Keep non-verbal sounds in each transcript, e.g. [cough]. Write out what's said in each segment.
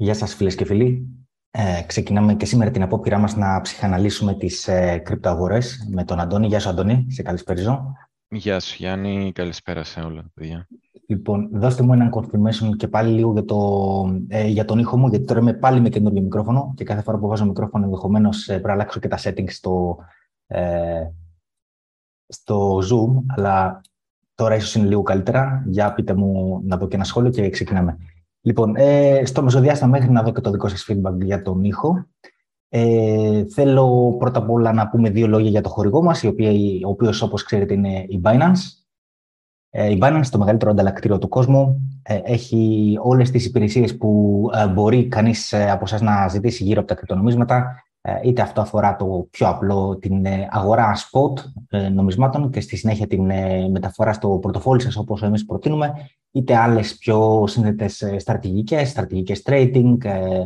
Γεια σας φίλες και φίλοι. Ε, ξεκινάμε και σήμερα την απόπειρά μας να ψυχαναλύσουμε τις ε, κρυπτοαγορές με τον Αντώνη. Γεια σου Αντώνη, σε καλησπέριζω. Γεια σου Γιάννη, καλησπέρα σε όλα παιδιά. Λοιπόν, δώστε μου ένα confirmation και πάλι λίγο για, το, ε, για τον ήχο μου, γιατί τώρα είμαι πάλι με καινούργιο μικρόφωνο και κάθε φορά που βάζω μικρόφωνο ενδεχομένως ε, πρέπει να αλλάξω και τα settings στο, ε, στο Zoom, αλλά τώρα ίσως είναι λίγο καλύτερα. Για πείτε μου να δω και ένα σχόλιο και ξεκινάμε. Λοιπόν, ε, στο μεσοδιάστημα μέχρι να δω και το δικό σας feedback για τον ήχο. Ε, θέλω πρώτα απ' όλα να πούμε δύο λόγια για το χορηγό μας, ο οποίος όπως ξέρετε είναι η Binance. Ε, η Binance, το μεγαλύτερο ανταλλακτήριο του κόσμου, ε, έχει όλες τις υπηρεσίες που ε, μπορεί κανείς ε, από εσάς να ζητήσει γύρω από τα κρυπτονομίσματα, είτε αυτό αφορά το πιο απλό, την αγορά spot νομισμάτων και στη συνέχεια την μεταφορά στο πορτοφόλι σας όπως εμείς προτείνουμε, είτε άλλες πιο σύνδετες ε, στρατηγικές, στρατηγικές trading, ε,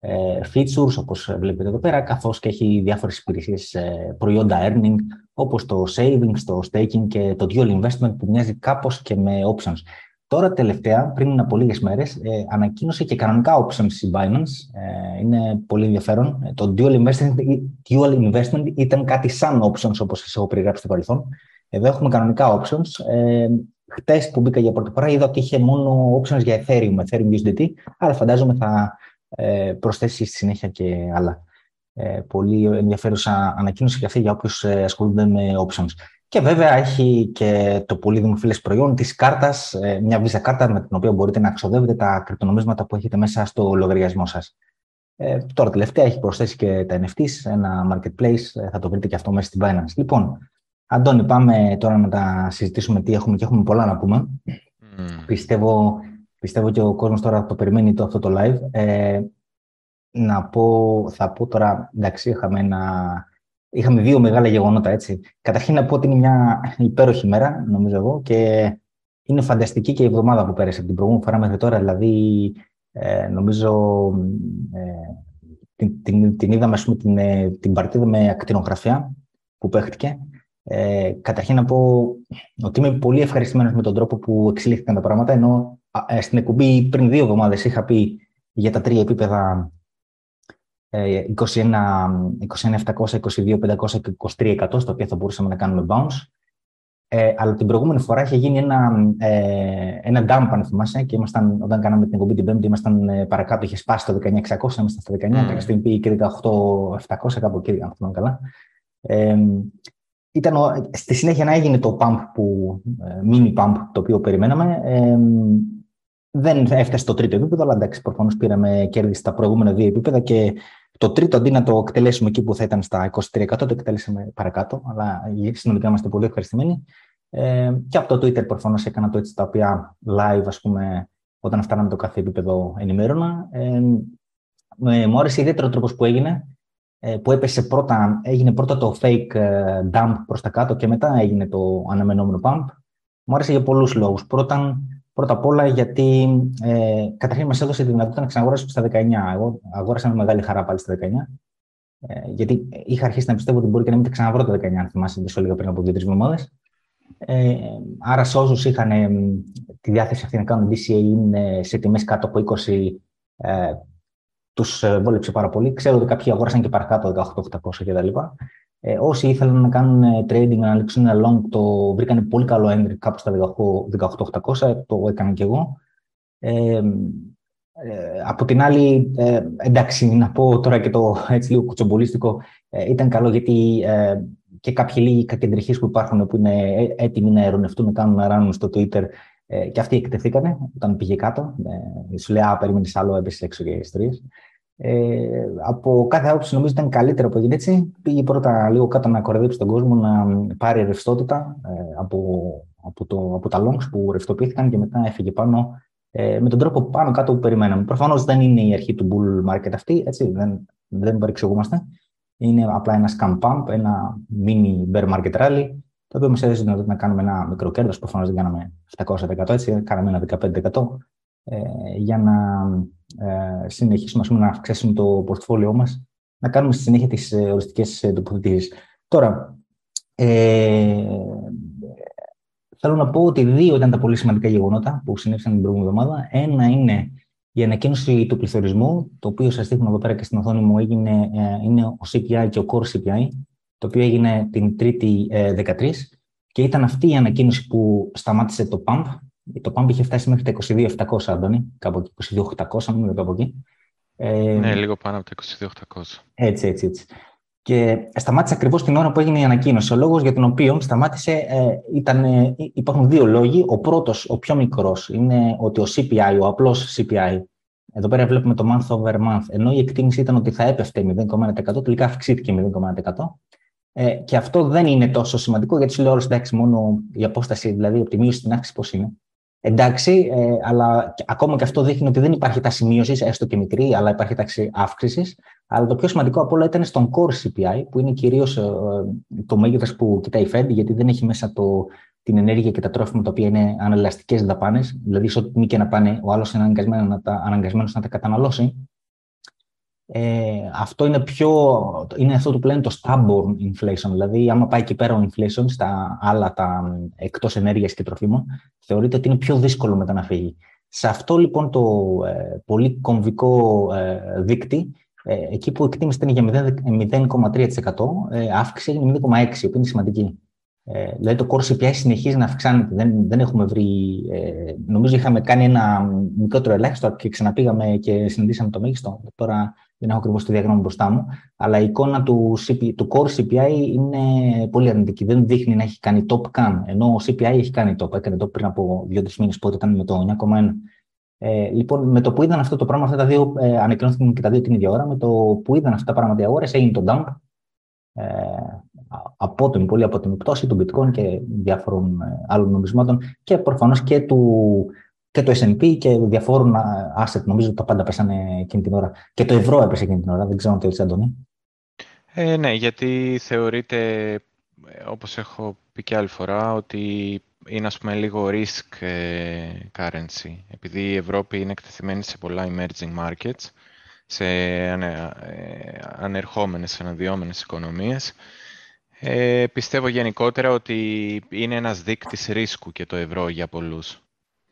ε, features όπως βλέπετε εδώ πέρα, καθώς και έχει διάφορες υπηρεσίες προϊόντα earning, όπως το savings, το staking και το dual investment που μοιάζει κάπως και με options. Τώρα τελευταία, πριν από λίγες μέρες, ε, ανακοίνωσε και κανονικά options η Binance. Ε, είναι πολύ ενδιαφέρον. Το dual investment, dual investment ήταν κάτι σαν options, όπως σας έχω περιγράψει στο παρελθόν. Εδώ έχουμε κανονικά options. Ε, Χτες που μπήκα για πρώτη φορά είδα ότι είχε μόνο options για Ethereum, Ethereum USDT, αλλά φαντάζομαι θα ε, προσθέσει στη συνέχεια και άλλα. Ε, πολύ ενδιαφέρουσα ανακοίνωση και αυτή για όποιους ε, ασχολούνται με options. Και βέβαια έχει και το πολύ δημοφιλές προϊόν της κάρτας, ε, μια Visa κάρτα με την οποία μπορείτε να ξοδεύετε τα κρυπτονομίσματα που έχετε μέσα στο λογαριασμό σας. Ε, τώρα τελευταία έχει προσθέσει και τα NFTs, ένα marketplace, ε, θα το βρείτε και αυτό μέσα στην Binance. Λοιπόν, Αντώνη, πάμε τώρα να τα συζητήσουμε τι έχουμε και έχουμε πολλά να πούμε. Πιστεύω, πιστεύω και ο κόσμος τώρα το περιμένει το, αυτό το live. Ε, να πω, θα πω τώρα, εντάξει, είχαμε, ένα, είχαμε δύο μεγάλα γεγονότα, έτσι. Καταρχήν να πω ότι είναι μια υπέροχη μέρα, νομίζω εγώ, και είναι φανταστική και η εβδομάδα που πέρασε από την προηγούμενη φορά μέχρι τώρα. Δηλαδή, ε, νομίζω, ε, την, την, την είδαμε, ας πούμε, την, ε, την παρτίδα με ακτινογραφία που παίχτηκε ε, καταρχήν να πω ότι είμαι πολύ ευχαριστημένος με τον τρόπο που εξελίχθηκαν τα πράγματα, ενώ ε, στην εκπομπή πριν δύο εβδομάδες είχα πει για τα τρία επίπεδα 21, 21.700, 22.500 και 23.100, στα οποία θα μπορούσαμε να κάνουμε bounce. Ε, αλλά την προηγούμενη φορά είχε γίνει ένα, ε, ένα dump, αν θυμάσαι, και ήμασταν, όταν κάναμε την εκπομπή την Πέμπτη, ήμασταν ε, παρακάτω, είχε σπάσει το 19.600, ήμασταν στα 19, mm. κάποια στιγμή πήγε και 18.700, κάπου εκεί, αν θυμάμαι καλά. Ε, ήταν στη συνέχεια να έγινε το pump που, ε, mini pump το οποίο περιμέναμε. Ε, δεν έφτασε στο τρίτο επίπεδο, αλλά εντάξει, προφανώς πήραμε κέρδη στα προηγούμενα δύο επίπεδα και το τρίτο αντί να το εκτελέσουμε εκεί που θα ήταν στα 23%, το εκτελέσαμε παρακάτω, αλλά συνολικά είμαστε πολύ ευχαριστημένοι. Ε, και από το Twitter προφανώς έκανα το έτσι τα οποία live, ας πούμε, όταν φτάναμε το κάθε επίπεδο ενημέρωνα. Ε, μου άρεσε ιδιαίτερο τρόπος που έγινε. Ε, που έπεσε πρώτα, έγινε πρώτα το fake ε, dump προς τα κάτω και μετά έγινε το αναμενόμενο pump. Μου άρεσε για πολλούς λόγους. Πρώτα, πρώτα απ' όλα γιατί ε, καταρχήν μας έδωσε τη δυνατότητα να ξαναγοράσουμε στα 19. Εγώ αγόρασα με μεγάλη χαρά πάλι στα 19. Ε, γιατί είχα αρχίσει να πιστεύω ότι μπορεί και να μην τα ξαναβρω τα 19, αν θυμάσαι, δεν σου έλεγα πριν από δύο-τρεις εβδομάδες. Ε, άρα, σε όσους είχαν ε, τη διάθεση αυτή να κάνουν DCA είναι σε τιμές κάτω από 20, ε, τους ε, βόλεψε πάρα πολύ. Ξέρω ότι κάποιοι αγόρασαν και παρακάτω 18-800 κτλ. Ε, όσοι ήθελαν να κάνουν ε, trading, να ανοίξουν ένα long, το βρήκαν πολύ καλό entry κάπου στα 18-800, το έκανα κι εγώ. Ε, ε, από την άλλη, ε, εντάξει, να πω τώρα και το έτσι λίγο κουτσομπολίστικο, ε, ήταν καλό γιατί ε, και κάποιοι λίγοι κακεντρυχείς που υπάρχουν που είναι έτοιμοι να ερωνευτούν, να κάνουν να ράνουν στο Twitter ε, και αυτοί εκτεθήκανε όταν πήγε κάτω. Ε, σου λέει, Α, περίμενες άλλο, έπεσε έξω για ιστορίε. Ε, από κάθε άποψη νομίζω ήταν καλύτερο που έγινε έτσι. Πήγε πρώτα λίγο κάτω να κοροϊδέψει τον κόσμο, να πάρει ρευστότητα ε, από, από, το, από τα longs που ρευστοποιήθηκαν και μετά έφυγε πάνω ε, με τον τρόπο πάνω κάτω που περιμέναμε. Προφανώς δεν είναι η αρχή του bull market αυτή, έτσι, δεν, δεν παρεξηγούμαστε. Είναι απλά ένα scam pump, ένα mini bear market rally το οποίο μας έδωσε τη δυνατότητα να κάνουμε ένα μικρό κέρδος. Προφανώς δεν κάναμε 700% έτσι, κάναμε ένα 15% ε, για να ε, συνεχίσουμε πούμε, να αυξήσουμε το πορτφόλιό μας, να κάνουμε στη συνέχεια τις ε, οριστικές τοποθετήσεις. Τώρα, ε, θέλω να πω ότι δύο ήταν τα πολύ σημαντικά γεγονότα που συνέβησαν την προηγούμενη εβδομάδα. Ένα είναι Η ανακοίνωση του πληθωρισμού, το οποίο σας δείχνω εδώ πέρα και στην οθόνη μου, έγινε, ε, είναι ο CPI και ο Core CPI, το οποίο έγινε την 3η 13 και ήταν αυτή η ανακοίνωση που σταμάτησε το pump. Το pump είχε φτάσει μέχρι τα 22.700, Αντώνη, κάπου εκεί, 22.800, μην κάπου εκεί. Ε, ναι, λίγο πάνω από τα 22.800. Έτσι, έτσι, έτσι. Και σταμάτησε ακριβώς την ώρα που έγινε η ανακοίνωση. Ο λόγος για τον οποίο σταμάτησε ε, ήταν. Ε, υπάρχουν δύο λόγοι. Ο πρώτος, ο πιο μικρός, είναι ότι ο CPI, ο απλός CPI, εδώ πέρα βλέπουμε το month over month, ενώ η εκτίμηση ήταν ότι θα έπεφτε 0,1%, τελικά αυξήθηκε 0,1%. Ε, και αυτό δεν είναι τόσο σημαντικό, γιατί σου λέω όλο εντάξει, μόνο η απόσταση, δηλαδή από τη μείωση στην αύξηση, πώς είναι. Εντάξει, ε, αλλά ακόμα και αυτό δείχνει ότι δεν υπάρχει τάση μείωση, έστω και μικρή, αλλά υπάρχει τάση αύξησης. Αλλά το πιο σημαντικό από όλα ήταν στον core CPI, που είναι κυρίως ε, το μέγεθος που κοιτάει η Fed, γιατί δεν έχει μέσα το, την ενέργεια και τα τρόφιμα τα οποία είναι ανελαστικέ δαπάνες, δηλαδή σε ό,τι τιμή και να πάνε, ο άλλος είναι αναγκασμένος να τα, αναγκασμένος να τα καταναλώσει. Ε, αυτό είναι, πιο, είναι αυτό που λένε το stubborn inflation, δηλαδή άμα πάει εκεί πέρα ο inflation στα άλλα τα εκτός ενέργειας και τροφίμων, θεωρείται ότι είναι πιο δύσκολο μετά να φύγει. Σε αυτό λοιπόν το ε, πολύ κομβικό ε, δίκτυ, ε, εκεί που εκτίμηση ήταν για 0,3%, ε, αύξηση είναι 0,6%, που είναι σημαντική. Ε, δηλαδή το core CPI συνεχίζει να αυξάνεται. Δεν, δεν έχουμε βρει. Ε, νομίζω είχαμε κάνει ένα μικρότερο ελάχιστο και ξαναπήγαμε και συναντήσαμε το μέγιστο. Τώρα δεν έχω ακριβώς το διαγράμμα μπροστά μου. Αλλά η εικόνα του, CP, του core CPI είναι πολύ αρνητική. Δεν δείχνει να έχει κάνει top καν. Ενώ ο CPI έχει κάνει top. Έκανε top πριν από δύο-τρεις μήνες, πότε ήταν με το 9,1. Ε, λοιπόν, με το που είδαν αυτό το πράγμα, αυτά τα δύο ε, ανακοινώθηκαν και τα δύο την ίδια ώρα. Με το που είδαν αυτά τα πράγματα οι αγορές, έγινε το dump. Ε, απότομη, πολύ απότομη πτώση του bitcoin και διάφορων ε, άλλων νομισμάτων και προφανώς και του, και το S&P και διαφόρων asset. Νομίζω ότι τα πάντα πέσανε εκείνη την ώρα. Και το ευρώ έπεσε εκείνη την ώρα. Δεν ξέρω αν το έτσι, Αντώνη. Ε, ναι, γιατί θεωρείται, όπως έχω πει και άλλη φορά, ότι είναι ας πούμε λίγο risk ε, currency. Επειδή η Ευρώπη είναι εκτεθειμένη σε πολλά emerging markets, σε ανερχόμενες, αναδυόμενες οικονομίες, ε, πιστεύω γενικότερα ότι είναι ένας δείκτης ρίσκου και το ευρώ για πολλούς.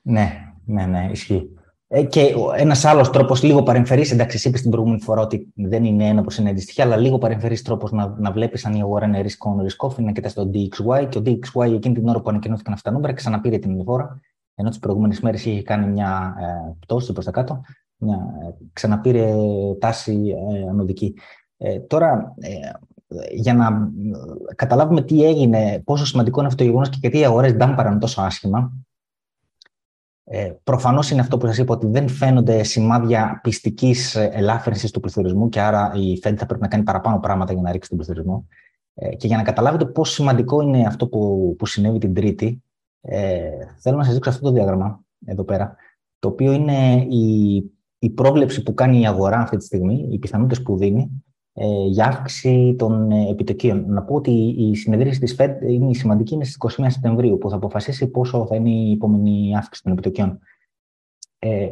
Ναι, ναι, ναι, ισχύει. Ε, και ένας άλλος τρόπος, λίγο παρεμφερής, εντάξει, είπες την προηγούμενη φορά ότι δεν είναι ένα προς ένα αντιστοιχεία, αλλά λίγο παρεμφερής τρόπος να, να βλέπεις αν η αγορά είναι risk on, risk off, είναι να κοιτάς το DXY. Και ο DXY εκείνη την ώρα που ανακοινώθηκαν αυτά νούμερα ξαναπήρε την φόρα, ενώ τις προηγούμενες μέρες είχε κάνει μια ε, πτώση προς τα κάτω, μια, ε, ξαναπήρε τάση ε, ανωδική. Ε, τώρα, ε, για να καταλάβουμε τι έγινε, πόσο σημαντικό είναι αυτό το γεγονός και γιατί οι αγορές ντάμπαραν τόσο άσχημα. Ε, Προφανώς είναι αυτό που σας είπα ότι δεν φαίνονται σημάδια πιστικής ελάφρυνσης του πληθωρισμού και άρα η Fed θα πρέπει να κάνει παραπάνω πράγματα για να ρίξει τον πληθωρισμό. Ε, και για να καταλάβετε πόσο σημαντικό είναι αυτό που, που συνέβη την Τρίτη, ε, θέλω να σας δείξω αυτό το διάγραμμα εδώ πέρα, το οποίο είναι η, η πρόβλεψη που κάνει η αγορά αυτή τη στιγμή, οι πιθανότητες που δίνει ε, για αύξηση των ε, επιτοκίων. Να πω ότι η συνεδρίαση της Fed είναι η σημαντική, είναι στις 21 Σεπτεμβρίου, που θα αποφασίσει πόσο θα είναι η επόμενη αύξηση των επιτοκίων. Ε,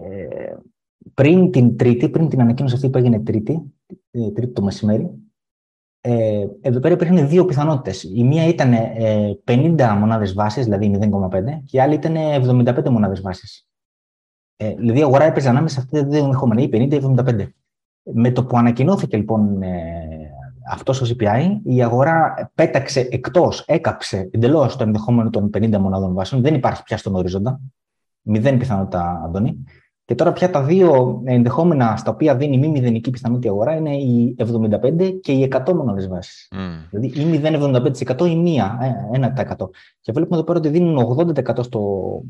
πριν την Τρίτη, πριν την ανακοίνωση αυτή που έγινε Τρίτη, ε, Τρίτη το μεσημέρι, ε, εδώ πέρα υπήρχαν δύο πιθανότητες. Η μία ήταν 50 μονάδες βάσης, δηλαδή 0,5, και η άλλη ήταν 75 μονάδες βάσης. Ε, δηλαδή η αγορά έπαιζε ανάμεσα σε αυτά τα δύο ενδεχόμενα, ή 50 ή 75. Με το που ανακοινώθηκε λοιπόν ε, αυτός ο CPI, η αγορά πέταξε εκτός, έκαψε εντελώς το ενδεχόμενο των 50 μονάδων βάσεων. Δεν υπάρχει πια στον ορίζοντα. Μηδέν πιθανότητα, Αντώνη. Και τώρα πια τα δύο ενδεχόμενα στα οποία δίνει μη μηδενική πιθανότητα η αγορά είναι η 75 και οι 100 μονάδες βάσει. Mm. Δηλαδή ή 0,75% ή 1%. Ε, και βλέπουμε εδώ πέρα ότι δίνουν 80% στο,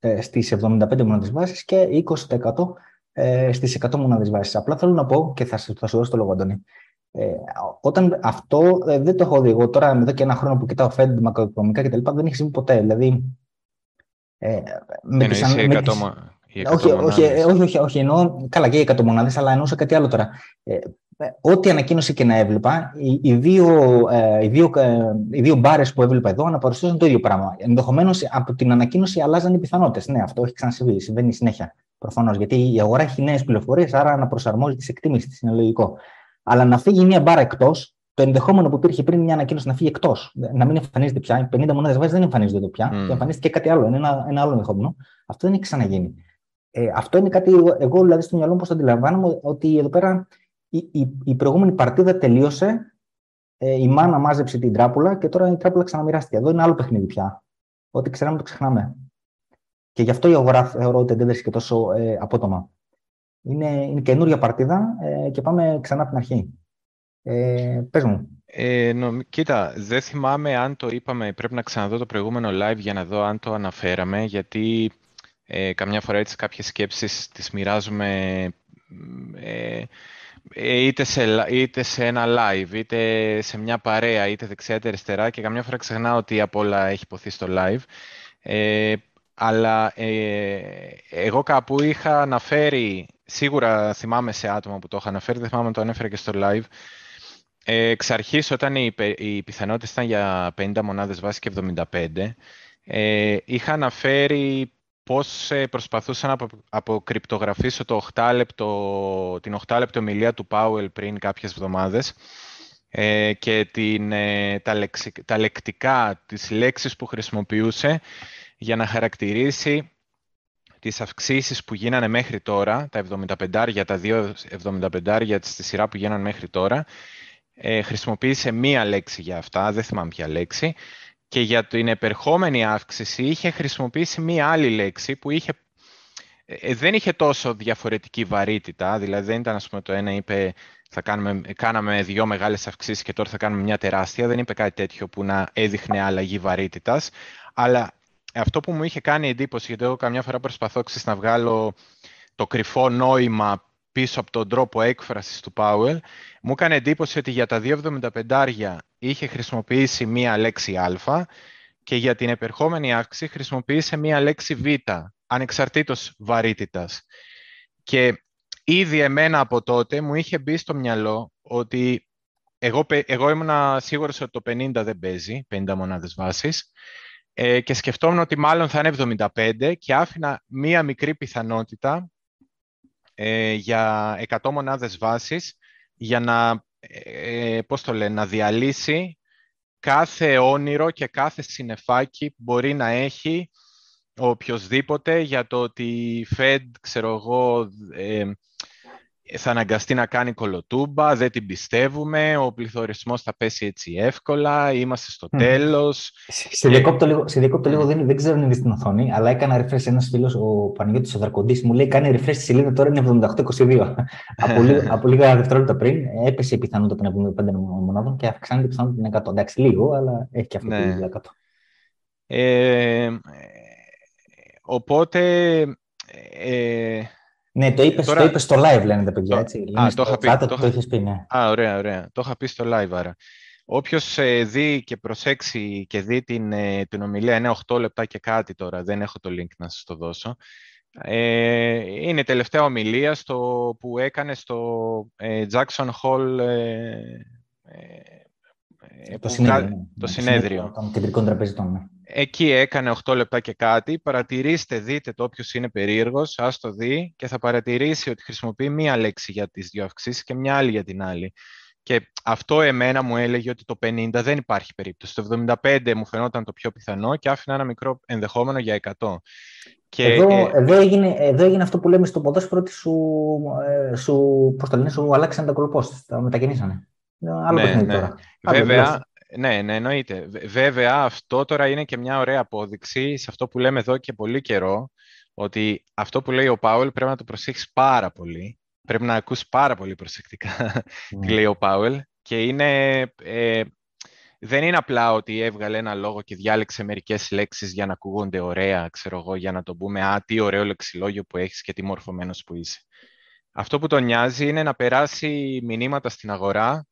ε, στις 75 μονάδες βάσεις και 20% ε, στις 100 μονάδες βάσεις. Απλά θέλω να πω και θα, θα σου δώσω το λόγο, Αντώνη. Ε, όταν αυτό ε, δεν το έχω δει εγώ τώρα, εδώ και ένα χρόνο που κοιτάω Fed, μακροοικονομικά κτλ. Δεν έχει συμβεί ποτέ. Δηλαδή, ε, με τις, με τις... όχι, όχι, όχι, όχι, όχι, εννοώ, καλά και οι 100 μονάδες, αλλά εννοούσα κάτι άλλο τώρα. Ε, ό,τι ανακοίνωση και να έβλεπα, οι, οι δύο, ε, οι δύο, ε, οι δύο μπάρες που έβλεπα εδώ αναπαρουσίαζαν το ίδιο πράγμα. Ενδεχομένως από την ανακοίνωση αλλάζαν οι πιθανότητες. Ναι, αυτό έχει ξανασυμβεί, συμβαίνει συνέχεια. Προφανώς. Γιατί η αγορά έχει νέες πληροφορίες, άρα να προσαρμόζει τις εκτίμησεις τη. Είναι λογικό. Αλλά να φύγει μια μπάρα εκτός, το ενδεχόμενο που υπήρχε πριν μια ανακοίνωση να φύγει εκτός, να μην εμφανίζεται πια. Οι 50 μονάδες βάση δεν εμφανίζονται πια. Mm. Εμφανίστηκε κάτι άλλο. Είναι ένα, ένα άλλο ενδεχόμενο. Αυτό δεν έχει ξαναγίνει. Ε, αυτό είναι κάτι, εγώ δηλαδή στο μυαλό μου πώς το αντιλαμβάνομαι, ότι εδώ πέρα η, η, η προηγούμενη παρτίδα τελείωσε, ε, η μάνα μάζεψε την τράπουλα και τώρα η τράπουλα ξαναμοιράστηκε. Εδώ είναι άλλο παιχνίδι πια. Ό,τι ξέραμε το ξεχνάμε. Και γι' αυτό η αγορά θεωρώ ότι εντέλεσε και τόσο ε, απότομα. Είναι, είναι καινούργια παρτίδα ε, και πάμε ξανά από την αρχή. Ε, πες μου. Ε, νο, κοίτα, δεν θυμάμαι αν το είπαμε, πρέπει να ξαναδώ το προηγούμενο live για να δω αν το αναφέραμε, γιατί ε, καμιά φορά έτσι κάποιες σκέψεις τις μοιράζουμε ε, ε, είτε, σε, είτε σε ένα live, είτε σε μια παρέα, είτε δεξιά είτε αριστερά και καμιά φορά ξεχνάω ότι απ' όλα έχει υποθεί στο live. Ε, αλλά ε, εγώ κάπου είχα αναφέρει, σίγουρα θυμάμαι σε άτομα που το είχα αναφέρει, δεν θυμάμαι αν το ανέφερε και στο live, ε, εξ αρχής, όταν οι, οι πιθανότητες ήταν για 50 μονάδες βάση και 75, ε, είχα αναφέρει πώς ε, προσπαθούσα να αποκρυπτογραφήσω το 8 λεπτό, την 8 λεπτό ομιλία του Πάουελ πριν κάποιες εβδομάδες ε, και την, ε, τα, τα λεκτικά, τις λέξεις που χρησιμοποιούσε για να χαρακτηρίσει τις αυξήσεις που γίνανε μέχρι τώρα, τα 75 τα δύο 75 στη σειρά που γίνανε μέχρι τώρα, ε, χρησιμοποίησε μία λέξη για αυτά, δεν θυμάμαι ποια λέξη, και για την επερχόμενη αύξηση είχε χρησιμοποιήσει μία άλλη λέξη που είχε, ε, δεν είχε τόσο διαφορετική βαρύτητα, δηλαδή δεν ήταν, ας πούμε, το ένα είπε θα κάνουμε, κάναμε δύο μεγάλες αυξήσεις και τώρα θα κάνουμε μια τεράστια, δεν είπε κάτι τέτοιο που να έδειχνε αλλαγή βαρύτητας, αλλά αυτό που μου είχε κάνει εντύπωση, γιατί εγώ καμιά φορά προσπαθώ να βγάλω το κρυφό νόημα πίσω από τον τρόπο έκφρασης του Πάουελ, μου έκανε εντύπωση ότι για τα 2,75 είχε χρησιμοποιήσει μία λέξη α και για την επερχόμενη αύξηση χρησιμοποίησε μία λέξη β, ανεξαρτήτως βαρύτητας. Και ήδη εμένα από τότε μου είχε μπει στο μυαλό ότι εγώ, εγώ ήμουν σίγουρος ότι το 50 δεν παίζει, 50 μονάδες βάσης, ε, και σκεφτόμουν ότι μάλλον θα είναι 75 και άφηνα μία μικρή πιθανότητα ε, για 100 μονάδες βάσης για να, ε, πώς το λένε, να διαλύσει κάθε όνειρο και κάθε συνεφάκι που μπορεί να έχει οποιοδήποτε για το ότι η Fed, ξέρω εγώ, ε, θα αναγκαστεί να κάνει κολοτούμπα, δεν την πιστεύουμε, ο πληθωρισμός θα πέσει έτσι εύκολα, είμαστε στο mm. τέλος. Σε διακόπτω λίγο, σε διακόπτω λίγο δεν, δεν ξέρω αν είναι στην οθόνη, αλλά έκανα refresh ένας φίλος, ο Παναγιώτης ο Δαρκοντής, μου λέει κάνει refresh στη σελίδα τώρα είναι 78-22. [laughs] από, από λίγα δευτερόλεπτα πριν έπεσε η πιθανότητα των 75 μονάδων και αυξάνεται η πιθανότητα την 100. Εντάξει, λίγο, αλλά έχει και αυτό ναι. το 100. Ε, οπότε, ε, ναι, το είπε Τώρα... το είπες στο live, λένε τα παιδιά, έτσι. Α, το είχα πει. το, το είχες πει, ναι. Α, ωραία, ωραία. Το είχα πει στο live, άρα. Όποιος ε, δει και προσέξει και δει την, ε, την ομιλία, είναι 8 λεπτά και κάτι τώρα, δεν έχω το link να σας το δώσω. Ε, είναι η τελευταία ομιλία στο, που έκανε στο ε, Jackson Hall ε, ε, το, συνέδριο, ναι. το συνέδριο. Των κεντρικών τραπεζιτών. Ναι. Εκεί έκανε 8 λεπτά και κάτι. Παρατηρήστε, δείτε το όποιος είναι περίεργος, ας το δει και θα παρατηρήσει ότι χρησιμοποιεί μία λέξη για τις δύο αυξήσεις και μια άλλη για την άλλη. Και αυτό εμένα μου έλεγε ότι το 50 δεν υπάρχει περίπτωση. Το 75 μου φαινόταν το πιο πιθανό και άφηνα ένα μικρό ενδεχόμενο για 100. Και, εδώ, ε, εδώ, έγινε, εδώ έγινε αυτό που λέμε στο ποδόσφαιρο ότι σου, ε, σου, πώς το λένε, σου αλλάξαν τα κολοπόστ, τα μετακινήσανε. Άλλο ναι, ναι. τώρα. Βέβαια, ναι, ναι, εννοείται. Βέβαια, αυτό τώρα είναι και μια ωραία απόδειξη σε αυτό που λέμε εδώ και πολύ καιρό, ότι αυτό που λέει ο Πάουελ πρέπει να το προσέχεις πάρα πολύ. Πρέπει να ακούς πάρα πολύ προσεκτικά [laughs] τι λέει ο Πάουελ. Και είναι, ε, δεν είναι απλά ότι έβγαλε ένα λόγο και διάλεξε μερικές λέξεις για να ακούγονται ωραία, ξέρω εγώ, για να το πούμε «Α, τι ωραίο λεξιλόγιο που έχεις και τι μορφωμένος που είσαι». Αυτό που τον νοιάζει είναι να περάσει μηνύματα στην αγορά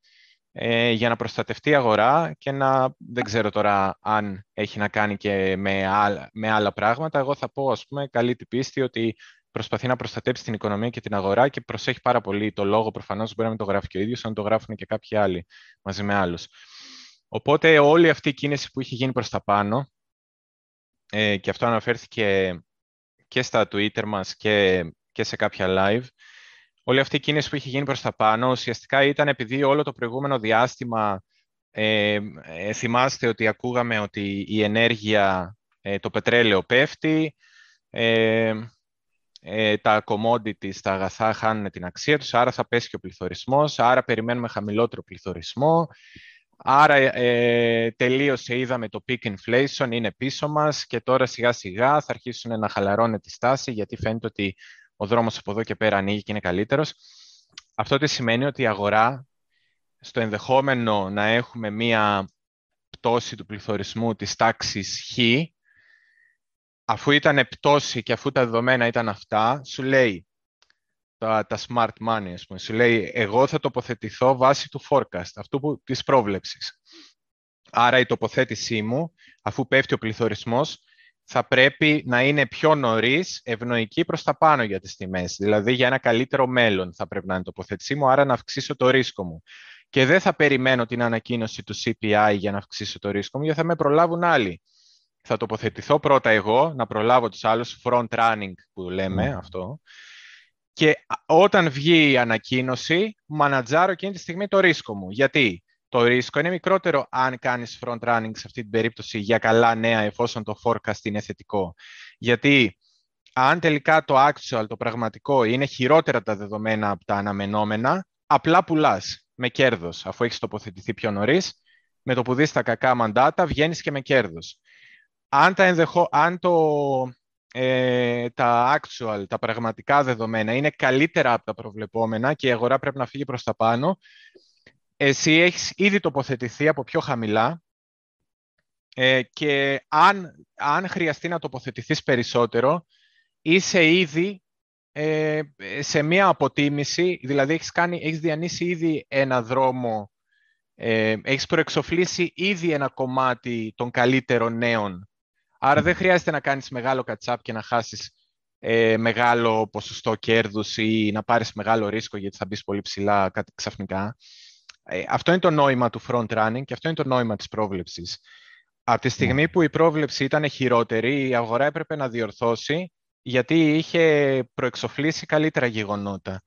ε, για να προστατευτεί η αγορά και να, δεν ξέρω τώρα αν έχει να κάνει και με άλλα, με άλλα πράγματα. Εγώ θα πω, ας πούμε, καλή την πίστη ότι προσπαθεί να προστατέψει την οικονομία και την αγορά και προσέχει πάρα πολύ το λόγο. Προφανώς μπορεί να μην το γράφει και ο ίδιος, αν το γράφουν και κάποιοι άλλοι μαζί με άλλους. Οπότε όλη αυτή η κίνηση που είχε γίνει προς τα πάνω, ε, και αυτό αναφέρθηκε και στα Twitter μας και, και σε κάποια live, όλη αυτή η κίνηση που είχε γίνει προς τα πάνω ουσιαστικά ήταν επειδή όλο το προηγούμενο διάστημα ε, ε θυμάστε ότι ακούγαμε ότι η ενέργεια, ε, το πετρέλαιο πέφτει, ε, ε, τα commodities, τα αγαθά χάνουν την αξία τους, άρα θα πέσει και ο πληθωρισμός, άρα περιμένουμε χαμηλότερο πληθωρισμό, άρα ε, τελείωσε, είδαμε το peak inflation, είναι πίσω μας και τώρα σιγά σιγά θα αρχίσουν να χαλαρώνει τη στάση γιατί φαίνεται ότι ο δρόμος από εδώ και πέρα ανοίγει και είναι καλύτερος. Αυτό τι σημαίνει ότι η αγορά στο ενδεχόμενο να έχουμε μία πτώση του πληθωρισμού της τάξης Χ, αφού ήταν πτώση και αφού τα δεδομένα ήταν αυτά, σου λέει τα, τα smart money, ας πούμε, σου λέει εγώ θα τοποθετηθώ βάσει του forecast, αυτού που, της πρόβλεψης. Άρα η τοποθέτησή μου, αφού πέφτει ο πληθωρισμός, θα πρέπει να είναι πιο νωρίς ευνοϊκή προς τα πάνω για τις τιμές. Δηλαδή για ένα καλύτερο μέλλον θα πρέπει να είναι η τοποθέτησή μου, άρα να αυξήσω το ρίσκο μου. Και δεν θα περιμένω την ανακοίνωση του CPI για να αυξήσω το ρίσκο μου, γιατί θα με προλάβουν άλλοι θα τοποθετηθώ πρώτα εγώ, να προλάβω τους άλλους, front running που λέμε ναι. αυτό. Και όταν βγει η ανακοίνωση, μανατζάρω εκείνη τη στιγμή το ρίσκο μου. Γιατί; Το ρίσκο είναι μικρότερο αν κάνεις front running σε αυτή την περίπτωση για καλά νέα εφόσον το forecast είναι θετικό. Γιατί αν τελικά το actual, το πραγματικό, είναι χειρότερα τα δεδομένα από τα αναμενόμενα, απλά πουλάς με κέρδος, αφού έχεις τοποθετηθεί πιο νωρίς. Με το που δεις τα κακά μαντάτα, βγαίνεις και με κέρδος αν, τα ενδεχο... αν το, ε, τα actual, τα πραγματικά δεδομένα είναι καλύτερα από τα προβλεπόμενα και η αγορά πρέπει να φύγει προς τα πάνω, εσύ έχεις ήδη τοποθετηθεί από πιο χαμηλά ε, και αν, αν χρειαστεί να τοποθετηθείς περισσότερο, είσαι ήδη ε, σε μία αποτίμηση, δηλαδή έχεις, κάνει, έχεις διανύσει ήδη ένα δρόμο, ε, έχεις προεξοφλήσει ήδη ένα κομμάτι των καλύτερων νέων Άρα δεν χρειάζεται να κάνεις μεγάλο κατσάπ και να χάσεις ε, μεγάλο ποσοστό κέρδους ή να πάρεις μεγάλο ρίσκο γιατί θα μπεις πολύ ψηλά κάτι ξαφνικά. Ε, αυτό είναι το νόημα του front running και αυτό είναι το νόημα της πρόβλεψης. Από τη στιγμή ναι. που η πρόβλεψη ήταν χειρότερη, η αγορά έπρεπε να διορθώσει γιατί είχε προεξοφλήσει καλύτερα γεγονότα.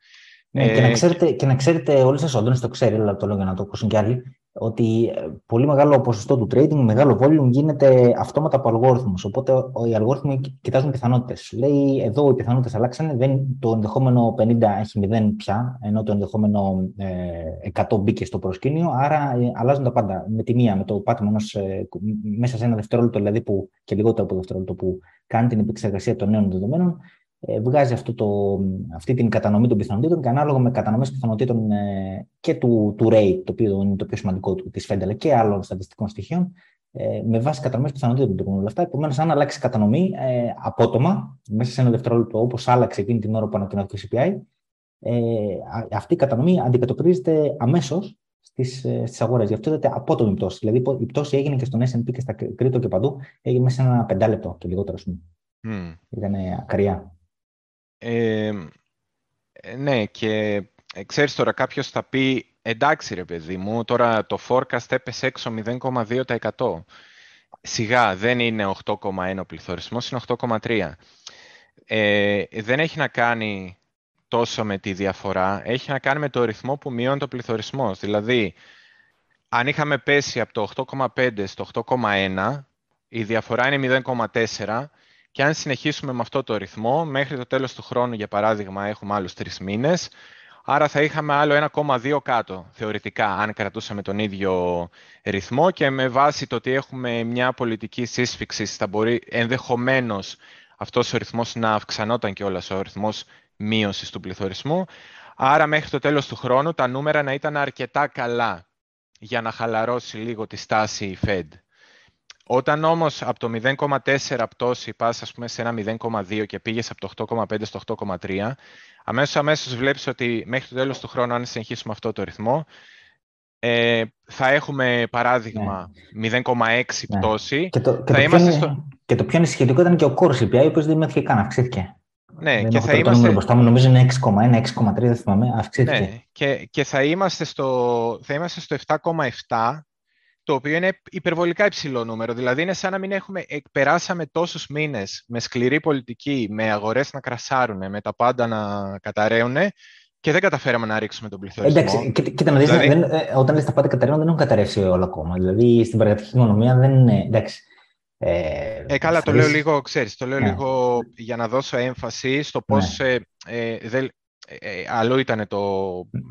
Ναι, και, να ε, ξέρετε, και να ξέρετε, όλοι σας, ο το ξέρει, αλλά το λέω για να το ακούσουν κι άλλοι, ότι ε, πολύ μεγάλο ποσοστό του trading, μεγάλο volume γίνεται αυτόματα από αλγόριθμους. Οπότε οι αλγόριθμοι κοιτάζουν πιθανότητες. Λέει εδώ οι πιθανότητες αλλάξανε, δεν, το ενδεχόμενο 50 έχει 0 πια, ενώ το ενδεχόμενο ε, 100 μπήκε στο προσκήνιο, άρα ε, αλλάζουν τα πάντα με τη μία, με το πάτημα ενός, ε, μέσα σε ένα δευτερόλεπτο, δηλαδή που, και λιγότερο από δευτερόλεπτο που κάνει την επεξεργασία των νέων δεδομένων, ε, βγάζει αυτό το, αυτή την κατανομή των πιθανότητων και ανάλογα με κατανομές πιθανότητων ε, και του, του rate, το οποίο είναι το πιο σημαντικό της Fed, αλλά και άλλων στατιστικών στοιχείων, ε, με βάση κατανομές πιθανότητων του όλα αυτά. Επομένως, αν αλλάξει κατανομή ε, απότομα, μέσα σε ένα δευτερόλεπτο, όπως άλλαξε εκείνη την ώρα που ανακοινώθηκε το CPI, ε, αυτή η κατανομή αντικατοπτρίζεται αμέσως στις στις αγορές. Γι' αυτό είδατε απότομη πτώση. Δηλαδή, η πτώση έγινε και στον SP και στα Κρήτο και παντού, έγινε μέσα σε ένα πεντάλεπτο και λιγότερο, Mm. Ήταν ακριά. Ε, ναι, και ε, ξέρεις τώρα κάποιος θα πει εντάξει ρε παιδί μου, τώρα το forecast έπεσε έξω 0,2%. Σιγά, δεν είναι 8,1 ο πληθωρισμός, είναι 8,3. Ε, δεν έχει να κάνει τόσο με τη διαφορά, έχει να κάνει με το ρυθμό που μειώνει το πληθωρισμός. Δηλαδή, αν είχαμε πέσει από το 8,5 στο 8,1, η διαφορά είναι 0,4 και αν συνεχίσουμε με αυτό το ρυθμό, μέχρι το τέλος του χρόνου, για παράδειγμα, έχουμε άλλους τρεις μήνες, άρα θα είχαμε άλλο 1,2 κάτω, θεωρητικά, αν κρατούσαμε τον ίδιο ρυθμό και με βάση το ότι έχουμε μια πολιτική σύσφυξη, θα μπορεί ενδεχομένως αυτός ο ρυθμός να αυξανόταν και όλας ο ρυθμός μείωσης του πληθωρισμού. Άρα μέχρι το τέλος του χρόνου τα νούμερα να ήταν αρκετά καλά για να χαλαρώσει λίγο τη στάση η Fed. Όταν όμως από το 0,4 πτώση πας ας πούμε, σε ένα 0,2 και πήγες από το 8,5 στο 8,3, αμέσως αμέσως βλέπεις ότι μέχρι το τέλος του χρόνου, αν συνεχίσουμε αυτό το ρυθμό, ε, θα έχουμε παράδειγμα ναι. 0,6 ναι. πτώση. Και το, και, θα το είμαστε είναι, στο... και το πιο ανησυχητικό ήταν και ο κόρος CPI, ο οποίος δεν μέθηκε καν, αυξήθηκε. Ναι, δεν και θα είμαστε... Μπροστά μου, νομίζω είναι 6,1, 6,3, δεν θυμάμαι, αυξήθηκε. Ναι, και, και θα είμαστε στο, θα είμαστε στο 7,7 το οποίο είναι υπερβολικά υψηλό νούμερο. Δηλαδή είναι σαν να μην έχουμε, περάσαμε τόσους μήνες με σκληρή πολιτική, με αγορές να κρασάρουν, με τα πάντα να καταραίουν και δεν καταφέραμε να ρίξουμε τον πληθωρισμό. Εντάξει, κοίτα να δεις, δηλαδή... δεν, ε, όταν λες τα πάντα καταραίουν δεν έχουν καταρρεύσει όλα ακόμα. Δηλαδή στην πραγματική οικονομία δεν είναι, εντάξει, Ε, ε καλά, το λέω λίγο, ξέρεις, το λέω ναι. λίγο για να δώσω έμφαση στο πώς ναι. ε, ε, δεν, ε, αλλού ήταν το,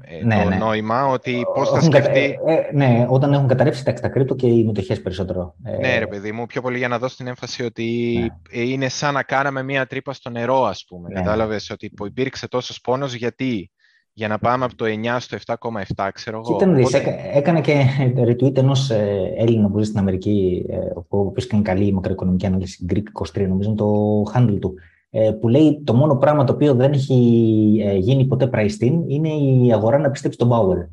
ε, ναι, το ναι. νόημα, ότι πώς θα σκεφτεί... Ε, ναι, όταν έχουν καταρρεύσει τα, τα κρύπτο και οι μετοχέ περισσότερο. Ναι, ρε παιδί μου, πιο πολύ για να δώσω την έμφαση ότι ναι. είναι σαν να κάναμε μία τρύπα στο νερό, ας πούμε. Ναι. Κατάλαβες ότι υπήρξε τόσος πόνος, γιατί; Για να πάμε από το 9 στο 7,7, ξέρω εγώ. Κοίτα, Οπότε... έκανε και retweet ενός Έλληνα που ζει στην Αμερική, ο οποίος κάνει καλή μακροοικονομική ανάλυση, Greek 23, νομίζω, το handle του. Ε, που λέει το μόνο πράγμα το οποίο δεν έχει ε, γίνει ποτέ priced in είναι η αγορά να πιστέψει τον Powell.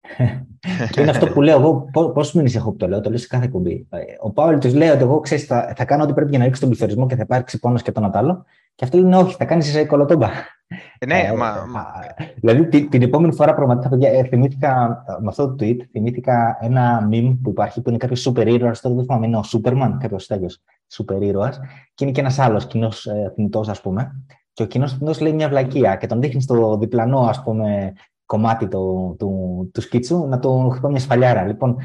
[laughs] και είναι αυτό που λέω εγώ. Πόσους μήνες έχω που το λέω, το λέω σε κάθε κουμπί. Ε, ο Πάουελ τους λέει ότι εγώ ξέρεις, θα, θα, κάνω ό,τι πρέπει για να ρίξει τον πληθωρισμό και θα υπάρξει πόνος και τον άλλο. Και αυτό λένε όχι, θα κάνεις σε κολοτόμπα. ναι, ε, μα, Δηλαδή την, την επόμενη φορά πραγματικά παιδιά, θυμήθηκα με αυτό το tweet, θυμήθηκα ένα meme που υπάρχει που είναι κάποιος σούπερ ήρωας. Τώρα δεν θυμάμαι, είναι ο Σούπερμαν, κάποιος τέτοιος σούπερ ήρωας. Και είναι και ένας άλλος κοινός ε, θνητός, ας πούμε. Και ο κοινός θνητός λέει μια βλακεία και τον δείχνει στο διπλανό, ας πούμε, κομμάτι του, του, του σκίτσου να τον χτυπάει μια σφαλιάρα. Λοιπόν, ε,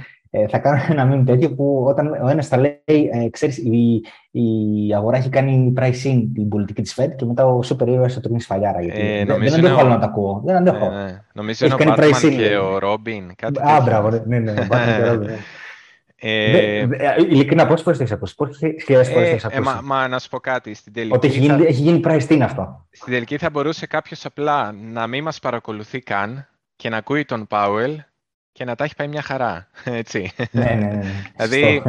θα κάνω ένα μήνυμα τέτοιο που όταν ο ένας θα λέει, ε, ξέρεις, η, η αγορά έχει κάνει pricing την πολιτική της Fed και μετά ο super ήρωας θα το γίνει σφαλιάρα. Γιατί ε, δεν, δεν αντέχω άλλο να τα ακούω. Δεν αντέχω. Ναι, ναι. Νομίζω είναι ο Batman και ο Robin. Α, μπράβο, ναι, ναι, ναι, ο Batman και ο Robin. Ναι. Ε, ε, ειλικρινά, πόσες φορές το έχεις ακούσει, πόσες χιλιάδες φορές το έχεις ακούσει; Μα, μα, να σου πω κάτι. Στην τελική Ότι έχει γίνει, θα... έχει γίνει price αυτό. Στην τελική θα μπορούσε κάποιος απλά να μην μας παρακολουθεί καν και να ακούει τον Πάουελ και να τα έχει πάει μια χαρά. [laughs] Έτσι. Ναι, ναι, ναι. ναι. δηλαδή,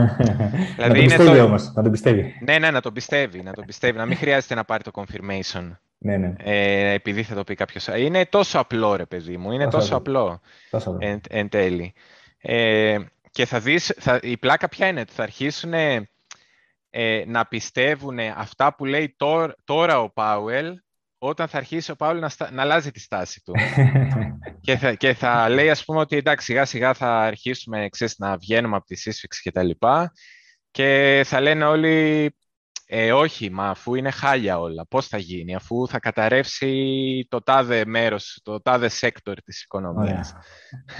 δηλαδή να το πιστεύει το... όμως, να το πιστεύει. Ναι, ναι, να το πιστεύει, να το πιστεύει. να μην χρειάζεται να πάρει το confirmation. Ναι, ναι. Ε, επειδή θα το πει κάποιος. Είναι τόσο απλό, ρε παιδί μου. Είναι τόσο, απλό. Τόσο απλό. Εν, εν τέλει. Ε, και θα δεις, θα, η πλάκα ποια είναι, θα αρχίσουν ε, να πιστεύουν αυτά που λέει τώρα, τώρα ο Πάουελ όταν θα αρχίσει ο Πάουελ να, να αλλάζει τη στάση του. [laughs] και, θα, και θα λέει, ας πούμε, ότι εντάξει, σιγά σιγά θα αρχίσουμε ξέρεις, να βγαίνουμε από τη σύσφυξη και τα λοιπά. Και θα λένε όλοι, ε, όχι, μα αφού είναι χάλια όλα, πώς θα γίνει, αφού θα καταρρεύσει το τάδε μέρος, το τάδε sector της οικονομίας.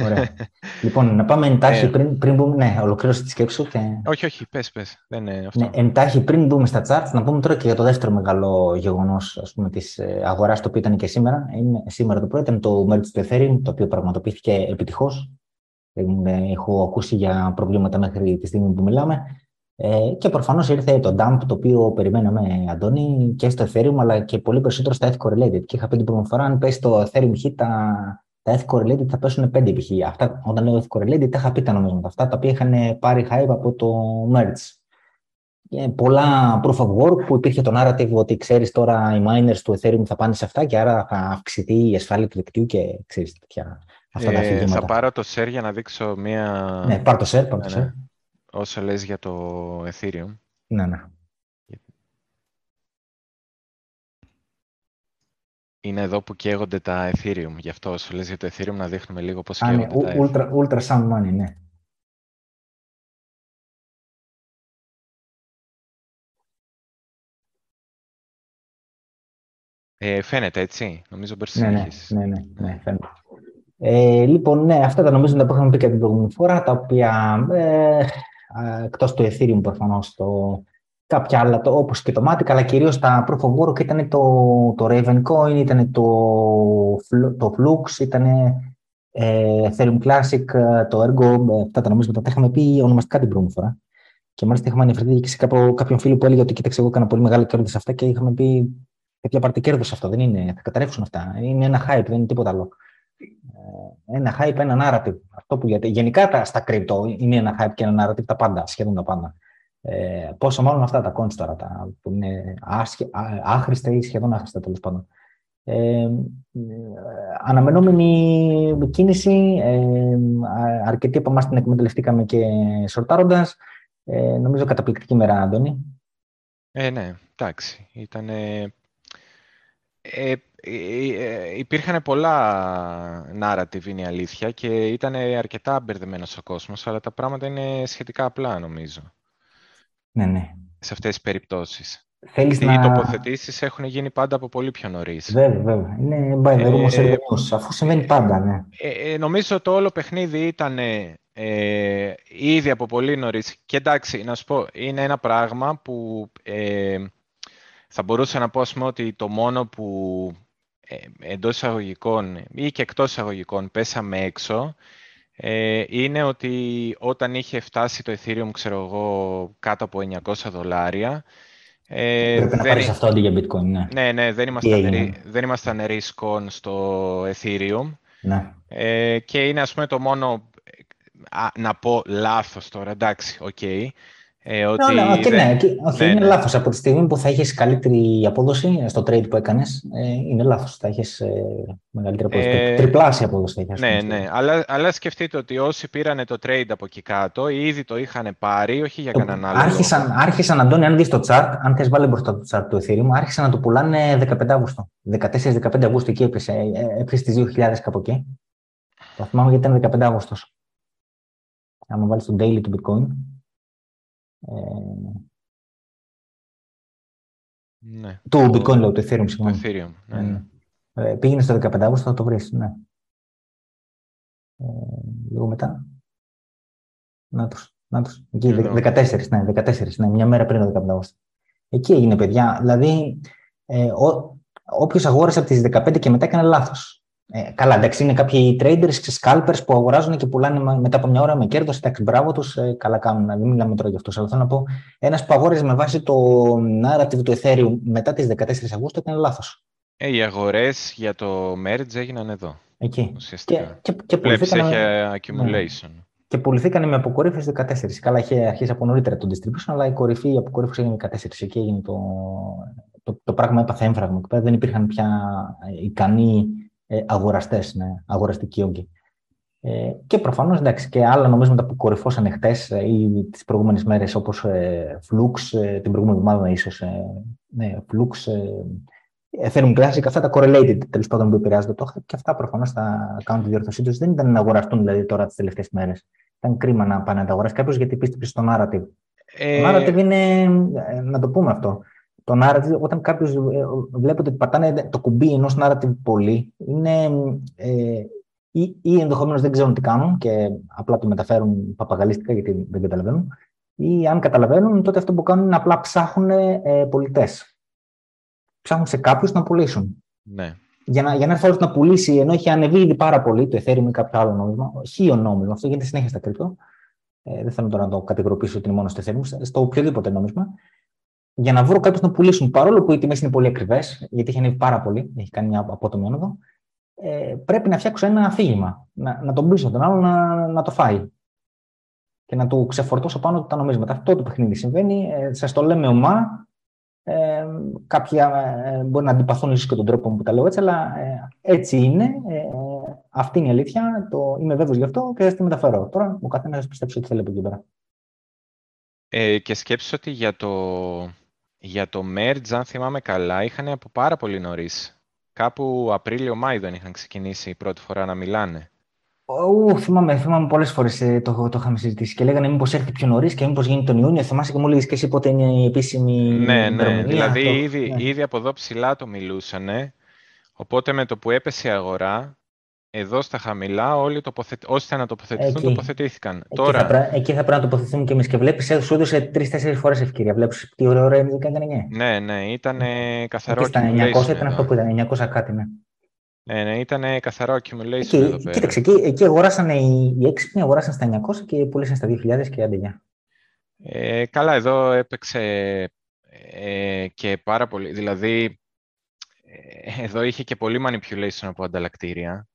Ωραία. Ωραία. λοιπόν, να πάμε εντάχει ε, πριν, πριν μπούμε, ναι, ολοκλήρωση της σκέψης σου. Και... Όχι, όχι, πες, πες, δεν είναι αυτό. Ναι, εντάχει πριν μπούμε στα charts, να πούμε τώρα και για το δεύτερο μεγάλο γεγονός, ας πούμε, της ε, αγοράς, το οποίο ήταν και σήμερα. Είναι, σήμερα το πρωί ήταν το merge του Ethereum, το οποίο πραγματοποιήθηκε επιτυχώς. Έχω ακούσει για προβλήματα μέχρι τη στιγμή που μιλάμε. Ε, και προφανώς ήρθε το dump το οποίο περιμέναμε, Αντώνη, και στο Ethereum αλλά και πολύ περισσότερο στα F-correlated. Και είχα πει την πρώτη φορά, αν πέσει το Ethereum hit, τα, τα F-correlated θα πέσουν 5 π.χ. Αυτά, όταν λέω F-correlated, τα είχα πει τα νομίσματα αυτά, τα οποία είχαν πάρει hype από το merge. Και πολλά proof of work που υπήρχε το narrative ότι ξέρεις τώρα οι miners του Ethereum θα πάνε σε αυτά και άρα θα αυξηθεί η ασφάλεια του δικτύου και ξέρεις τέτοια. Αυτά τα ε, θα πάρω το share για να δείξω μία. Ναι, πάρ το share, πάρ το ναι, ναι. share όσο λες για το Ethereum. Ναι, ναι. Είναι εδώ που καίγονται τα Ethereum. Γι' αυτό όσο λες για το Ethereum να δείχνουμε λίγο πώς Α, καίγονται ναι, τα ultra, ultra sound money, ναι. Ε, φαίνεται έτσι, νομίζω μπορείς ναι, ναι, ναι, ναι, ναι, φαίνεται. Ε, λοιπόν, ναι, αυτά τα νομίζω που είχαμε πει και την προηγούμενη φορά, τα οποία ε, εκτός του Ethereum προφανώς, το, κάποια άλλα, το, όπως και το Matic, αλλά κυρίως τα Proof of Work ήταν το, το Ravencoin, ήταν το, το Flux, ήταν ε, Ethereum Classic, το Ergo, αυτά τα νομίσματα τα είχαμε πει ονομαστικά την πρώτη φορά. Και μάλιστα είχαμε αναφερθεί και σε κάποιο, κάποιον φίλο που έλεγε ότι κοίταξε, εγώ έκανα πολύ μεγάλο κέρδος σε αυτά και είχαμε πει τέτοια πάρτε κέρδος αυτό. Δεν είναι, θα καταρρεύσουν αυτά. Είναι ένα hype, δεν είναι τίποτα άλλο ένα hype, ένα narrative. Αυτό που γιατί, γενικά τα, στα crypto είναι ένα hype και ένα narrative τα πάντα, σχεδόν τα πάντα. Ε, πόσο μάλλον αυτά τα coins τώρα, τα, που είναι άσχε, άχρηστα ή σχεδόν άχρηστα τέλος πάντων. Ε, αναμενόμενη κίνηση, ε, αρκετοί από εμάς την εκμεταλλευτήκαμε και σορτάροντας. Ε, νομίζω καταπληκτική μέρα, Αντώνη. Ε, ναι, εντάξει. Ήταν ε, ε, ε, υπήρχαν πολλά narrative, είναι η αλήθεια, και ήταν αρκετά μπερδεμένος ο κόσμος, αλλά τα πράγματα είναι σχετικά απλά, νομίζω. Ναι, ναι. Σε αυτές τις περιπτώσεις. Θέλεις Οι να... τοποθετήσεις έχουν γίνει πάντα από πολύ πιο νωρίς. Βέβαια, βέβαια. Είναι by the ε, αφού συμβαίνει πάντα, ναι. Ε, νομίζω το όλο παιχνίδι ήταν ε, ήδη από πολύ νωρίς. Και εντάξει, να σου πω, είναι ένα πράγμα που ε, θα μπορούσα να πω πούμε, ότι το μόνο που ε, εντός εισαγωγικών ή και εκτός εισαγωγικών πέσαμε έξω ε, είναι ότι όταν είχε φτάσει το Ethereum, ξέρω εγώ, κάτω από 900 δολάρια, ε, Πρέπει να πάρεις αυτό αντί για bitcoin, ναι. Ναι, ναι, δεν ήμασταν, δεν ήμασταν risk on στο Ethereum. Ναι. Ε, και είναι, ας πούμε, το μόνο, να πω λάθος τώρα, εντάξει, OK. Okay. Ε, ότι ναι, ναι, ναι, όχι, ναι, είναι ναι. λάθος. Από τη στιγμή που θα έχεις καλύτερη απόδοση στο trade που έκανες, ε, είναι λάθος. Θα έχεις ε, μεγαλύτερη απόδοση. Ε, Τριπλάσια απόδοση θα έχεις. Ναι, ναι. Αλλά, αλλά σκεφτείτε ότι όσοι πήραν το trade από εκεί κάτω, ήδη το είχαν πάρει, όχι για κανέναν άλλο. Άρχισαν, άρχισαν Αντώνη, αν δεις το chart, αν θες βάλει μπροστά το chart του Ethereum, άρχισαν να το πουλάνε 15 Αύγουστο. 14-15 Αυγούστου εκεί έπεσε. Ε, έπεσε στις 2.000 κάπου εκεί. Το θυμάμαι γιατί ήταν 15 Αύγουστος. Αν βάλεις το daily του bitcoin, ε, ναι. Του το... Bitcoin, λέω, του Ethereum, συγγνώμη. Ethereum, ναι, ναι. Ε, πήγαινε στο 15 Αύγουστο, θα το βρεις, ναι. Ε, λίγο μετά. Να τους, να τους. Εκεί, 14, ναι, 14, ναι, μια μέρα πριν το 15 Αύγουστο. Εκεί έγινε, παιδιά. Δηλαδή, ε, όποιος αγόρασε από τις 15 και μετά έκανε λάθος. Ε, καλά, εντάξει, είναι κάποιοι traders και scalpers που αγοράζουν και πουλάνε μετά από μια ώρα με κέρδος. Εντάξει, μπράβο τους, ε, καλά κάνουν. Δεν μιλάμε τώρα για αυτό. Αλλά θέλω να πω, ένας που αγόραζε με βάση το narrative του Ethereum μετά τις 14 Αυγούστου ήταν λάθος. Ε, οι αγορές για το merge έγιναν εδώ. Εκεί. Ουσιαστικά. Και, και, και πουληθήκαν, έχει accumulation. Ναι. Και πουληθήκαν με αποκορύφωση 14. Καλά, είχε αρχίσει από νωρίτερα το distribution, αλλά η κορυφή, η αποκορύφωση έγινε 14. Εκεί έγινε το, το, το πράγμα, έπαθε έμφραγμα. Δεν υπήρχαν πια ικανοί ε, αγοραστές, ναι, αγοραστικοί όγκοι. Ε, και προφανώς και άλλα νομίσματα που κορυφώσαν χτες ε, ή τις προηγούμενες μέρες, όπως ε, Flux, ε, την προηγούμενη εβδομάδα ίσως. Ε, ναι, Flux, ε, Ethereum Classic, αυτά τα correlated τέλος πάντων που επηρεάζονται το και αυτά προφανώς θα κάνουν τη διόρθωσή τους. Δεν ήταν να αγοραστούν δηλαδή τώρα τις τελευταίες μέρες. Ήταν κρίμα να πάνε να τα αγοράσει κάποιος γιατί πίστεψε στο narrative. Ε... Το narrative είναι, να το πούμε αυτό, το narrative, όταν κάποιος ε, βλέπει ότι πατάνε το κουμπί ενός narrative πολύ, είναι, ε, ή, ή ενδεχομένως δεν ξέρουν τι κάνουν και απλά το μεταφέρουν παπαγαλίστικα γιατί δεν καταλαβαίνουν, ή αν καταλαβαίνουν, τότε αυτό που κάνουν είναι απλά ψάχνουν ε, πολιτές. Ψάχνουν σε κάποιους να πουλήσουν. Ναι. Για να, για να έρθει να πουλήσει, ενώ έχει ανεβεί ήδη πάρα πολύ το Ethereum ή κάποιο άλλο νόμισμα, χείο νόμισμα, αυτό γίνεται συνέχεια στα κρυπτο. Ε, δεν θέλω τώρα να το κατηγοροποιήσω ότι είναι μόνο στο Ethereum, στο οποιοδήποτε νόμισμα για να βρω κάποιους να πουλήσουν, παρόλο που οι τιμές είναι πολύ ακριβές, γιατί έχει ανέβει πάρα πολύ, έχει κάνει μια απότομη άνοδο, ε, πρέπει να φτιάξω ένα αφήγημα. Να, να τον πείσω τον άλλο να, να το φάει. Και να του ξεφορτώσω πάνω τα νομίσματα. Αυτό το παιχνίδι συμβαίνει. Ε, Σας το λέμε ομά. Ε, κάποια ε, μπορεί να αντιπαθούν ίσως και τον τρόπο που τα λέω έτσι, αλλά ε, έτσι είναι. Ε, αυτή είναι η αλήθεια. Το, είμαι βέβαιος γι' αυτό και θα τη μεταφέρω. Τώρα ο καθένας πιστέψει ότι θέλει από εκεί πέρα. Ε, και σκέψω ότι για το, για το merge, αν θυμάμαι καλά, είχαν από πάρα πολύ νωρίς. Κάπου Απρίλιο-Μάη δεν είχαν ξεκινήσει η πρώτη φορά να μιλάνε. Ού, θυμάμαι, θυμάμαι πολλές φορές ε, το, το είχαμε συζητήσει και λέγανε μήπως έρθει πιο νωρίς και μήπως γίνει τον Ιούνιο. Θυμάσαι και μου λέγε και εσύ πότε είναι η επίσημη. Ναι, ναι. Δηλαδή ήδη, ναι. ήδη από εδώ ψηλά το μιλούσανε. Οπότε με το που έπεσε η αγορά, εδώ στα χαμηλά, όλοι τοποθετ... όσοι θα να τοποθετηθούν, εκεί. τοποθετήθηκαν. Εκεί, Τώρα... θα πρέ... εκεί θα πρέπει να τοποθετηθούμε και εμείς. Και βλέπεις, σου έδωσε τρει-τέσσερι φορές ευκαιρία. Βλέπεις τι ωραίο ώρα είναι έκανε. Ναι, ναι, ήταν καθαρό. Και στα 900 ήταν αυτό που ήταν, 900 κάτι, ναι. Ναι, ναι, ήταν καθαρό accumulation εκεί, εδώ πέρα. Κοίταξε, εκεί, εκεί αγοράσανε οι, οι έξυπνοι, αγοράσαν στα 900 και πουλήσαν στα 2000 και άντε ε, καλά, εδώ έπαιξε ε, και πάρα πολύ. Δηλαδή, ε, εδώ είχε και πολύ manipulation από ανταλλακτήρια.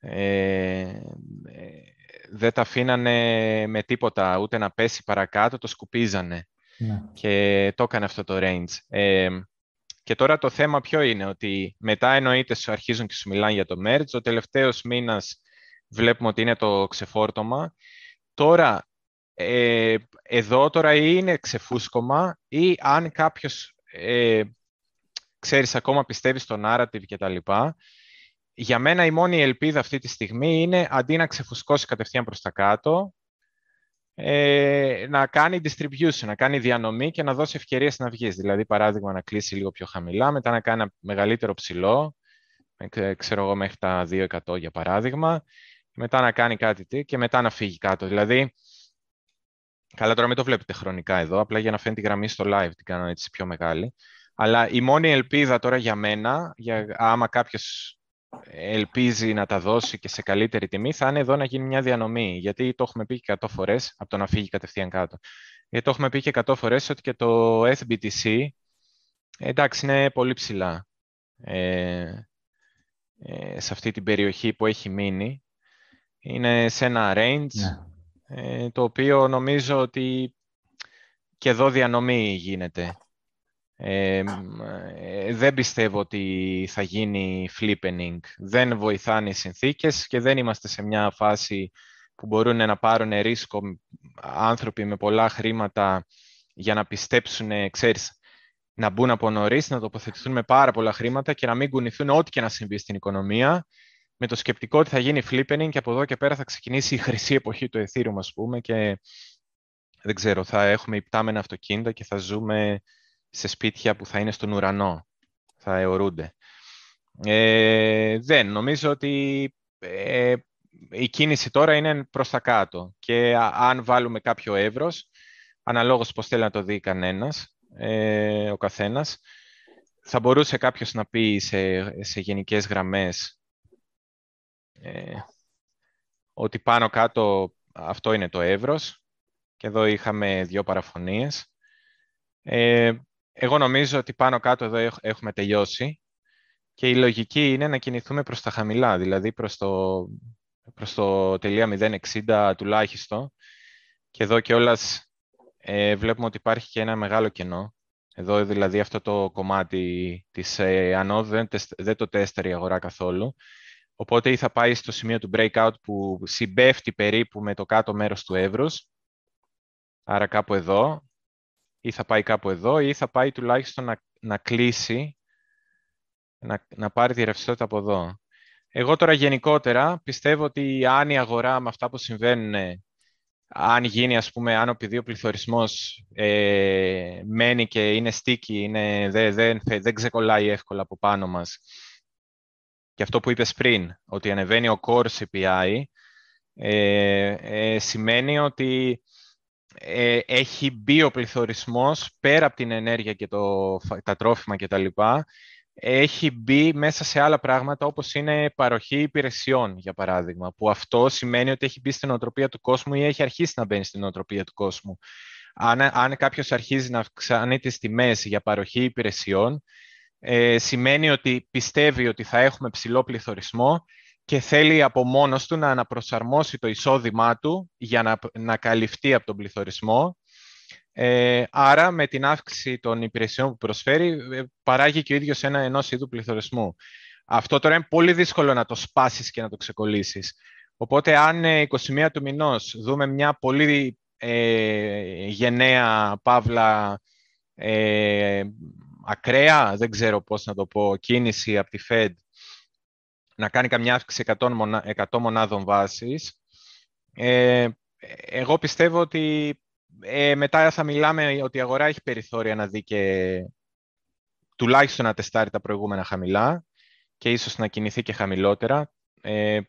Ε, ε, δεν τα αφήνανε με τίποτα, ούτε να πέσει παρακάτω, το σκουπίζανε. Ναι. Και το έκανε αυτό το range. Ε, και τώρα το θέμα ποιο είναι, ότι μετά εννοείται σου αρχίζουν και σου μιλάνε για το merge, ο τελευταίος μήνας βλέπουμε ότι είναι το ξεφόρτωμα. Τώρα, ε, εδώ τώρα είναι ξεφούσκωμα ή αν κάποιος, ε, ξέρεις, ακόμα πιστεύει στο narrative και τα λοιπά, για μένα η μόνη ελπίδα αυτή τη στιγμή είναι αντί να ξεφουσκώσει κατευθείαν προς τα κάτω, ε, να κάνει distribution, να κάνει διανομή και να δώσει ευκαιρίες να βγεις. Δηλαδή, παράδειγμα, να κλείσει λίγο πιο χαμηλά, μετά να κάνει ένα μεγαλύτερο ψηλό, ξέρω εγώ μέχρι τα 2% για παράδειγμα, μετά να κάνει κάτι και μετά να φύγει κάτω. Δηλαδή, καλά τώρα μην το βλέπετε χρονικά εδώ, απλά για να φαίνεται η γραμμή στο live την κάνω έτσι πιο μεγάλη. Αλλά η μόνη ελπίδα τώρα για μένα, για, άμα κάποιος ελπίζει να τα δώσει και σε καλύτερη τιμή, θα είναι εδώ να γίνει μια διανομή. Γιατί το έχουμε πει και 100 φορές από το να φύγει κατευθείαν κάτω. Γιατί το έχουμε πει και 100 φορές ότι και το SBTC εντάξει είναι πολύ ψηλά ε, ε, σε αυτή την περιοχή που έχει μείνει. Είναι σε ένα range ναι. ε, το οποίο νομίζω ότι και εδώ διανομή γίνεται. Ε, δεν πιστεύω ότι θα γίνει flippening. Δεν βοηθάνε οι συνθήκες και δεν είμαστε σε μια φάση που μπορούν να πάρουν ρίσκο άνθρωποι με πολλά χρήματα για να πιστέψουν, ξέρεις, να μπουν από νωρίς, να τοποθετηθούν με πάρα πολλά χρήματα και να μην κουνηθούν ό,τι και να συμβεί στην οικονομία, με το σκεπτικό ότι θα γίνει flippening και από εδώ και πέρα θα ξεκινήσει η χρυσή εποχή του Ethereum, ας πούμε, και δεν ξέρω, θα έχουμε υπτάμενα αυτοκίνητα και θα ζούμε σε σπίτια που θα είναι στον ουρανό, θα αιωρούνται. Ε, δεν, νομίζω ότι ε, η κίνηση τώρα είναι προς τα κάτω και αν βάλουμε κάποιο εύρος, αναλόγως πώς θέλει να το δει κανένας, ε, ο καθένας, θα μπορούσε κάποιος να πει σε, σε γενικές γραμμές ε, ότι πάνω κάτω αυτό είναι το εύρος και εδώ είχαμε δύο παραφωνίες. Ε, εγώ νομίζω ότι πάνω κάτω εδώ έχουμε τελειώσει και η λογική είναι να κινηθούμε προς τα χαμηλά, δηλαδή προς το, προς το τελεία 060 τουλάχιστον. Και εδώ και όλας ε, βλέπουμε ότι υπάρχει και ένα μεγάλο κενό. Εδώ δηλαδή αυτό το κομμάτι της ε, ανώδου δεν, δεν το τέστερε η αγορά καθόλου. Οπότε ή θα πάει στο σημείο του breakout που συμπέφτει περίπου με το κάτω μέρος του εύρους, άρα κάπου εδώ, ή θα πάει κάπου εδώ, ή θα πάει τουλάχιστον να, να κλείσει, να, να πάρει τη ρευστότητα από εδώ. Εγώ τώρα γενικότερα πιστεύω ότι αν η αγορά με αυτά που συμβαίνουν, αν γίνει, ας πούμε, αν επειδή ο πληθωρισμός ε, μένει και είναι sticky, είναι, δεν, δεν, δεν ξεκολλάει εύκολα από πάνω μας, και αυτό που είπες πριν, ότι ανεβαίνει ο core CPI, ε, ε, σημαίνει ότι ε, έχει μπει ο πληθωρισμός πέρα από την ενέργεια και το, τα τρόφιμα κτλ. Έχει μπει μέσα σε άλλα πράγματα όπως είναι παροχή υπηρεσιών, για παράδειγμα, που αυτό σημαίνει ότι έχει μπει στην οτροπία του κόσμου ή έχει αρχίσει να μπαίνει στην οτροπία του κόσμου. Αν, αν κάποιος αρχίζει να αυξάνει τις τιμές για παροχή υπηρεσιών, ε, σημαίνει ότι πιστεύει ότι θα έχουμε ψηλό πληθωρισμό και θέλει από μόνος του να αναπροσαρμόσει το εισόδημά του για να, να καλυφθεί από τον πληθωρισμό. Ε, άρα, με την αύξηση των υπηρεσιών που προσφέρει, ε, παράγει και ο ίδιος ένα ενός είδου πληθωρισμού. Αυτό τώρα είναι πολύ δύσκολο να το σπάσεις και να το ξεκολλήσεις. Οπότε, αν 21 ε, του μηνός δούμε μια πολύ ε, γενναία, παύλα, ε, ακραία, δεν ξέρω πώς να το πω, κίνηση από τη Fed να κάνει καμιά αύξηση 100, μονάδων βάσης. Ε, εγώ πιστεύω ότι ε, μετά θα μιλάμε ότι η αγορά έχει περιθώρια να δει και τουλάχιστον να τεστάρει τα προηγούμενα χαμηλά και ίσως να κινηθεί και χαμηλότερα. Ε,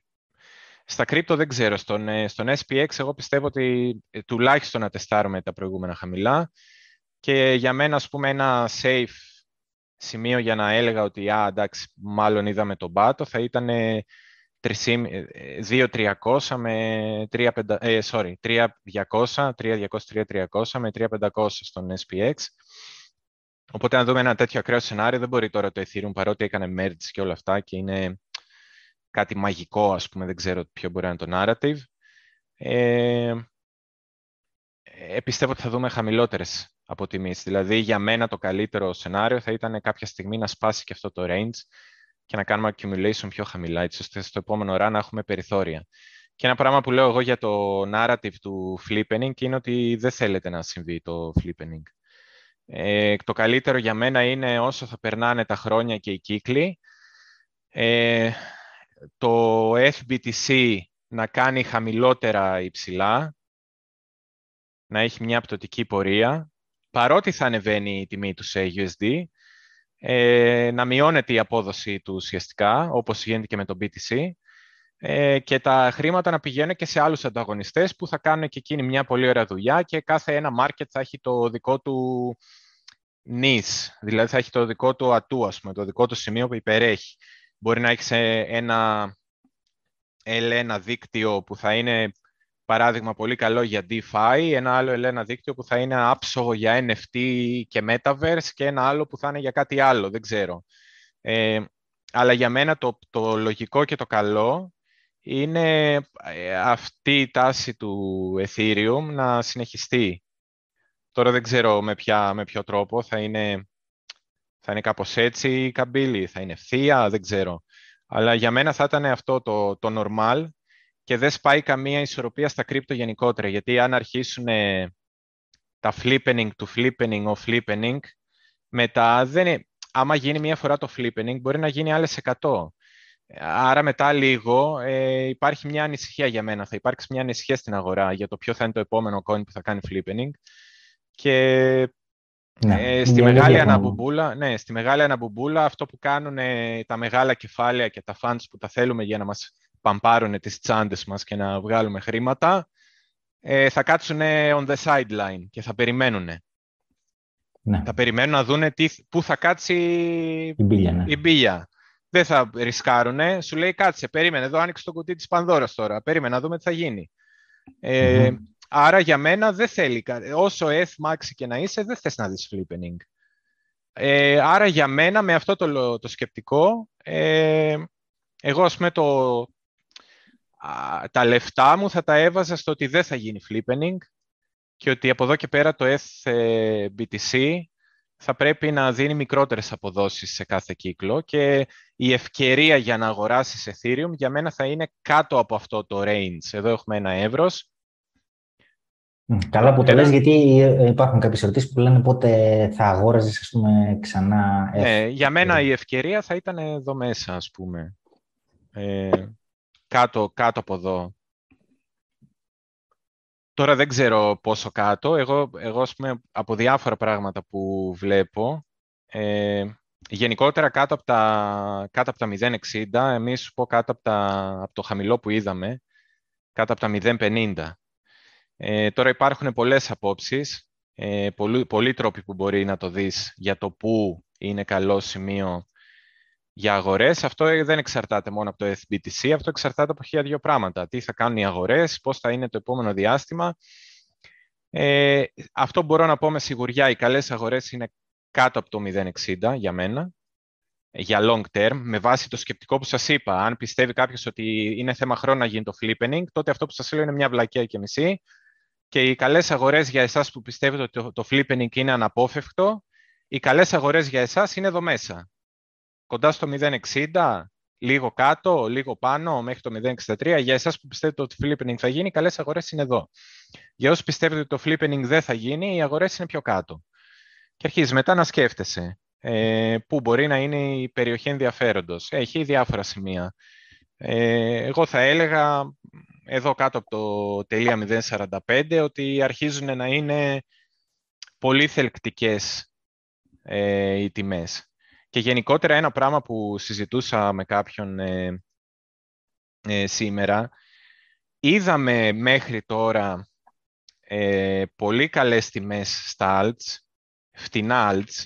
στα κρύπτο δεν ξέρω. Στον, ε, στον SPX εγώ πιστεύω ότι ε, τουλάχιστον να τεστάρουμε τα προηγούμενα χαμηλά και για μένα, ας πούμε, ένα safe σημείο για να έλεγα ότι α, εντάξει, μάλλον είδαμε τον πάτο, θα ήταν 2.300 με 3.500, ε, sorry, 3.200, 3.200, 3.300 με 3.500 στον SPX. Οπότε αν δούμε ένα τέτοιο ακραίο σενάριο, δεν μπορεί τώρα το Ethereum, παρότι έκανε merge και όλα αυτά και είναι κάτι μαγικό, ας πούμε, δεν ξέρω ποιο μπορεί να είναι το narrative. Ε, ε, πιστεύω ότι θα δούμε χαμηλότερες αποτιμήσεις. Δηλαδή, για μένα το καλύτερο σενάριο θα ήταν κάποια στιγμή να σπάσει και αυτό το range και να κάνουμε accumulation πιο χαμηλά, έτσι ώστε στο επόμενο run να έχουμε περιθώρια. Και ένα πράγμα που λέω εγώ για το narrative του flippening είναι ότι δεν θέλετε να συμβεί το flippening. Ε, το καλύτερο για μένα είναι όσο θα περνάνε τα χρόνια και οι κύκλοι, ε, το FBTC να κάνει χαμηλότερα υψηλά, να έχει μια πτωτική πορεία παρότι θα ανεβαίνει η τιμή του σε USD, ε, να μειώνεται η απόδοση του ουσιαστικά, όπως γίνεται και με το BTC, ε, και τα χρήματα να πηγαίνουν και σε άλλους ανταγωνιστές που θα κάνουν και εκείνη μια πολύ ωραία δουλειά και κάθε ένα market θα έχει το δικό του νης, δηλαδή θα έχει το δικό του ατού, ας πούμε, το δικό του σημείο που υπερέχει. Μπορεί να έχεις ένα L1 δίκτυο που θα είναι παράδειγμα πολύ καλό για DeFi, ένα άλλο L1 δίκτυο που θα είναι άψογο για NFT και Metaverse και ένα άλλο που θα είναι για κάτι άλλο, δεν ξέρω. Ε, αλλά για μένα το, το λογικό και το καλό είναι ε, αυτή η τάση του Ethereum να συνεχιστεί. Τώρα δεν ξέρω με, ποια, με ποιο τρόπο. Θα είναι, θα είναι κάπως έτσι η καμπύλη, θα είναι ευθεία, δεν ξέρω. Αλλά για μένα θα ήταν αυτό το, το normal και δεν σπάει καμία ισορροπία στα κρύπτο γενικότερα. Γιατί αν αρχίσουν τα flippening του flippening ο flippening, μετά δεν άμα γίνει μία φορά το flippening, μπορεί να γίνει άλλες 100. Άρα μετά λίγο ε, υπάρχει μια ανησυχία για μένα. Θα υπάρξει μια ανησυχία στην αγορά για το ποιο θα είναι το επόμενο coin που θα κάνει flippening. Και ναι, ε, στη, μεγάλη αναμπουμπούλα, ναι, στη μεγάλη αναμπουμπούλα αυτό που κάνουν ε, τα μεγάλα κεφάλαια και τα funds που τα θέλουμε για να μας παμπάρουν τις τσάντες μας και να βγάλουμε χρήματα, ε, θα κάτσουν on the sideline και θα περιμένουν. Ναι. Θα περιμένουν να δουν πού θα κάτσει η μπίλια. Ναι. Η μπίλια δεν θα ρισκάρουνε. Σου λέει κάτσε, περίμενε, εδώ άνοιξε το κουτί της Πανδώρας τώρα. Περίμενε να δούμε τι θα γίνει. Ε, Άρα για μένα δεν θέλει, όσο F και να είσαι, δεν θες να δεις flippening. Ε, άρα για μένα με αυτό το, το σκεπτικό, ε, εγώ ας πούμε το, τα λεφτά μου θα τα έβαζα στο ότι δεν θα γίνει flippening και ότι από εδώ και πέρα το FBTC θα πρέπει να δίνει μικρότερες αποδόσεις σε κάθε κύκλο και η ευκαιρία για να αγοράσεις Ethereum για μένα θα είναι κάτω από αυτό το range. Εδώ έχουμε ένα εύρος. Καλά που το λες, γιατί υπάρχουν κάποιες ερωτήσεις που λένε πότε θα αγόραζες ας πούμε, ξανά. Ναι, για μένα η ευκαιρία θα ήταν εδώ μέσα, ας πούμε. Ε, κάτω, κάτω από εδώ. Τώρα δεν ξέρω πόσο κάτω. Εγώ, εγώ πούμε, από διάφορα πράγματα που βλέπω, ε, γενικότερα κάτω από τα, κάτω από τα 0,60, εμείς σου πω κάτω από, τα, από το χαμηλό που είδαμε, κάτω από τα 0,50. Ε, τώρα υπάρχουν πολλές απόψεις, ε, πολλοί, πολλοί τρόποι που μπορεί να το δεις για το πού είναι καλό σημείο για αγορές. Αυτό δεν εξαρτάται μόνο από το FBTC, αυτό εξαρτάται από χίλια δύο πράγματα. Τι θα κάνουν οι αγορές, πώς θα είναι το επόμενο διάστημα. Ε, αυτό μπορώ να πω με σιγουριά, οι καλές αγορές είναι κάτω από το 0,60 για μένα, για long term, με βάση το σκεπτικό που σας είπα. Αν πιστεύει κάποιος ότι είναι θέμα χρόνου να γίνει το flippening, τότε αυτό που σας λέω είναι μια βλακία και μισή. Και οι καλές αγορές για εσάς που πιστεύετε ότι το, το flippening είναι αναπόφευκτο, οι καλές αγορές για εσάς είναι εδώ μέσα κοντά στο 0,60, λίγο κάτω, λίγο πάνω, μέχρι το 0,63. Για εσάς που πιστεύετε ότι το flipping θα γίνει, οι καλές αγορές είναι εδώ. Για όσους πιστεύετε ότι το flipping δεν θα γίνει, οι αγορές είναι πιο κάτω. Και αρχίζει μετά να σκέφτεσαι ε, πού μπορεί να είναι η περιοχή ενδιαφέροντος. Έχει διάφορα σημεία. Ε, εγώ θα έλεγα εδώ κάτω από το τελεία 045 ότι αρχίζουν να είναι πολύ θελκτικές ε, οι τιμές. Και γενικότερα ένα πράγμα που συζητούσα με κάποιον ε, ε, σήμερα, είδαμε μέχρι τώρα ε, πολύ καλές τιμές στα alts, φτηνά alts,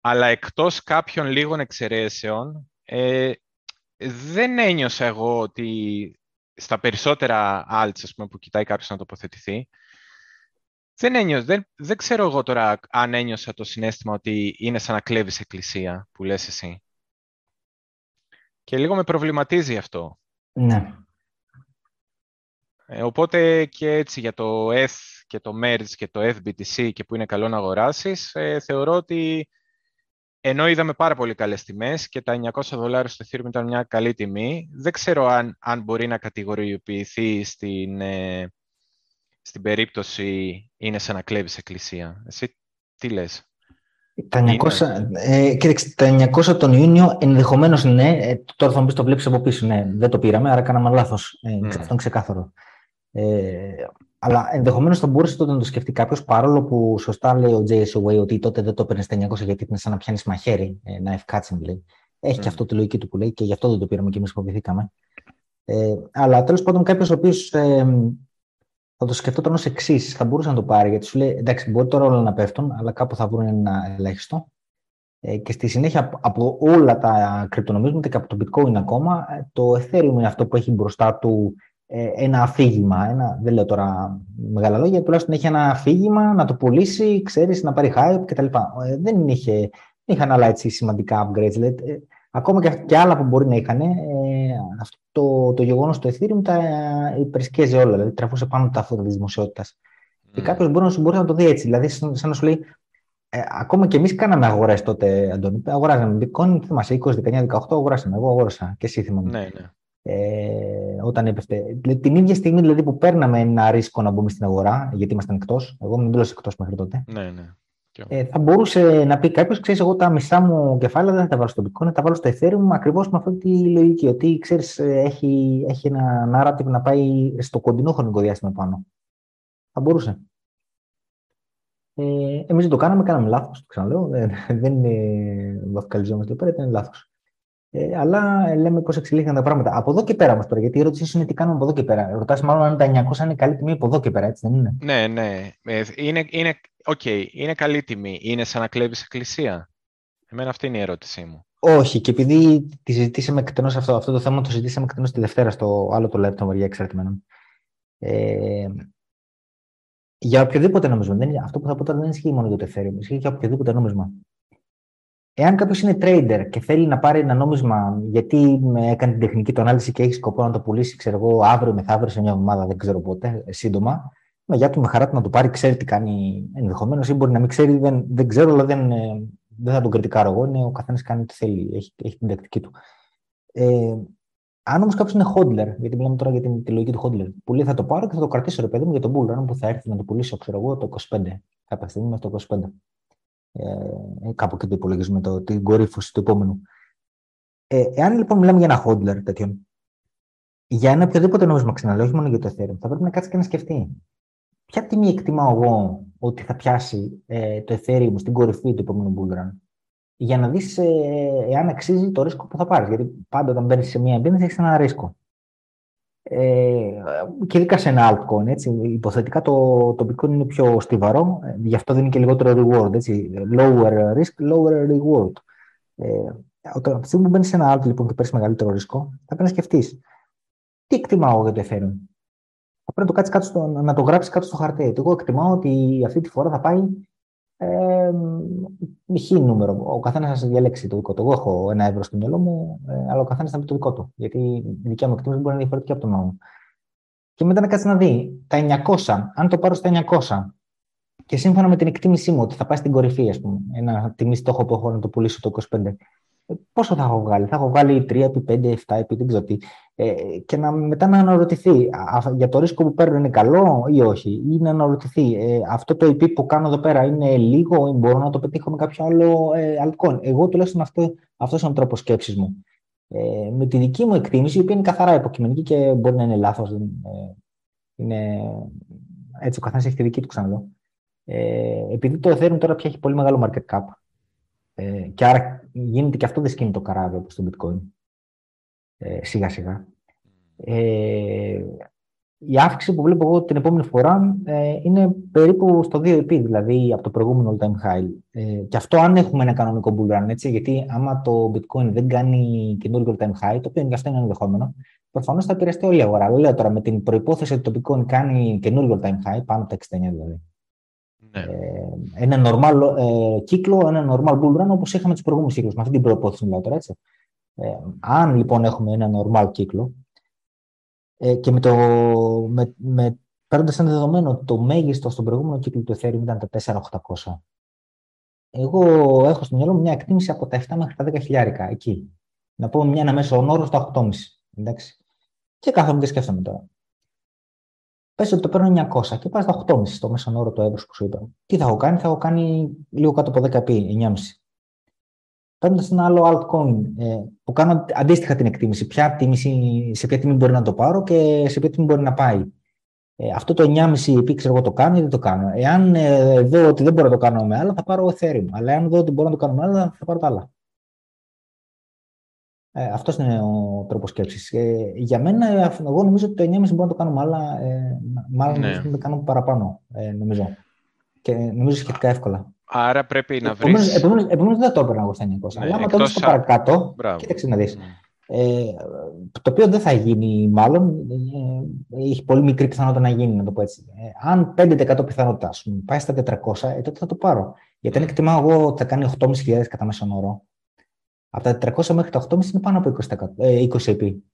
αλλά εκτός κάποιων λίγων εξαιρέσεων, ε, δεν ένιωσα εγώ ότι στα περισσότερα alts, ας πούμε, που κοιτάει κάποιος να τοποθετηθεί, δεν, ένιωσα, δεν, δεν ξέρω εγώ τώρα αν ένιωσα το συνέστημα ότι είναι σαν να κλέβεις εκκλησία που λες εσύ. Και λίγο με προβληματίζει αυτό. Ναι. Ε, οπότε και έτσι για το F και το MERGE και το FBTC και που είναι καλό να αγοράσεις, ε, θεωρώ ότι ενώ είδαμε πάρα πολύ καλές τιμές και τα 900 δολάρια στο Ethereum ήταν μια καλή τιμή, δεν ξέρω αν, αν μπορεί να κατηγοριοποιηθεί στην, ε, στην περίπτωση είναι σαν να κλέβεις εκκλησία. Εσύ τι λες; Τα 900, ε, κοίταξε, τα 900 τον Ιούνιο ενδεχομένως ναι. Ε, τώρα θα μου πεις το βλέπεις από πίσω. Ναι, δεν το πήραμε, άρα κάναμε λάθος. Ε, mm. Αυτό είναι ξεκάθαρο. Ε, αλλά ενδεχομένως θα μπορούσε τότε να το σκεφτεί κάποιος, παρόλο που σωστά λέει ο JSOA ότι τότε δεν το παίρνει στα 900 γιατί είναι σαν να πιάνεις μαχαίρι, ε, να ευκάτσει λέει. Έχει mm. και αυτό τη λογική του που λέει και γι' αυτό δεν το πήραμε και εμείς φοβηθήκαμε. Ε, αλλά τέλος πάντων, κάποιος ο οποίος ε, θα το σκεφτόταν ως εξής, θα μπορούσε να το πάρει. Γιατί σου λέει, εντάξει, μπορεί τώρα όλα να πέφτουν, αλλά κάπου θα βρουν ένα ελάχιστο. Ε, και στη συνέχεια από όλα τα κρυπτονομίσματα και από το bitcoin ακόμα, ε, το ethereum είναι αυτό που έχει μπροστά του ε, ένα αφήγημα. Ένα, δεν λέω τώρα μεγάλα λόγια, τουλάχιστον έχει ένα αφήγημα να το πουλήσει, ξέρεις, να πάρει hype κτλ. Ε, δεν είχε, είχαν άλλα έτσι σημαντικά upgrades. Δηλαδή, ακόμα και, και άλλα που μπορεί να είχαν, ε, αυτό το, το γεγονός του Ethereum τα υπερσκέζει όλα. Δηλαδή, τραβούσε πάνω τα φώτα της δημοσιότητας. Mm. Και κάποιος μπορεί, μπορεί να το δει έτσι. Δηλαδή, σαν να σου λέει, ε, ακόμα και εμείς κάναμε αγορές τότε, Αντώνη. Αγοράζαμε bitcoin, θυμάσαι, 20, 19, 18, αγοράσαμε. Εγώ αγόρασα και εσύ θυμάμαι. Ναι, ναι. Ε, όταν έπεφτε. Την ίδια στιγμή δηλαδή, που παίρναμε ένα ρίσκο να μπούμε στην αγορά, γιατί ήμασταν εκτός, εγώ ήμουν εντελώς εκτός μέχρι τότε. Ναι, ναι. Ε, θα μπορούσε να πει κάποιος, ξέρεις, εγώ τα μισά μου κεφάλαια δεν θα τα βάλω στο bitcoin, θα τα βάλω στο ethereum ακριβώς με αυτή τη λογική. Ότι ξέρεις, έχει, έχει ένα narrative να πάει στο κοντινό χρονικό διάστημα πάνω. Θα μπορούσε. Ε, Εμείς δεν το κάναμε, κάναμε λάθος. Το ξαναλέω. Δεν, δεν είναι βαφκαλιζόμαστε εδώ πέρα, ήταν λάθος. Ε, αλλά λέμε πώς εξελίχθηκαν τα πράγματα. Από εδώ και πέρα όμως τώρα, γιατί η ερώτησή είναι τι κάνουμε από εδώ και πέρα. Ρωτάς μάλλον αν τα 900 είναι καλή τιμή από εδώ και πέρα, έτσι δεν είναι; Ναι, ναι. Ε, είναι, είναι, okay. είναι καλή τιμή. Είναι σαν να κλέβεις εκκλησία. Εμένα αυτή είναι η ερώτησή μου. Όχι, και επειδή τη συζητήσαμε εκτενώς αυτό, αυτό το θέμα, το συζητήσαμε εκτενώς τη Δευτέρα στο άλλο το λεπτό μεριά εξαρτημένων. Ε, για οποιοδήποτε νόμισμα. Δεν είναι, αυτό που θα πω τώρα δεν ισχύει μόνο για το Ethereum, ισχύει για οποιοδήποτε νόμισμα. Εάν κάποιος είναι trader και θέλει να πάρει ένα νόμισμα γιατί έκανε την τεχνική του ανάλυση και έχει σκοπό να το πουλήσει, ξέρω εγώ, αύριο, μεθαύριο, σε μια εβδομάδα, δεν ξέρω πότε, σύντομα, με γεια του με χαρά του να το πάρει, ξέρει τι κάνει ενδεχομένως ή μπορεί να μην ξέρει, δεν, δεν ξέρω, αλλά δεν, ε, δεν θα τον κριτικάρω εγώ. Είναι, ο καθένας κάνει ό,τι θέλει, έχει, έχει την τακτική του. Ε, αν όμως κάποιος είναι hodler, γιατί μιλάμε τώρα για την, τη λογική του hodler, που λέει θα το πάρω και θα το κρατήσω ρε παιδί μου για τον bull που θα έρθει να το πουλήσω, ξέρω εγώ, το 25. Κάποια στιγμή μέχρι το 25. Ε, ε, κάπου εκεί το υπολογίζουμε το, την κορύφωση του επόμενου. Ε, εάν λοιπόν μιλάμε για ένα hodler τέτοιον, για ένα οποιοδήποτε νόμισμα ξαναλέω, όχι μόνο για το Ethereum, θα πρέπει να κάτσει και να σκεφτεί. Ποια τιμή εκτιμάω εγώ ότι θα πιάσει ε, το Ethereum στην κορυφή του επόμενου bull για να δεις ε, εάν αξίζει το ρίσκο που θα πάρεις. Γιατί πάντα όταν μπαίνεις σε μια επένδυση έχεις ένα ρίσκο. Ε, και ειδικά σε ένα altcoin. Έτσι. Υποθετικά το, το bitcoin είναι πιο στιβαρό, ε, γι' αυτό δίνει και λιγότερο reward. Έτσι. Lower risk, lower reward. Ε, όταν, από τη στιγμή που μπαίνεις σε ένα alt λοιπόν, και παίρνεις μεγαλύτερο ρίσκο, θα πρέπει να σκεφτείς τι εκτιμάω για το Ethereum. Θα πρέπει να το, κάτσεις κάτω στο, να το γράψεις κάτω στο χαρτί. Εγώ εκτιμάω ότι αυτή τη φορά θα πάει ε, χ νούμερο. Ο καθένας θα διαλέξει το δικό του. Εγώ έχω ένα ευρώ στο μυαλό μου, ε, αλλά ο καθένας θα πει το δικό του. Γιατί η δικιά μου εκτίμηση μπορεί να είναι διαφορετική από τον άλλο. Και μετά να κάτσει να δει τα 900, αν το πάρω στα 900 και σύμφωνα με την εκτίμησή μου ότι θα πάει στην κορυφή, ας πούμε, ένα τιμή στόχο που έχω να το πουλήσω το 25, πόσο θα έχω βγάλει; Θα έχω βγάλει 3 επί 5, 7 επί δεν ξέρω τι. Ε, και να, μετά να αναρωτηθεί για το ρίσκο που παίρνω είναι καλό ή όχι; Ή να αναρωτηθεί ε, αυτό το EP που κάνω εδώ πέρα είναι λίγο ή μπορώ να το πετύχω με κάποιο άλλο ε, Εγώ τουλάχιστον αυτό αυτός είναι ο τρόπος σκέψης μου. Ε, με τη δική μου εκτίμηση, η οποία είναι καθαρά υποκειμενική και μπορεί να είναι λάθος. Ε, είναι, έτσι ο καθένας έχει τη δική του ξαναλέω. Ε, επειδή το Ethereum τώρα πια έχει πολύ μεγάλο market cap, ε, και άρα γίνεται και αυτό δυσκίνητο καράβι όπως το bitcoin. Ε, σιγά σιγά. Ε, η αύξηση που βλέπω εγώ την επόμενη φορά ε, είναι περίπου στο 2 EP, δηλαδή από το προηγούμενο all time high. Ε, και αυτό αν έχουμε ένα κανονικό bull run, έτσι, γιατί άμα το bitcoin δεν κάνει καινούργιο all time high, το οποίο και αυτό είναι ενδεχόμενο, προφανώς θα επηρεαστεί όλη η αγορά. Λέω τώρα με την προπόθεση ότι το bitcoin κάνει καινούργιο all time high, πάνω από τα 69 δηλαδή. Ναι. Ε, ένα normal ε, κύκλο, ένα normal bull run όπως είχαμε τους προηγούμενους κύκλους. Με αυτή την προπόθεση μιλάω τώρα, έτσι. Ε, αν λοιπόν έχουμε ένα normal κύκλο ε, και με το, με, με, παίρνοντας ένα δεδομένο ότι το μέγιστο στον προηγούμενο κύκλο του Ethereum ήταν τα 4.800. Εγώ έχω στο μυαλό μου μια εκτίμηση από τα 7 μέχρι τα 10 χιλιάρικα εκεί. Να πω μια ένα μέσο όρο στα 8,5. Εντάξει. Και κάθομαι και σκέφτομαι τώρα. Πες ότι το παίρνω 900 και πάει στα 8,5 στο μέσο όρο του εύρου που σου είπα. Τι θα έχω κάνει, θα έχω κάνει λίγο κάτω από 10 πει, 9,5. Παίρνοντας ένα άλλο altcoin ε, που κάνω αντίστοιχα την εκτίμηση, ποια τιμή, σε ποια τιμή μπορεί να το πάρω και σε ποια τιμή μπορεί να πάει. Ε, αυτό το 9,5 επί ξέρω εγώ το κάνω ή δεν το κάνω. Εάν ε, δω ότι δεν μπορώ να το κάνω με άλλα, θα πάρω Ethereum. Αλλά αν δω ότι μπορώ να το κάνω με άλλα, θα πάρω τα άλλα. Ε, Αυτός είναι ο τρόπος σκέψης. Ε, για μένα, εγώ νομίζω ότι το 9,5 μπορούμε να το κάνουμε, αλλά ε, μάλλον ναι. να το κάνουμε παραπάνω, ε, νομίζω. Και νομίζω σχετικά εύκολα. Άρα πρέπει να βρει. Επομένω, δεν το έπαιρνα εγώ στα 900. Ναι, αλλά άμα το βρει παρακάτω, Μπράβο. κοίταξε να δεις. Mm. Ε, το οποίο δεν θα γίνει μάλλον, ε, έχει πολύ μικρή πιθανότητα να γίνει, να το πω έτσι. Ε, αν 5% πιθανότητα πούμε, πάει στα 400, ε, τότε θα το πάρω. Γιατί αν εκτιμάω εγώ ότι θα κάνει 8.500 κατά μέσον όρο, από τα 400 μέχρι τα 8.500 είναι πάνω από 20, ε, 20 επί.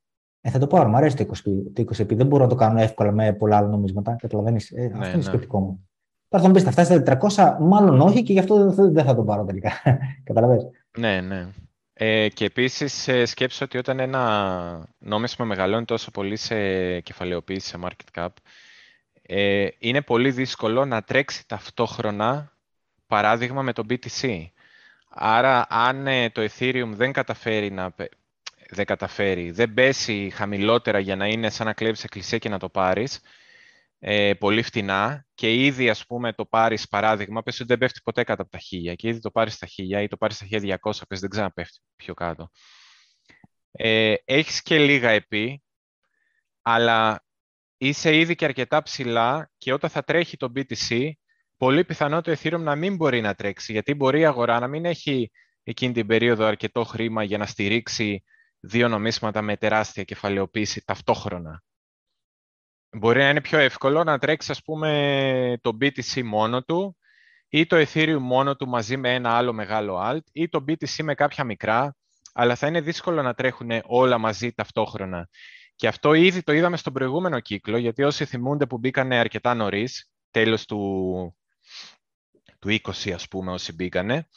Ε, θα το πάρω, μου αρέσει το 20, το 20 επί. Δεν μπορώ να το κάνω εύκολα με πολλά άλλα νομίσματα. Καταλαβαίνεις. Ε, ναι, αυτό είναι ναι. σκεπτικό μου. Τώρα θα μου πεις, θα φτάσει στα 400, μάλλον όχι και γι' αυτό δεν θα το πάρω τελικά. [laughs] Καταλαβαίνεις. Ναι, ναι. Ε, και επίσης ε, σκέψω ότι όταν ένα νόμισμα μεγαλώνει τόσο πολύ σε κεφαλαιοποίηση, σε market cap, ε, είναι πολύ δύσκολο να τρέξει ταυτόχρονα, παράδειγμα με το BTC. Άρα, αν ε, το Ethereum δεν καταφέρει να δεν καταφέρει, δεν πέσει χαμηλότερα για να είναι σαν να κλέβεις εκκλησία και να το πάρεις, ε, πολύ φτηνά και ήδη ας πούμε το πάρεις παράδειγμα, πες ότι δεν πέφτει ποτέ κάτω από τα χίλια και ήδη το πάρεις στα χίλια ή το πάρεις στα 1200, πες δεν ξαναπέφτει πιο κάτω. Ε, έχεις και λίγα επί, αλλά είσαι ήδη και αρκετά ψηλά και όταν θα τρέχει το BTC, πολύ πιθανό το Ethereum να μην μπορεί να τρέξει, γιατί μπορεί η αγορά να μην έχει εκείνη την περίοδο αρκετό χρήμα για να στηρίξει δύο νομίσματα με τεράστια κεφαλαιοποίηση ταυτόχρονα. Μπορεί να είναι πιο εύκολο να τρέξει, ας πούμε, το BTC μόνο του ή το Ethereum μόνο του μαζί με ένα άλλο μεγάλο alt ή το BTC με κάποια μικρά, αλλά θα είναι δύσκολο να τρέχουν όλα μαζί ταυτόχρονα. Και αυτό ήδη το είδαμε στον προηγούμενο κύκλο, γιατί όσοι θυμούνται που μπήκανε αρκετά νωρίς, τέλος του, του 20 ας πούμε όσοι μπήκανε,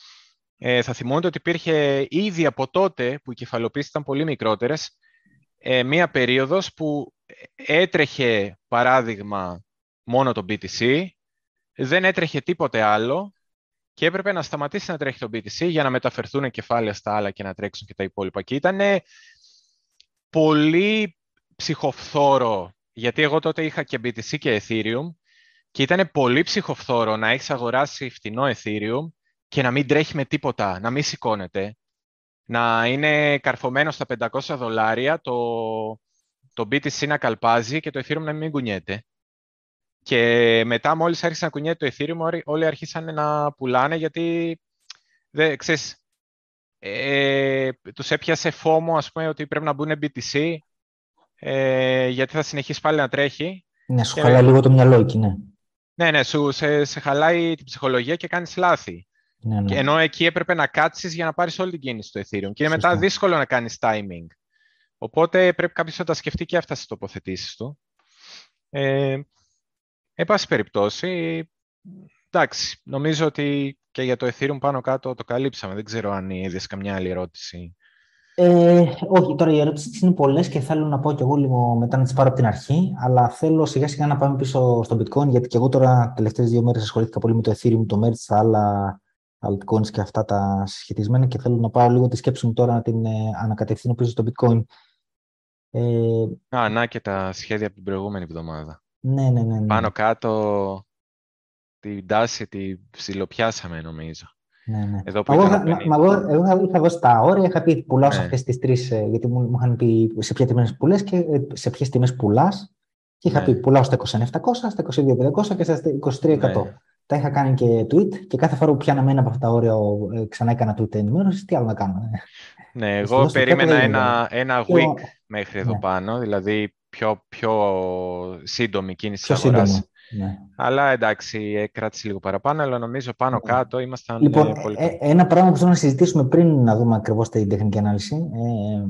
ε, θα θυμούνται ότι υπήρχε ήδη από τότε που οι κεφαλοποίησεις ήταν πολύ μικρότερες, ε, μία περίοδος που έτρεχε, παράδειγμα, μόνο το BTC, δεν έτρεχε τίποτε άλλο και έπρεπε να σταματήσει να τρέχει το BTC για να μεταφερθούν κεφάλαια στα άλλα και να τρέξουν και τα υπόλοιπα. Και ήταν πολύ ψυχοφθόρο, γιατί εγώ τότε είχα και BTC και Ethereum και ήταν πολύ ψυχοφθόρο να έχεις αγοράσει φτηνό Ethereum και να μην τρέχει με τίποτα, να μην σηκώνεται, να είναι καρφωμένος στα 500 δολάρια το, το BTC να καλπάζει και το Ethereum να μην κουνιέται. Και μετά μόλις άρχισε να κουνιέται το Ethereum, όλοι άρχισαν να πουλάνε γιατί, δεν, ξέρεις, ε, τους έπιασε φόμο, ας πούμε, ότι πρέπει να μπουν BTC, ε, γιατί θα συνεχίσει πάλι να τρέχει. Ναι, σου χαλάει λίγο το μυαλό εκεί, ναι. Ναι, ναι, σου, σε, σε χαλάει την ψυχολογία και κάνεις λάθη. Ναι, ναι. Ενώ εκεί έπρεπε να κάτσεις για να πάρεις όλη την κίνηση στο Ethereum. Και είναι μετά δύσκολο να κάνεις timing. Οπότε πρέπει κάποιος να τα σκεφτεί και αυτά στις τοποθετήσεις του. Ε, εν πάση περιπτώσει, εντάξει, νομίζω ότι και για το Ethereum πάνω κάτω το καλύψαμε. Δεν ξέρω αν είδες καμιά άλλη ερώτηση. Ε, όχι, τώρα οι ερώτησει είναι πολλές και θέλω να πω κι εγώ λίγο μετά να τις πάρω από την αρχή. Αλλά θέλω σιγά σιγά να πάμε πίσω στο Bitcoin, γιατί και εγώ τώρα τελευταίες δύο μέρες ασχολήθηκα πολύ με το Ethereum, το Merge, τα άλλα altcoins και αυτά τα συσχετισμένα και θέλω να πάω λίγο τη σκέψη μου τώρα να την ε, ανακατευθύνω πίσω στο Bitcoin. Ε, Α, να και τα σχέδια από την προηγούμενη εβδομάδα. Ναι, ναι, ναι. ναι. Πάνω κάτω την τάση τη ψιλοπιάσαμε νομίζω. Ναι, ναι. Εδώ που εγώ, είχα, μα, εγώ, εγώ είχα δώσει τα όρια, είχα πει πουλάω ναι. σε αυτές τις τρεις, ε, γιατί μου, μου είχαν πει σε ποια τιμές πουλές και ε, σε ποιες τιμές πουλάς. Και είχα ναι. πει πουλάω στα 22.700, στα 22.500 και στα 23.100. Ναι. Τα είχα κάνει και tweet και κάθε φορά που πιάναμε ένα από αυτά τα όρια, ξανά έκανα tweet ενημέρωσης. Τι άλλο να κάνω. Ναι, εγώ περίμενα ένα, ένα week μέχρι εδώ ναι. πάνω, δηλαδή πιο, πιο σύντομη κίνηση πιο αγοράς. Ναι. Αλλά εντάξει, κράτησε λίγο παραπάνω, αλλά νομίζω πάνω ναι. κάτω ήμασταν λοιπόν, ε, πολύ... Ε, ένα πράγμα που θέλω να συζητήσουμε πριν να δούμε ακριβώς την τεχνική ανάλυση ε,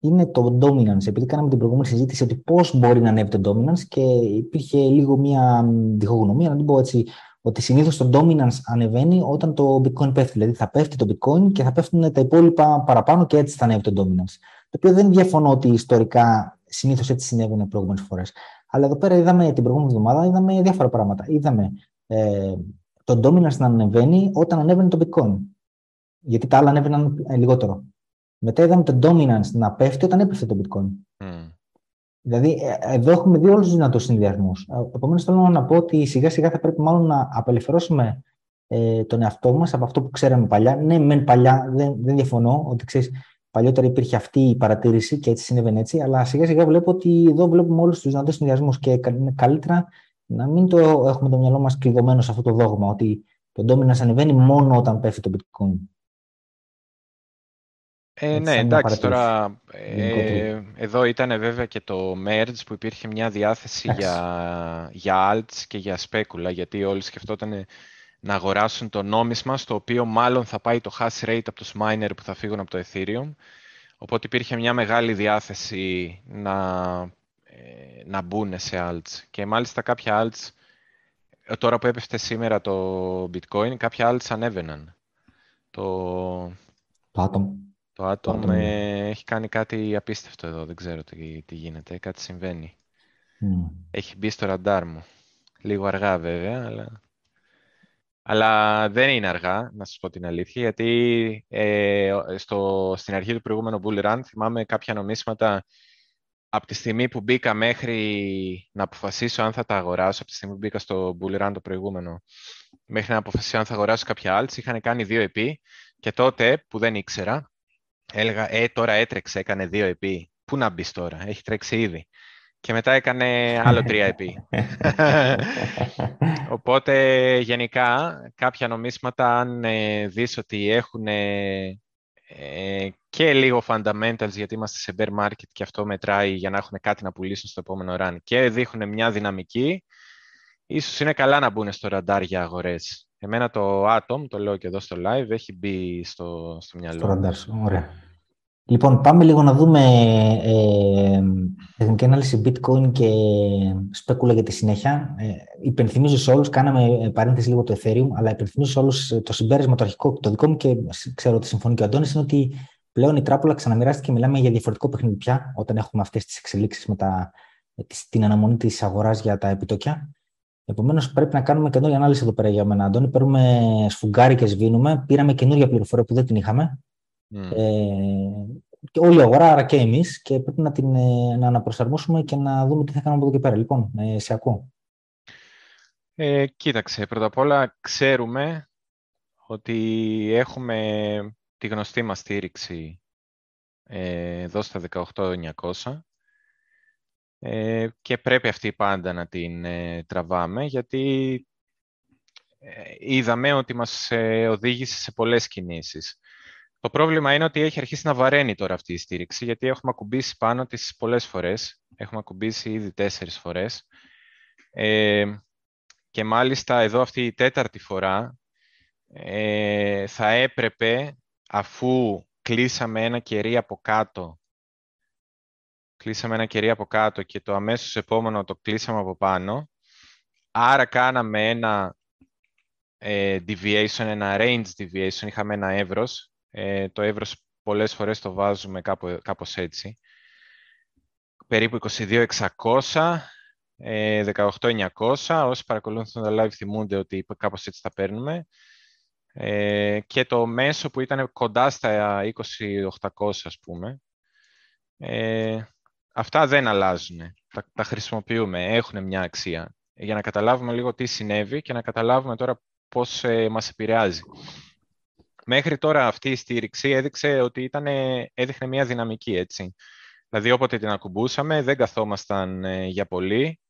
είναι το dominance. Επειδή κάναμε την προηγούμενη συζήτηση ότι πώς μπορεί να ανέβει το dominance και υπήρχε λίγο μια διχογνωμία, να την πω έτσι, ότι συνήθως το dominance ανεβαίνει όταν το bitcoin πέφτει. Δηλαδή θα πέφτει το bitcoin και θα πέφτουν τα υπόλοιπα παραπάνω και έτσι θα ανέβει το dominance. Το οποίο δεν διαφωνώ ότι ιστορικά συνήθως έτσι συνέβαινε προηγούμενες φορές. Αλλά εδώ πέρα είδαμε την προηγούμενη εβδομάδα είδαμε διάφορα πράγματα. Είδαμε ε, το dominance να ανεβαίνει όταν ανέβαινε το bitcoin. Γιατί τα άλλα ανέβαιναν ε, λιγότερο. Μετά είδαμε το dominance να πέφτει όταν έπεφτε το bitcoin. Mm. Δηλαδή, ε, εδώ έχουμε δει όλους τους δυνατούς συνδυασμούς. Ε, Επομένως, θέλω να πω ότι σιγά σιγά θα πρέπει μάλλον να απελευθερώσουμε ε, τον εαυτό μας από αυτό που ξέραμε παλιά. Ναι, μεν παλιά, δεν, δεν διαφωνώ ότι ξέρεις, Παλιότερα υπήρχε αυτή η παρατήρηση και έτσι συνέβαινε έτσι, αλλά σιγά σιγά βλέπω ότι εδώ βλέπουμε όλους τους δυνατού συνδυασμούς και καλύτερα να μην το έχουμε το μυαλό μας κλειδωμένο σε αυτό το δόγμα, ότι το dominance ανεβαίνει μόνο όταν πέφτει το bitcoin. Ε, ναι, εντάξει, τώρα ε, εδώ ήταν βέβαια και το merge που υπήρχε μια διάθεση για, για alts και για specula, γιατί όλοι σκεφτόταν να αγοράσουν το νόμισμα στο οποίο μάλλον θα πάει το hash rate από τους miner που θα φύγουν από το Ethereum. Οπότε υπήρχε μια μεγάλη διάθεση να, ε, να μπουν σε alts. Και μάλιστα κάποια alts, ε, τώρα που έπεφτε σήμερα το bitcoin, κάποια alts ανέβαιναν. Το, το Atom. Το Atom, ναι. έχει κάνει κάτι απίστευτο εδώ, δεν ξέρω τι, τι γίνεται, κάτι συμβαίνει. Έχει μπει στο ραντάρ μου. Λίγο αργά βέβαια, αλλά... Αλλά δεν είναι αργά, να σας πω την αλήθεια, γιατί ε, στο, στην αρχή του προηγούμενου Bull Run θυμάμαι κάποια νομίσματα από τη στιγμή που μπήκα μέχρι να αποφασίσω αν θα τα αγοράσω, από τη στιγμή που μπήκα στο Bull Run το προηγούμενο, μέχρι να αποφασίσω αν θα αγοράσω κάποια άλλα, είχαν κάνει δύο επί και τότε που δεν ήξερα, έλεγα, ε, τώρα έτρεξε, έκανε δύο επί. Πού να μπεις τώρα, έχει τρέξει ήδη και μετά έκανε άλλο τρία επί. [laughs] Οπότε γενικά κάποια νομίσματα αν ε, δεις ότι έχουν ε, και λίγο fundamentals γιατί είμαστε σε bear market και αυτό μετράει για να έχουν κάτι να πουλήσουν στο επόμενο run και δείχνουν μια δυναμική, ίσως είναι καλά να μπουν στο ραντάρ για αγορές. Εμένα το Atom, το λέω και εδώ στο live, έχει μπει στο, στο μυαλό. Στο ραντάρ, ωραία. Λοιπόν, πάμε λίγο να δούμε ε, τεχνική ανάλυση bitcoin και σπέκουλα για τη συνέχεια. Ε, υπενθυμίζω σε όλους, κάναμε παρένθεση λίγο το ethereum, αλλά υπενθυμίζω σε όλους το συμπέρασμα το αρχικό, το δικό μου και ξέρω ότι συμφωνεί και ο Αντώνης, είναι ότι πλέον η τράπουλα ξαναμοιράστηκε και μιλάμε για διαφορετικό παιχνίδι πια, όταν έχουμε αυτές τις εξελίξεις με τα, την αναμονή της αγοράς για τα επιτόκια. Επομένως, πρέπει να κάνουμε καινούργια ανάλυση εδώ πέρα για μένα. Αντώνη, παίρνουμε σφουγγάρι και σβήνουμε. Πήραμε καινούργια πληροφορία που δεν την είχαμε. Ε, και όλη η αγορά, άρα και εμείς, και πρέπει να την ε, να αναπροσαρμόσουμε και να δούμε τι θα κάνουμε από εδώ και πέρα. Λοιπόν, ε, σε ακούω. Ε, κοίταξε, πρώτα απ' όλα ξέρουμε ότι έχουμε τη γνωστή μας στήριξη ε, εδώ στα 18.900 ε, και πρέπει αυτή πάντα να την ε, τραβάμε γιατί είδαμε ότι μας οδήγησε σε πολλές κινήσεις. Το πρόβλημα είναι ότι έχει αρχίσει να βαραίνει τώρα αυτή η στήριξη, γιατί έχουμε ακουμπήσει πάνω της πολλές φορές. Έχουμε ακουμπήσει ήδη τέσσερις φορές. Ε, και μάλιστα εδώ αυτή η τέταρτη φορά ε, θα έπρεπε, αφού κλείσαμε ένα κερί από κάτω, κλείσαμε ένα κερί από κάτω και το αμέσως επόμενο το κλείσαμε από πάνω, άρα κάναμε ένα ε, deviation, ένα range deviation, είχαμε ένα εύρος, ε, το εύρος πολλές φορές το βάζουμε κάπου, κάπως έτσι. Περίπου 22.600, ε, 18.900. Όσοι παρακολουθούν το live θυμούνται ότι κάπως έτσι τα παίρνουμε. Ε, και το μέσο που ήταν κοντά στα 20.800 ας πούμε. Ε, αυτά δεν αλλάζουν. Τα, τα χρησιμοποιούμε, έχουν μια αξία. Για να καταλάβουμε λίγο τι συνέβη και να καταλάβουμε τώρα πώς ε, μας επηρεάζει. Μέχρι τώρα αυτή η στήριξη έδειξε ότι ήταν, έδειχνε μια δυναμική, έτσι. Δηλαδή, όποτε την ακουμπούσαμε, δεν καθόμασταν ε, για πολύ.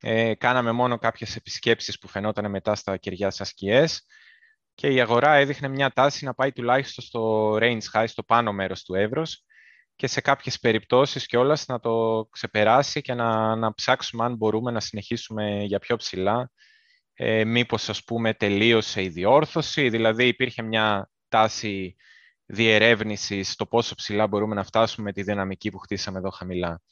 Ε, κάναμε μόνο κάποιες επισκέψεις που φαινόταν μετά στα κεριά σας σκιές και η αγορά έδειχνε μια τάση να πάει τουλάχιστον στο range high, στο πάνω μέρος του εύρος και σε κάποιες περιπτώσεις κιόλας να το ξεπεράσει και να, να ψάξουμε αν μπορούμε να συνεχίσουμε για πιο ψηλά ε, μήπως ας πούμε τελείωσε η διόρθωση, δηλαδή υπήρχε μια τάση διερεύνησης στο πόσο ψηλά μπορούμε να φτάσουμε με τη δυναμική που χτίσαμε εδώ χαμηλά.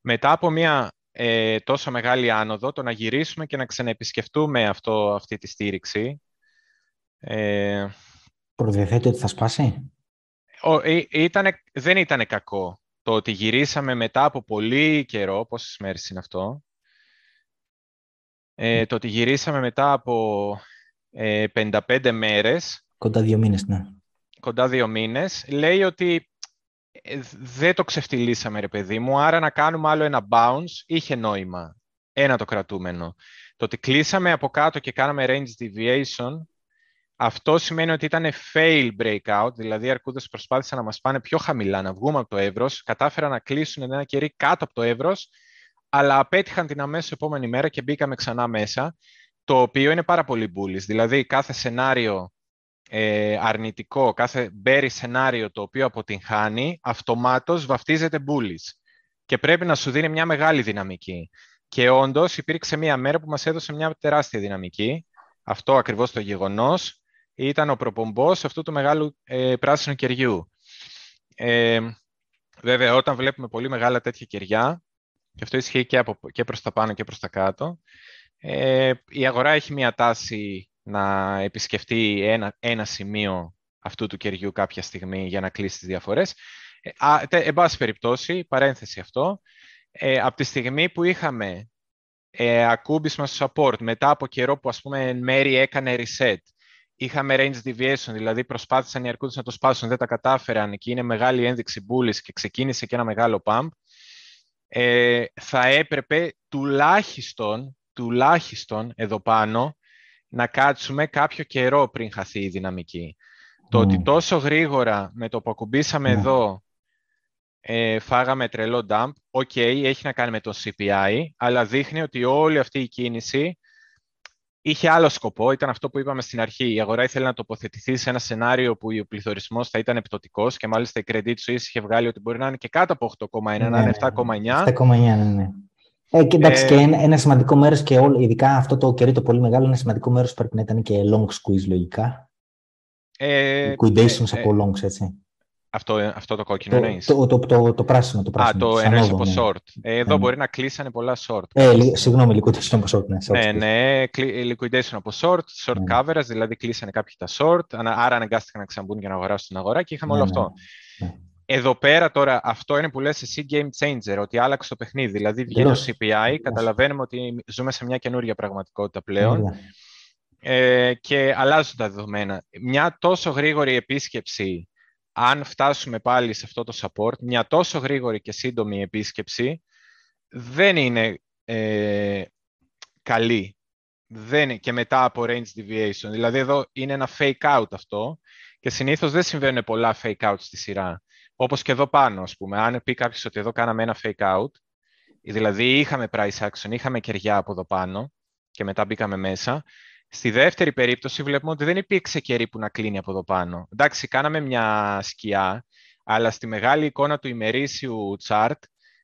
Μετά από μια ε, τόσο μεγάλη άνοδο, το να γυρίσουμε και να ξαναεπισκεφτούμε αυτό, αυτή τη στήριξη. Ε, Προδιαθέτει ότι θα σπάσει; Ο, ε, ήτανε, δεν ήταν κακό το ότι γυρίσαμε μετά από πολύ καιρό, πόσες μέρες είναι αυτό, ε, το ότι γυρίσαμε μετά από ε, 55 μέρες. Κοντά δύο μήνες, ναι. Κοντά δύο μήνες. Λέει ότι ε, δεν το ξεφτυλίσαμε, ρε παιδί μου, άρα να κάνουμε άλλο ένα bounce είχε νόημα. Ένα το κρατούμενο. Το ότι κλείσαμε από κάτω και κάναμε range deviation Αυτό σημαίνει ότι ήταν fail breakout, δηλαδή οι αρκούδες προσπάθησαν να μας πάνε πιο χαμηλά, να βγούμε από το εύρος, κατάφεραν να κλείσουν ένα κερί κάτω από το εύρος, αλλά απέτυχαν την αμέσως επόμενη μέρα και μπήκαμε ξανά μέσα, το οποίο είναι πάρα πολύ bullish. Δηλαδή κάθε σενάριο ε, αρνητικό, κάθε bearish σενάριο το οποίο αποτυγχάνει, αυτομάτως βαφτίζεται bullish και πρέπει να σου δίνει μια μεγάλη δυναμική. Και όντως υπήρξε μια μέρα που μας έδωσε μια τεράστια δυναμική, αυτό ακριβώς το γεγονός, ήταν ο προπομπός αυτού του μεγάλου ε, πράσινου κεριού. Ε, βέβαια, όταν βλέπουμε πολύ μεγάλα τέτοια κεριά, και αυτό ισχύει και, από, και προς τα πάνω και προς τα κάτω, ε, η αγορά έχει μια τάση να επισκεφτεί ένα, ένα σημείο αυτού του κεριού κάποια στιγμή για να κλείσει τις διαφορές. Ε, εν πάση περιπτώσει, παρένθεση αυτό, ε, από τη στιγμή που είχαμε ε, ακούμπισμα στο support, μετά από καιρό που ας πούμε εν μέρη έκανε reset, είχαμε range deviation, δηλαδή προσπάθησαν οι αρκούδες να το σπάσουν, δεν τα κατάφεραν και είναι μεγάλη ένδειξη bullish και ξεκίνησε και ένα μεγάλο pump, ε, θα έπρεπε τουλάχιστον, τουλάχιστον εδώ πάνω να κάτσουμε κάποιο καιρό πριν χαθεί η δυναμική. Το ότι τόσο γρήγορα με το που ακουμπήσαμε εδώ ε, φάγαμε τρελό dump, OK, έχει να κάνει με το CPI, αλλά δείχνει ότι όλη αυτή η κίνηση είχε άλλο σκοπό, ήταν αυτό που είπαμε στην αρχή. Η αγορά ήθελε να τοποθετηθεί σε ένα σενάριο που ο πληθωρισμός θα ήταν πιο πτωτικός και μάλιστα η Credit Suisse είχε βγάλει ότι μπορεί να είναι και κάτω από 8,1, ναι, να είναι 7,9. 7,9, ναι, ναι. Ε, και εντάξει, ε, και ένα, ένα σημαντικό μέρος και όλο, ειδικά αυτό το κερί το πολύ μεγάλο, ένα σημαντικό μέρος πρέπει να ήταν και long squeeze λογικά. Ε, Liquidations ε, από longs, έτσι. Αυτό, αυτό το κόκκινο το, εννοείς; Το, το, το, το, πράσινο, το πράσινο. Α, το εννοείς από ναι. short. Ε, εδώ ναι. μπορεί να κλείσανε πολλά short. Ε, συγγνώμη, liquidation από short. Ναι, short ναι, ναι, liquidation από short, short ναι. coverage, δηλαδή κλείσανε κάποιοι τα short, άρα αναγκάστηκαν να ξαναμπούν για να αγοράσουν την αγορά και είχαμε ναι, όλο αυτό. Ναι. Εδώ πέρα τώρα, αυτό είναι που λες εσύ game changer, ότι άλλαξε το παιχνίδι. Δηλαδή βγαίνει το CPI, καταλαβαίνουμε ότι ζούμε σε μια καινούργια πραγματικότητα πλέον ε, και αλλάζουν τα δεδομένα. Μια τόσο γρήγορη επίσκεψη αν φτάσουμε πάλι σε αυτό το support, μια τόσο γρήγορη και σύντομη επίσκεψη δεν είναι ε, καλή. Δεν και μετά από range deviation. Δηλαδή εδώ είναι ένα fake out αυτό και συνήθως δεν συμβαίνουν πολλά fake out στη σειρά. Όπως και εδώ πάνω, ας πούμε. Αν πει κάποιος ότι εδώ κάναμε ένα fake out, δηλαδή είχαμε price action, είχαμε κεριά από εδώ πάνω και μετά μπήκαμε μέσα, Στη δεύτερη περίπτωση βλέπουμε ότι δεν υπήρξε κερί που να κλείνει από εδώ πάνω. Εντάξει, κάναμε μια σκιά, αλλά στη μεγάλη εικόνα του ημερήσιου chart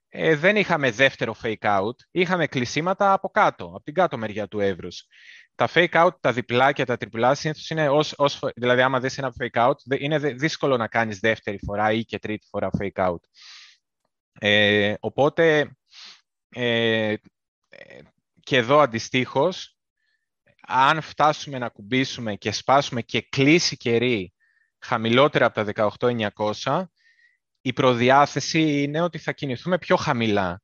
ε, δεν είχαμε δεύτερο fake out, είχαμε κλεισίματα από κάτω, από την κάτω μεριά του εύρους. Τα fake out, τα διπλά και τα τριπλά συνήθως είναι, ως, ως, δηλαδή άμα δεις ένα fake out, είναι δύσκολο να κάνεις δεύτερη φορά ή και τρίτη φορά fake out. Ε, οπότε, ε, και εδώ αντιστοίχως, αν φτάσουμε να κουμπίσουμε και σπάσουμε και κλείσει κερί χαμηλότερα από τα 18.900, η προδιάθεση είναι ότι θα κινηθούμε πιο χαμηλά.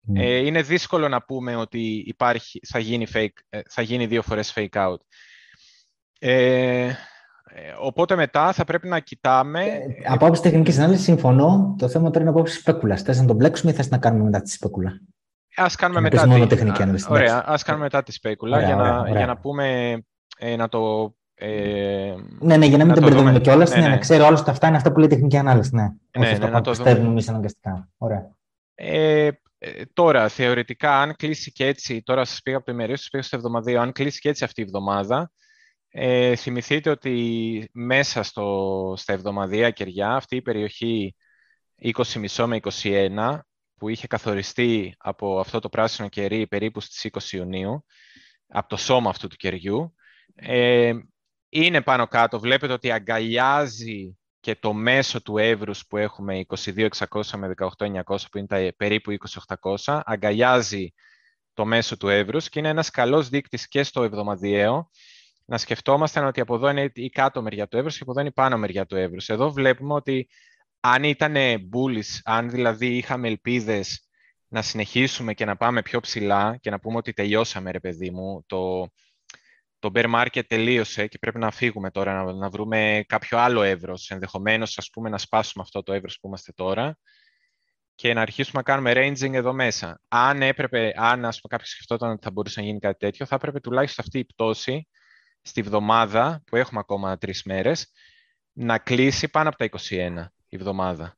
Ναι. Ε, είναι δύσκολο να πούμε ότι υπάρχει, θα, γίνει fake, ε, θα γίνει δύο φορές fake out. Ε, οπότε μετά θα πρέπει να κοιτάμε... από άποψη τεχνικής ανάλυσης συμφωνώ. Το θέμα τώρα είναι από άποψη σπέκουλας. Θες να τον μπλέξουμε ή θες να κάνουμε μετά τη σπέκουλα. Ας κάνουμε μετά, μόνο τη... τεχνική ανάλυση. Ωραία, ας κάνουμε μετά τη σπέκουλα για, να, για να πούμε, ε, να το... Ε, ναι, ναι, για να μην τον μπερδεύουμε κιόλας. Ναι, ναι, ναι. ξέρω όλο αυτά είναι αυτά που λέει τεχνική ανάλυση. Ναι, ναι, ναι, ναι να το πιστεύουμε εμείς αναγκαστικά. Ωραία. Ε, ε, τώρα, θεωρητικά, αν κλείσει και έτσι, τώρα σας πήγα από το ημερίο, σας πήγα στο εβδομαδίο, αν κλείσει και έτσι αυτή η εβδομάδα, ε, θυμηθείτε ότι μέσα στο, στα εβδομαδία κεριά, αυτή η περιοχή 20,5 με 21, που είχε καθοριστεί από αυτό το πράσινο κερί περίπου στις 20 Ιουνίου, από το σώμα αυτού του κεριού. Ε, είναι πάνω κάτω, βλέπετε ότι αγκαλιάζει και το μέσο του εύρους που έχουμε 22.600 με 18.900 που είναι τα περίπου 20.800, αγκαλιάζει το μέσο του εύρους και είναι ένας καλός δείκτης και στο εβδομαδιαίο να σκεφτόμαστε ότι από εδώ είναι η κάτω μεριά του εύρους και από εδώ είναι η πάνω μεριά του εύρους. Εδώ βλέπουμε ότι αν ήταν bullish, αν δηλαδή είχαμε ελπίδες να συνεχίσουμε και να πάμε πιο ψηλά και να πούμε ότι τελειώσαμε ρε παιδί μου, το, το bear market τελείωσε και πρέπει να φύγουμε τώρα, να, να βρούμε κάποιο άλλο εύρος, ενδεχομένως ας πούμε να σπάσουμε αυτό το εύρος που είμαστε τώρα και να αρχίσουμε να κάνουμε ranging εδώ μέσα. Αν έπρεπε, αν ας πούμε κάποιος σκεφτόταν ότι θα μπορούσε να γίνει κάτι τέτοιο, θα έπρεπε τουλάχιστον αυτή η πτώση στη βδομάδα, που έχουμε ακόμα τρεις μέρες, να κλείσει πάνω από τα 21 η βδομάδα.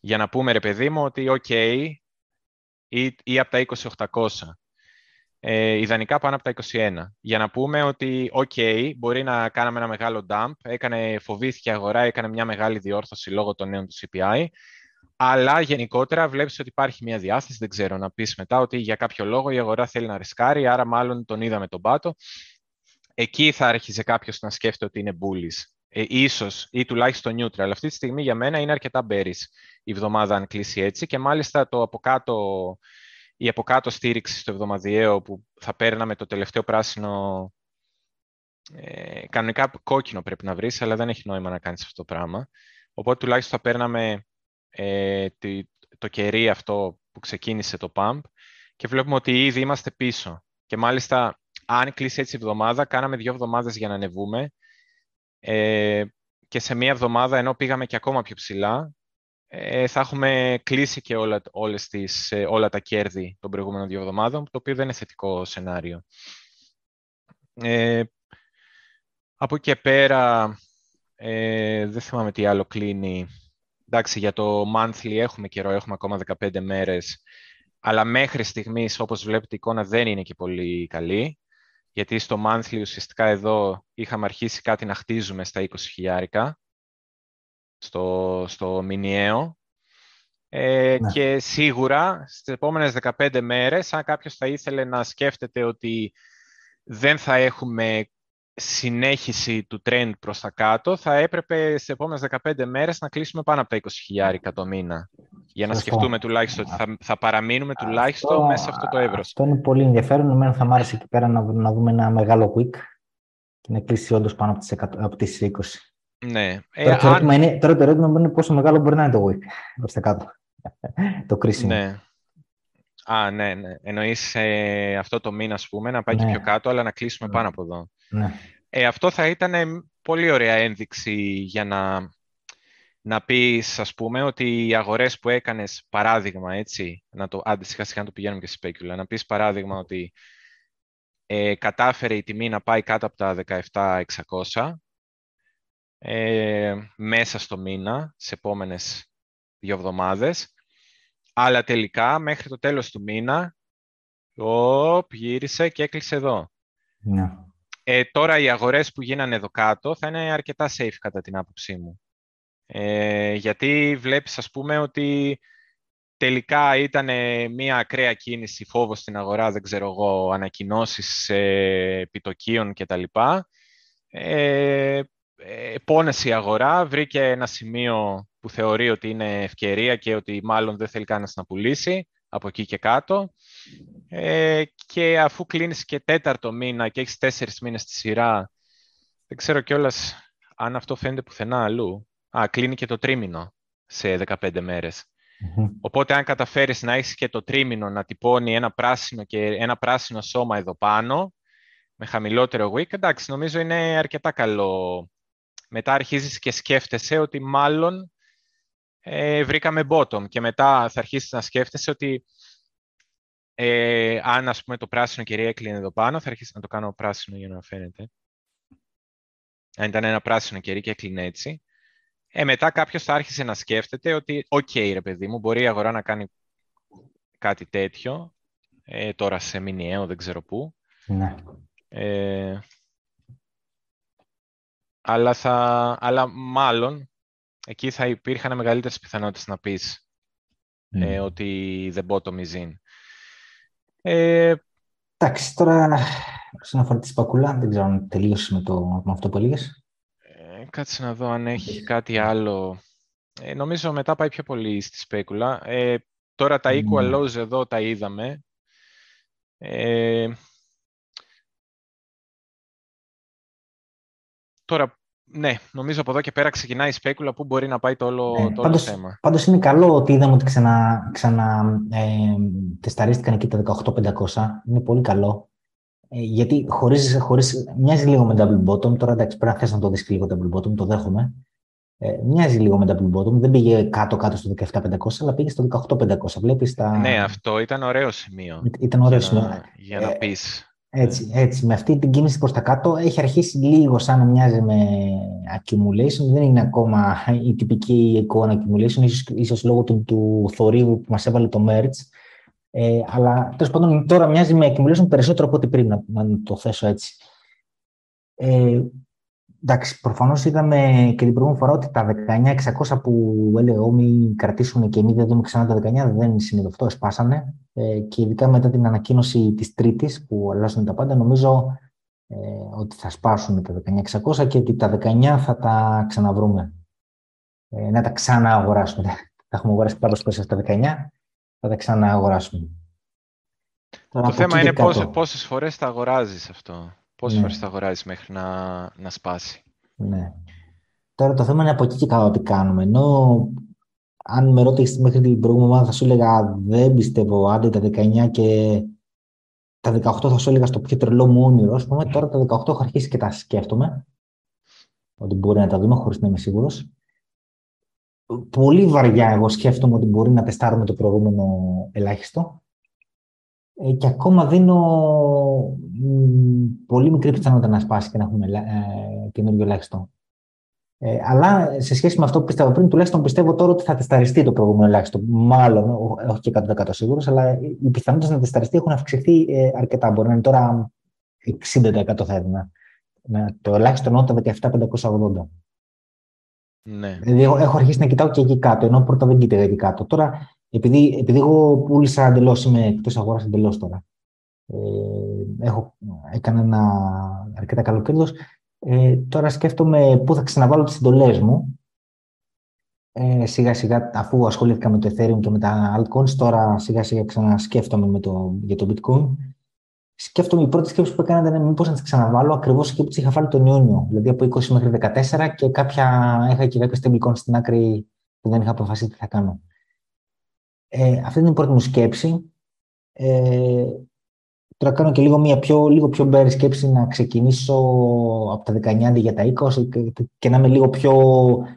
Για να πούμε, ρε παιδί μου, ότι OK, ή, ή από τα 20.800. Ε, ιδανικά πάνω από τα 21. Για να πούμε ότι, OK, μπορεί να κάναμε ένα μεγάλο dump, έκανε, φοβήθηκε η αγορά, έκανε μια μεγάλη διόρθωση λόγω των νέων του CPI, αλλά γενικότερα βλέπεις ότι υπάρχει μια διάθεση, δεν ξέρω, να πεις μετά ότι για κάποιο λόγο η αγορά θέλει να ρισκάρει, άρα μάλλον τον είδαμε τον πάτο. Εκεί θα άρχιζε κάποιος να σκέφτεται ότι είναι bullish. Ε, ίσως ή τουλάχιστον neutral. Αυτή τη στιγμή για μένα είναι αρκετά bearish η εβδομάδα αν κλείσει έτσι και μάλιστα το από κάτω, η από κάτω στήριξη στο εβδομαδιαίο που θα παίρναμε το τελευταίο πράσινο ε, κανονικά κόκκινο πρέπει να βρεις, αλλά δεν έχει νόημα να κάνεις αυτό το πράγμα. Οπότε τουλάχιστον θα παίρναμε ε, το κερί αυτό που ξεκίνησε το pump και βλέπουμε ότι ήδη είμαστε πίσω. Και μάλιστα, αν κλείσει έτσι η εβδομάδα, κάναμε δύο εβδομάδες για να ανεβούμε ε, και σε μία εβδομάδα, ενώ πήγαμε και ακόμα πιο ψηλά, ε, θα έχουμε κλείσει και όλα, όλες τις, ε, όλα τα κέρδη των προηγούμενων δύο εβδομάδων, το οποίο δεν είναι θετικό σενάριο. Ε, από εκεί και πέρα, ε, δεν θυμάμαι τι άλλο κλείνει. Εντάξει, για το monthly έχουμε καιρό, έχουμε ακόμα 15 μέρες, αλλά μέχρι στιγμής, όπως βλέπετε, η εικόνα δεν είναι και πολύ καλή, γιατί στο monthly ουσιαστικά εδώ είχαμε αρχίσει κάτι να χτίζουμε στα 20 χιλιάρικα, στο, στο μηνιαίο. Ε, ναι. Και σίγουρα στις επόμενες 15 μέρες, αν κάποιος θα ήθελε να σκέφτεται ότι δεν θα έχουμε συνέχιση του trend προς τα κάτω, θα έπρεπε στις επόμενες 15 μέρες να κλείσουμε πάνω από τα 20.000 το μήνα. Για να σκεφτούμε τουλάχιστον ότι θα, θα παραμείνουμε τουλάχιστον αυτό, μέσα σε αυτό το εύρος. Αυτό είναι πολύ ενδιαφέρον. Εμένα θα μ' άρεσε εκεί πέρα να, να δούμε ένα μεγάλο quick και να κλείσει όντως πάνω από τις, 100, από τις 20. Ναι. Τώρα, ε, το αν... είναι, τώρα το ερώτημα είναι πόσο μεγάλο μπορεί να είναι το WIC προς τα κάτω. [laughs] το κρίσιμο. Ναι. Α, ναι, ναι. Εννοείς ε, αυτό το μήνα, ας πούμε, να πάει ναι. και πιο κάτω, αλλά να κλείσουμε ναι. πάνω από εδώ. Ναι. Ε, αυτό θα ήταν πολύ ωραία ένδειξη για να, να πεις, ας πούμε, ότι οι αγορές που έκανες, παράδειγμα, έτσι, να το, άντε σιγά σιγά να το πηγαίνουμε και στη σπέκουλα, να πεις παράδειγμα ότι ε, κατάφερε η τιμή να πάει κάτω από τα 17.600, ε, μέσα στο μήνα, σε επόμενες δύο εβδομάδες. Αλλά τελικά, μέχρι το τέλος του μήνα, οπ, γύρισε και έκλεισε εδώ. Ναι. Ε, τώρα οι αγορές που γίνανε εδώ κάτω θα είναι αρκετά safe κατά την άποψή μου. Ε, γιατί βλέπεις, ας πούμε, ότι τελικά ήταν μια ακραία κίνηση, φόβο στην αγορά, δεν ξέρω εγώ, ανακοινώσεις ε, επιτοκίων κτλ. Ε, ε, πόνεσε η αγορά, βρήκε ένα σημείο που θεωρεί ότι είναι ευκαιρία και ότι μάλλον δεν θέλει κανένας να πουλήσει από εκεί και κάτω. Ε, και αφού κλείνεις και τέταρτο μήνα και έχεις τέσσερις μήνες στη σειρά, δεν ξέρω κιόλας αν αυτό φαίνεται πουθενά αλλού. Α, κλείνει και το τρίμηνο σε 15 μερες Οπότε αν καταφέρεις να έχεις και το τρίμηνο να τυπώνει ένα πράσινο και ένα πράσινο σώμα εδώ πάνω, με χαμηλότερο week, εντάξει, νομίζω είναι αρκετά καλό μετά αρχίζεις και σκέφτεσαι ότι μάλλον ε, βρήκαμε bottom και μετά θα αρχίσεις να σκέφτεσαι ότι ε, αν ας πούμε το πράσινο κυρία έκλεινε εδώ πάνω, θα αρχίσεις να το κάνω πράσινο για να φαίνεται. Αν ήταν ένα πράσινο κερί και έκλεινε έτσι. Ε, μετά κάποιος θα άρχισε να σκέφτεται ότι OK okay, ρε παιδί μου, μπορεί η αγορά να κάνει κάτι τέτοιο, ε, τώρα σε μηνιαίο, δεν ξέρω πού. Ναι. Ε, αλλά, θα, αλλά μάλλον εκεί θα υπήρχαν μεγαλύτερες πιθανότητες να πεις ε, ότι the bottom is in. Ε, Εντάξει, τώρα όσον αφορά τη σπακούλα, δεν ξέρω αν τελείωσες με, το, με αυτό που έλεγες. Ε, κάτσε να δω αν έχει κάτι άλλο. Ε, νομίζω μετά πάει πιο πολύ στη σπέκουλα. Ε, τώρα τα equal lows εδώ τα είδαμε. Τώρα, ναι, νομίζω από εδώ και πέρα ξεκινάει η σπέκουλα που μπορεί να πάει το όλο, ναι, το πάντως, θέμα. Πάντως είναι καλό ότι είδαμε ότι ξανα, ξανα ε, τεσταρίστηκαν εκεί τα 18.500. Είναι πολύ καλό. Ε, γιατί χωρίς, χωρίς, μοιάζει λίγο με double bottom. Τώρα εντάξει, πρέπει να θες να το δεις λίγο double bottom, το δέχομαι. Ε, μοιάζει λίγο με double bottom. Δεν πήγε κάτω-κάτω στο 17.500, αλλά πήγε στο 18.500. Βλέπεις τα... Ναι, αυτό ήταν ωραίο σημείο. Ήταν ωραίο σημείο. Για να, για να ε, πεις. Έτσι, έτσι, με αυτή την κίνηση προς τα κάτω έχει αρχίσει λίγο σαν να μοιάζει με accumulation. Δεν είναι ακόμα η τυπική εικόνα accumulation, ίσως, ίσως λόγω του, του θορύβου που μας έβαλε το merge. Ε, αλλά τέλος πάντων τώρα μοιάζει με accumulation περισσότερο από ό,τι πριν, να, να το θέσω έτσι. Ε, εντάξει, προφανώς είδαμε και την προηγούμενη φορά ότι τα 19.600 που έλεγε ο μην κρατήσουν και εμείς δεν δούμε ξανά τα 19 δεν συνειδητοποιώ, σπάσανε. Ε, και ειδικά μετά την ανακοίνωση της Τρίτης που αλλάζουν τα πάντα, νομίζω ε, ότι θα σπάσουν τα 19.600 και ότι τα 19 θα τα ξαναβρούμε. Ε, να τα ξανααγοράσουμε. Θα έχουμε αγοράσει κάπω πέσα στα 19, θα τα ξανααγοράσουμε. το θέμα είναι πόσες πόσες φορές θα αγοράζεις αυτό. Πόσες ναι. φορές θα αγοράζεις μέχρι να, να σπάσει; Ναι. Τώρα το θέμα είναι από εκεί και καλά τι κάνουμε. Ενώ αν με ρώτησε μέχρι την προηγούμενη εβδομάδα θα σου έλεγα δεν πιστεύω άντε τα 19 και τα 18 θα σου έλεγα στο πιο τρελό μου όνειρο. Ας πούμε, τώρα τα 18 έχω αρχίσει και τα σκέφτομαι ότι μπορεί να τα δούμε χωρίς να είμαι σίγουρος. Πολύ βαριά εγώ σκέφτομαι ότι μπορεί να τεστάρουμε το προηγούμενο ελάχιστο ε, και ακόμα δίνω πολύ μικρή πιθανότητα να σπάσει και να έχουμε ε, καινούργιο ελάχιστο. Ε, αλλά σε σχέση με αυτό που πιστεύω πριν, τουλάχιστον πιστεύω τώρα ότι θα τεσταριστεί το προηγούμενο ελάχιστο. Μάλλον, όχι και 100% σίγουρος, αλλά οι πιθανότητες να τεσταριστεί έχουν αυξηθεί ε, αρκετά. Μπορεί να είναι τώρα 60% θα έδινα. Το ελάχιστο εννοώ τα 17.580. Ναι. Δηλαδή, έχω αρχίσει να κοιτάω και εκεί κάτω, ενώ πρώτα δεν κοίταγα εκεί κάτω. Τώρα επειδή, επειδή εγώ πούλησα εντελώς, είμαι εκτός αγοράς εντελώς τώρα. Ε, έχω, έκανα ένα αρκετά καλό κέρδος. Ε, τώρα σκέφτομαι πού θα ξαναβάλω τις εντολές μου. Ε, σιγά σιγά, αφού ασχολήθηκα με το Ethereum και με τα altcoins, τώρα σιγά σιγά ξανασκέφτομαι με το, για το Bitcoin. Σκέφτομαι η πρώτη σκέψη που έκανα ήταν μήπως να τις ξαναβάλω ακριβώς εκεί που τις είχα βάλει τον Ιούνιο. Δηλαδή από 20 μέχρι 14 και κάποια, είχα και κάποια stablecoins στην άκρη που δεν είχα αποφασίσει τι θα κάνω. Ε, αυτή είναι η πρώτη μου σκέψη. Ε, τώρα κάνω και λίγο, μια πιο, λίγο πιο μπέρι σκέψη να ξεκινήσω από τα 19 αντί για τα 20 και, και να είμαι λίγο πιο...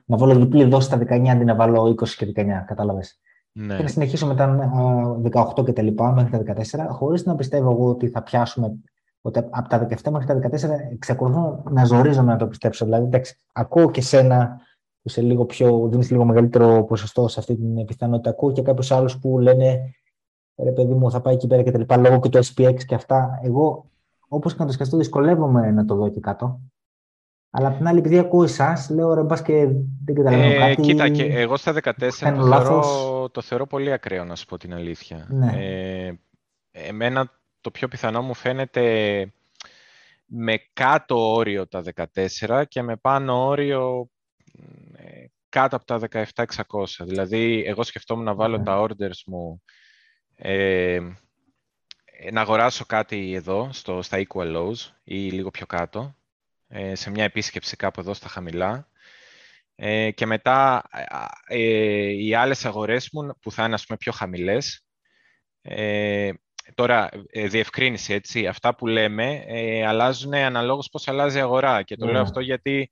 να βάλω διπλή δόση στα 19 αντί να βάλω 20 και 19, κατάλαβες. Ναι. Και να συνεχίσω με τα 18 και τα λοιπά μέχρι τα 14, χωρίς να πιστεύω εγώ ότι θα πιάσουμε ότι από τα 17 μέχρι τα 14 εξακολουθώ να ζορίζομαι να το πιστέψω. Δηλαδή, εντάξει, ακούω και σένα που σε λίγο πιο, δίνεις λίγο μεγαλύτερο ποσοστό σε αυτή την πιθανότητα. Ακούω και κάποιους άλλους που λένε ρε παιδί μου, θα πάει εκεί πέρα και τα λοιπά, λόγω και του SPX και αυτά. Εγώ, όπως και να το σκεφτώ, δυσκολεύομαι να το δω εκεί κάτω. Αλλά απ' την άλλη, επειδή ακούω εσάς, λέω ρε μπας και δεν καταλαβαίνω ε, κάτι. Κοίτα, και εγώ στα 14 το θεωρώ, το θεωρώ πολύ ακραίο, να σου πω την αλήθεια. Ναι. Ε, εμένα το πιο πιθανό μου φαίνεται με κάτω όριο τα 14 και με πάνω όριο κάτω από τα 17.600. Δηλαδή, εγώ σκεφτόμουν να βάλω τα orders μου, ε, να αγοράσω κάτι εδώ, στο, στα equal lows ή λίγο πιο κάτω, ε, σε μια επίσκεψη κάπου εδώ στα χαμηλά. Ε, και μετά ε, οι άλλες αγορές μου που θα είναι ας πούμε πιο χαμηλές. Ε, τώρα, ε, διευκρίνηση, έτσι, αυτά που λέμε ε, αλλάζουν αναλόγως πώς αλλάζει η αγορά. Και το λέω ναι. αυτό γιατί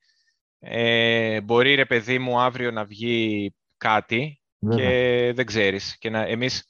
ε, μπορεί ρε παιδί μου αύριο να βγει κάτι και δεν ξέρεις. Και να, εμείς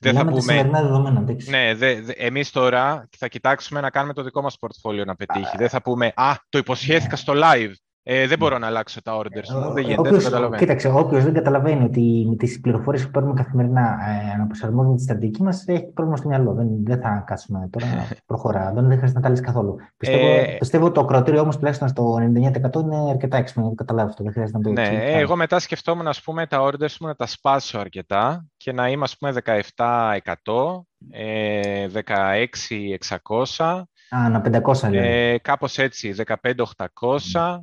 δεν θα πούμε... Δεδομένα, ναι, δε, δε, εμείς τώρα θα κοιτάξουμε να κάνουμε το δικό μας πορτφόλιο να πετύχει. δεν θα πούμε «Α, το υποσχέθηκα στο live». Ε, δεν μπορώ να αλλάξω τα orders μου. Δεν γίνεται, όποιος, δεν Κοίταξε, όποιος δεν καταλαβαίνει ότι με τις πληροφορίες που παίρνουμε καθημερινά ε, αναπροσαρμόζουμε τη στρατηγική μας, έχει πρόβλημα στο μυαλό. Δεν, δεν θα κάτσουμε τώρα. [laughs] Προχωρά. Δεν, δεν χρειάζεται να τα λύσεις καθόλου. Πιστεύω, ε, πιστεύω το κροτήριο όμω τουλάχιστον στο 99% είναι αρκετά έξυπνο. Δεν καταλάβει αυτό. Δεν χρειάζεται να το Ναι, ε, εγώ μετά σκεφτόμουν ας πούμε, τα orders μου να τα σπάσω αρκετά και να είμαι ας πούμε 17%, ε, 16-600. Α, να 500 λέει. Ε, κάπως έτσι, 15-800.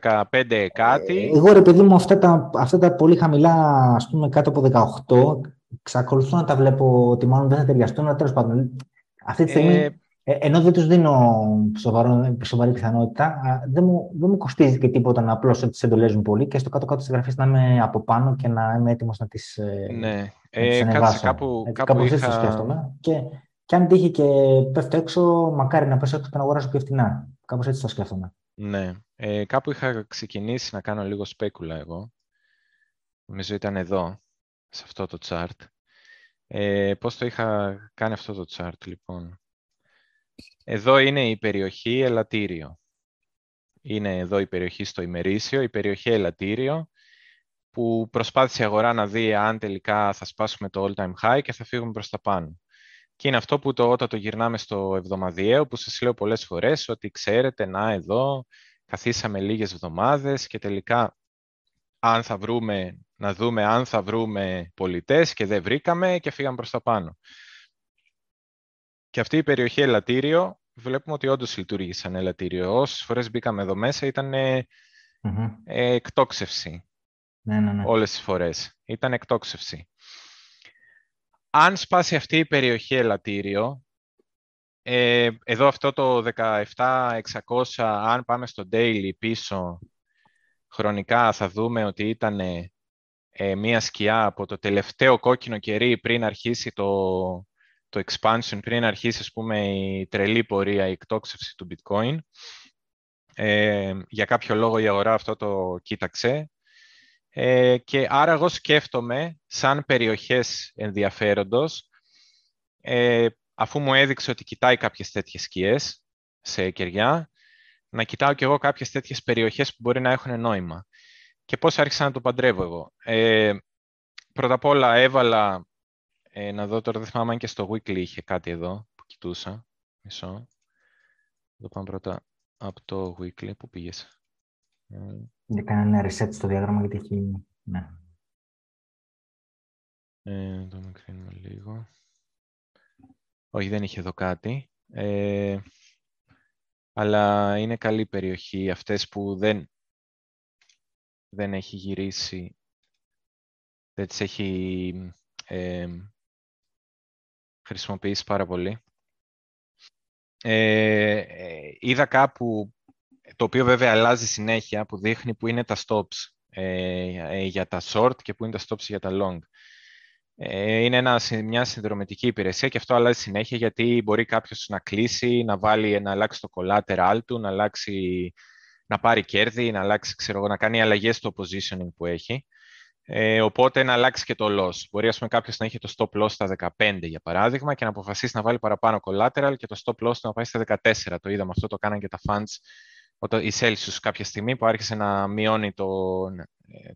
15 ε, κάτι. Εγώ ρε παιδί μου αυτά τα, αυτά τα πολύ χαμηλά, ας πούμε κάτω από 18, εξακολουθώ να τα βλέπω ότι μάλλον δεν θα ταιριαστούν, αλλά τέλος πάντων. Αυτή τη στιγμή, ε, ε ενώ δεν τους δίνω σοβαρό, σοβαρή πιθανότητα, δεν μου, δεν μου κοστίζει και τίποτα να απλώσω τις εντολές μου πολύ και στο κάτω-κάτω της γραφής να είμαι από πάνω και να είμαι έτοιμος να τις ε, ναι. ε, κάτσε, κάπου, Έτσι, κάπου είχα... το σκέφτομαι. Και, και αν τύχει και πέφτω έξω, μακάρι να πέσω έξω και να αγοράσω πιο φτηνά. Κάπως έτσι το σκέφτομαι. Ναι. Ε, κάπου είχα ξεκινήσει να κάνω λίγο σπέκουλα εγώ. Νομίζω ήταν εδώ, σε αυτό το chart. Ε, πώς το είχα κάνει αυτό το chart, λοιπόν; Εδώ είναι η περιοχή Ελαττήριο. Είναι εδώ η περιοχή στο ημερήσιο, η περιοχή Ελαττήριο, που προσπάθησε η αγορά να δει αν τελικά θα σπάσουμε το all-time high και θα φύγουμε προς τα πάνω. Και είναι αυτό που το, όταν το γυρνάμε στο εβδομαδιαίο, που σας λέω πολλές φορές, ότι ξέρετε, να εδώ, καθίσαμε λίγες εβδομάδες και τελικά αν θα βρούμε, να δούμε αν θα βρούμε πολιτές και δεν βρήκαμε και φύγαμε προς τα πάνω. Και αυτή η περιοχή ελαττήριο, βλέπουμε ότι όντως λειτουργεί σαν ελαττήριο. Όσες φορές μπήκαμε εδώ μέσα ήταν ε, εκτόξευση. Ναι, ναι, ναι. Όλες τις φορές. Ήταν εκτόξευση. Αν σπάσει αυτή η περιοχή ελαττήριο, ε, εδώ αυτό το 17.600, αν πάμε στο daily πίσω, χρονικά θα δούμε ότι ήταν ε, μία σκιά από το τελευταίο κόκκινο κερί πριν αρχίσει το, το expansion, πριν αρχίσει ας πούμε, η τρελή πορεία, η εκτόξευση του bitcoin. Ε, για κάποιο λόγο η αγορά αυτό το κοίταξε. Ε, και άρα εγώ σκέφτομαι σαν περιοχές ενδιαφέροντος, ε, αφού μου έδειξε ότι κοιτάει κάποιες τέτοιες σκιές σε κεριά, να κοιτάω κι εγώ κάποιες τέτοιες περιοχές που μπορεί να έχουν νόημα. Και πώς άρχισα να το παντρεύω εγώ. Ε, πρώτα απ' όλα έβαλα, ε, να δω τώρα, δεν θυμάμαι αν και στο Weekly είχε κάτι εδώ που κοιτούσα. Μισό. Εδώ πάμε πρώτα από το Weekly. Πού πήγες. Δεν κάνει ένα reset στο διάγραμμα γιατί έχει... Ναι. Ε, το μικρύνουμε λίγο. Όχι, δεν είχε εδώ κάτι. Ε, αλλά είναι καλή περιοχή. Αυτές που δεν, δεν έχει γυρίσει, δεν τις έχει ε, χρησιμοποιήσει πάρα πολύ. Ε, ε, είδα κάπου, το οποίο βέβαια αλλάζει συνέχεια, που δείχνει που είναι τα stops ε, για τα short και που είναι τα stops για τα long. Ε, είναι ένα, μια συνδρομητική υπηρεσία και αυτό αλλάζει συνέχεια γιατί μπορεί κάποιος να κλείσει, να, βάλει, να αλλάξει το collateral του, να, αλλάξει, να πάρει κέρδη, να, αλλάξει, ξέρω, να κάνει αλλαγές στο positioning που έχει. Ε, οπότε να αλλάξει και το loss. Μπορεί ας πούμε, κάποιος να έχει το stop loss στα 15 για παράδειγμα και να αποφασίσει να βάλει παραπάνω collateral και το stop loss να πάει στα 14. Το είδαμε αυτό, το κάναν και τα funds όταν, η Celsius κάποια στιγμή που άρχισε να μειώνει το,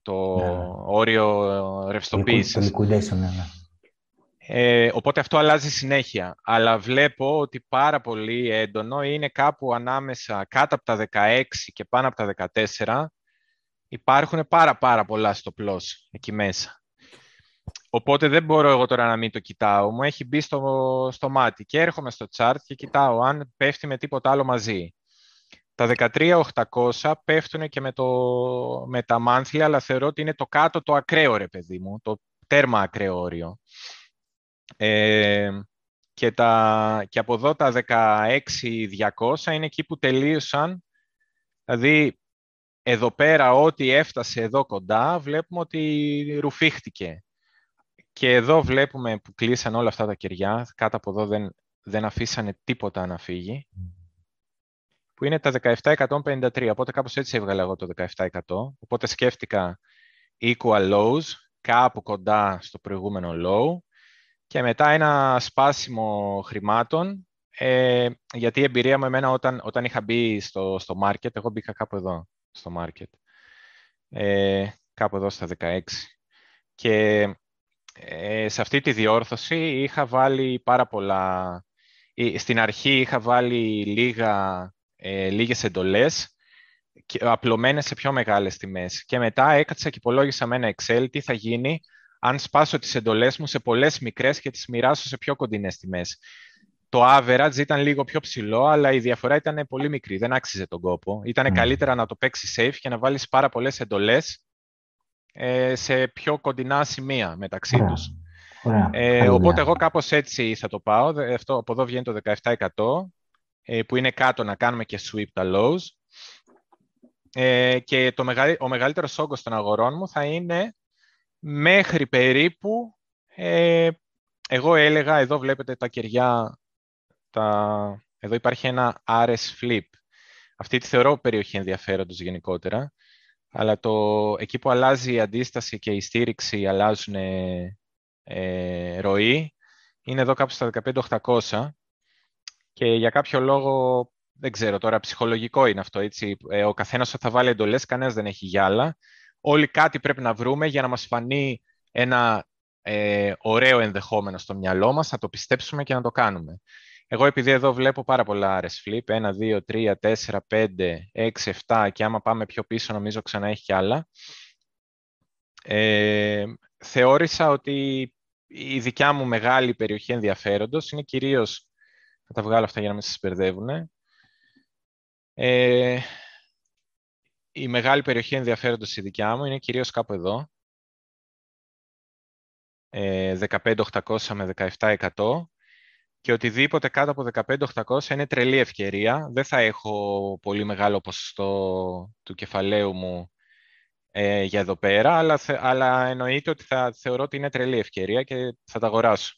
το ναι. όριο ρευστοποίησης. Το liquidation, ναι, ναι. Ε, οπότε αυτό αλλάζει συνέχεια. Αλλά βλέπω ότι πάρα πολύ έντονο είναι κάπου ανάμεσα κάτω από τα 16 και πάνω από τα 14 υπάρχουν πάρα πάρα πολλά στο plus εκεί μέσα. Οπότε δεν μπορώ εγώ τώρα να μην το κοιτάω. Μου έχει μπει στο, στο μάτι και έρχομαι στο chart και κοιτάω αν πέφτει με τίποτα άλλο μαζί. Τα 13.800 πέφτουν και με, το, με τα monthly, αλλά θεωρώ ότι είναι το κάτω το ακραίο, ρε παιδί μου, το τέρμα ακραίο όριο. Ε, και, τα, και από εδώ τα 16.200 είναι εκεί που τελείωσαν. Δηλαδή, εδώ πέρα ό,τι έφτασε εδώ κοντά, βλέπουμε ότι ρουφήχτηκε. Και εδώ βλέπουμε που κλείσαν όλα αυτά τα κεριά, κάτω από εδώ δεν, δεν αφήσανε τίποτα να φύγει που είναι τα 17.153. Οπότε κάπως έτσι έβγαλα εγώ το 17%. Οπότε σκέφτηκα equal lows, κάπου κοντά στο προηγούμενο low και μετά ένα σπάσιμο χρημάτων, ε, γιατί η εμπειρία μου εμένα όταν, όταν είχα μπει στο, στο market, εγώ μπήκα κάπου εδώ στο market, ε, κάπου εδώ στα 16. Και ε, σε αυτή τη διόρθωση είχα βάλει πάρα πολλά... Ε, στην αρχή είχα βάλει λίγα ε, λίγες εντολές απλωμένες σε πιο μεγάλες τιμές. Και μετά έκατσα και υπολόγισα με ένα Excel τι θα γίνει αν σπάσω τις εντολές μου σε πολλές μικρές και τις μοιράσω σε πιο κοντινές τιμές. Το average ήταν λίγο πιο ψηλό, αλλά η διαφορά ήταν πολύ μικρή. Δεν άξιζε τον κόπο. Ήταν καλύτερα να το παίξεις safe και να βάλεις πάρα πολλές εντολές ε, σε πιο κοντινά σημεία μεταξύ yeah. τους. Ε, οπότε εγώ κάπως έτσι θα το πάω. Αυτό, από εδώ βγαίνει το 17%. Ε, που είναι κάτω να κάνουμε και sweep τα lows. Ε, και το ο μεγαλύτερος όγκος των αγορών μου θα είναι μέχρι περίπου, ε, εγώ έλεγα, εδώ βλέπετε τα κεριά, τα, εδώ υπάρχει ένα RS flip. Αυτή τη θεωρώ περιοχή ενδιαφέροντος γενικότερα, αλλά το, εκεί που αλλάζει η αντίσταση και η στήριξη αλλάζουν ε, ροή, είναι εδώ κάπου στα 15.800 Και για κάποιο λόγο, δεν ξέρω τώρα, ψυχολογικό είναι αυτό, έτσι. Ε, ο καθένας θα βάλει εντολές, κανένας δεν έχει γυάλα. Όλοι κάτι πρέπει να βρούμε για να μας φανεί ένα ε, ωραίο ενδεχόμενο στο μυαλό μας, να το πιστέψουμε και να το κάνουμε. Εγώ επειδή εδώ βλέπω πάρα πολλά RS Flip, 1, 2, 3, 4, 5, 6, 7 και άμα πάμε πιο πίσω νομίζω ξανά έχει κι άλλα, ε, θεώρησα ότι η δικιά μου μεγάλη περιοχή ενδιαφέροντος είναι κυρίως, θα τα βγάλω αυτά για να μην σας μπερδεύουν, ε, η μεγάλη περιοχή ενδιαφέροντος η δικιά μου είναι κυρίως κάπου εδώ, 15.800 ε, με 17% και οτιδήποτε κάτω από 15.800 είναι τρελή ευκαιρία. Δεν θα έχω πολύ μεγάλο ποσοστό του κεφαλαίου μου ε, για εδώ πέρα, αλλά, αλλά εννοείται ότι θα θεωρώ ότι είναι τρελή ευκαιρία και θα τα αγοράσω.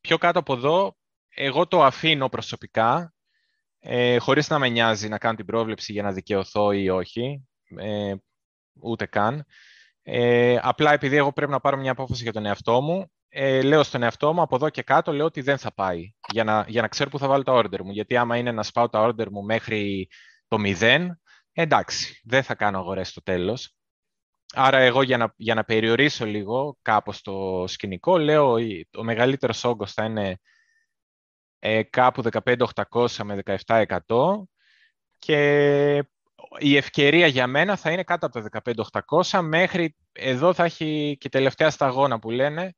Πιο κάτω από εδώ, εγώ το αφήνω προσωπικά, ε, χωρίς να με νοιάζει να κάνω την πρόβλεψη για να δικαιωθώ ή όχι, ε, ούτε καν. Ε, απλά επειδή εγώ πρέπει να πάρω μια απόφαση για τον εαυτό μου, ε, λέω στον εαυτό μου από εδώ και κάτω λέω ότι δεν θα πάει για να, για να ξέρω που θα βάλω τα order μου. Γιατί άμα είναι να σπάω τα order μου μέχρι το 0, εντάξει, δεν θα κάνω αγορές στο τέλος. Άρα εγώ για να, για να περιορίσω λίγο κάπως το σκηνικό, λέω ο μεγαλύτερος όγκος θα είναι ε, κάπου 15.800 με 17% και η ευκαιρία για μένα θα είναι κάτω από τα 15.800 μέχρι εδώ θα έχει και τελευταία σταγόνα που λένε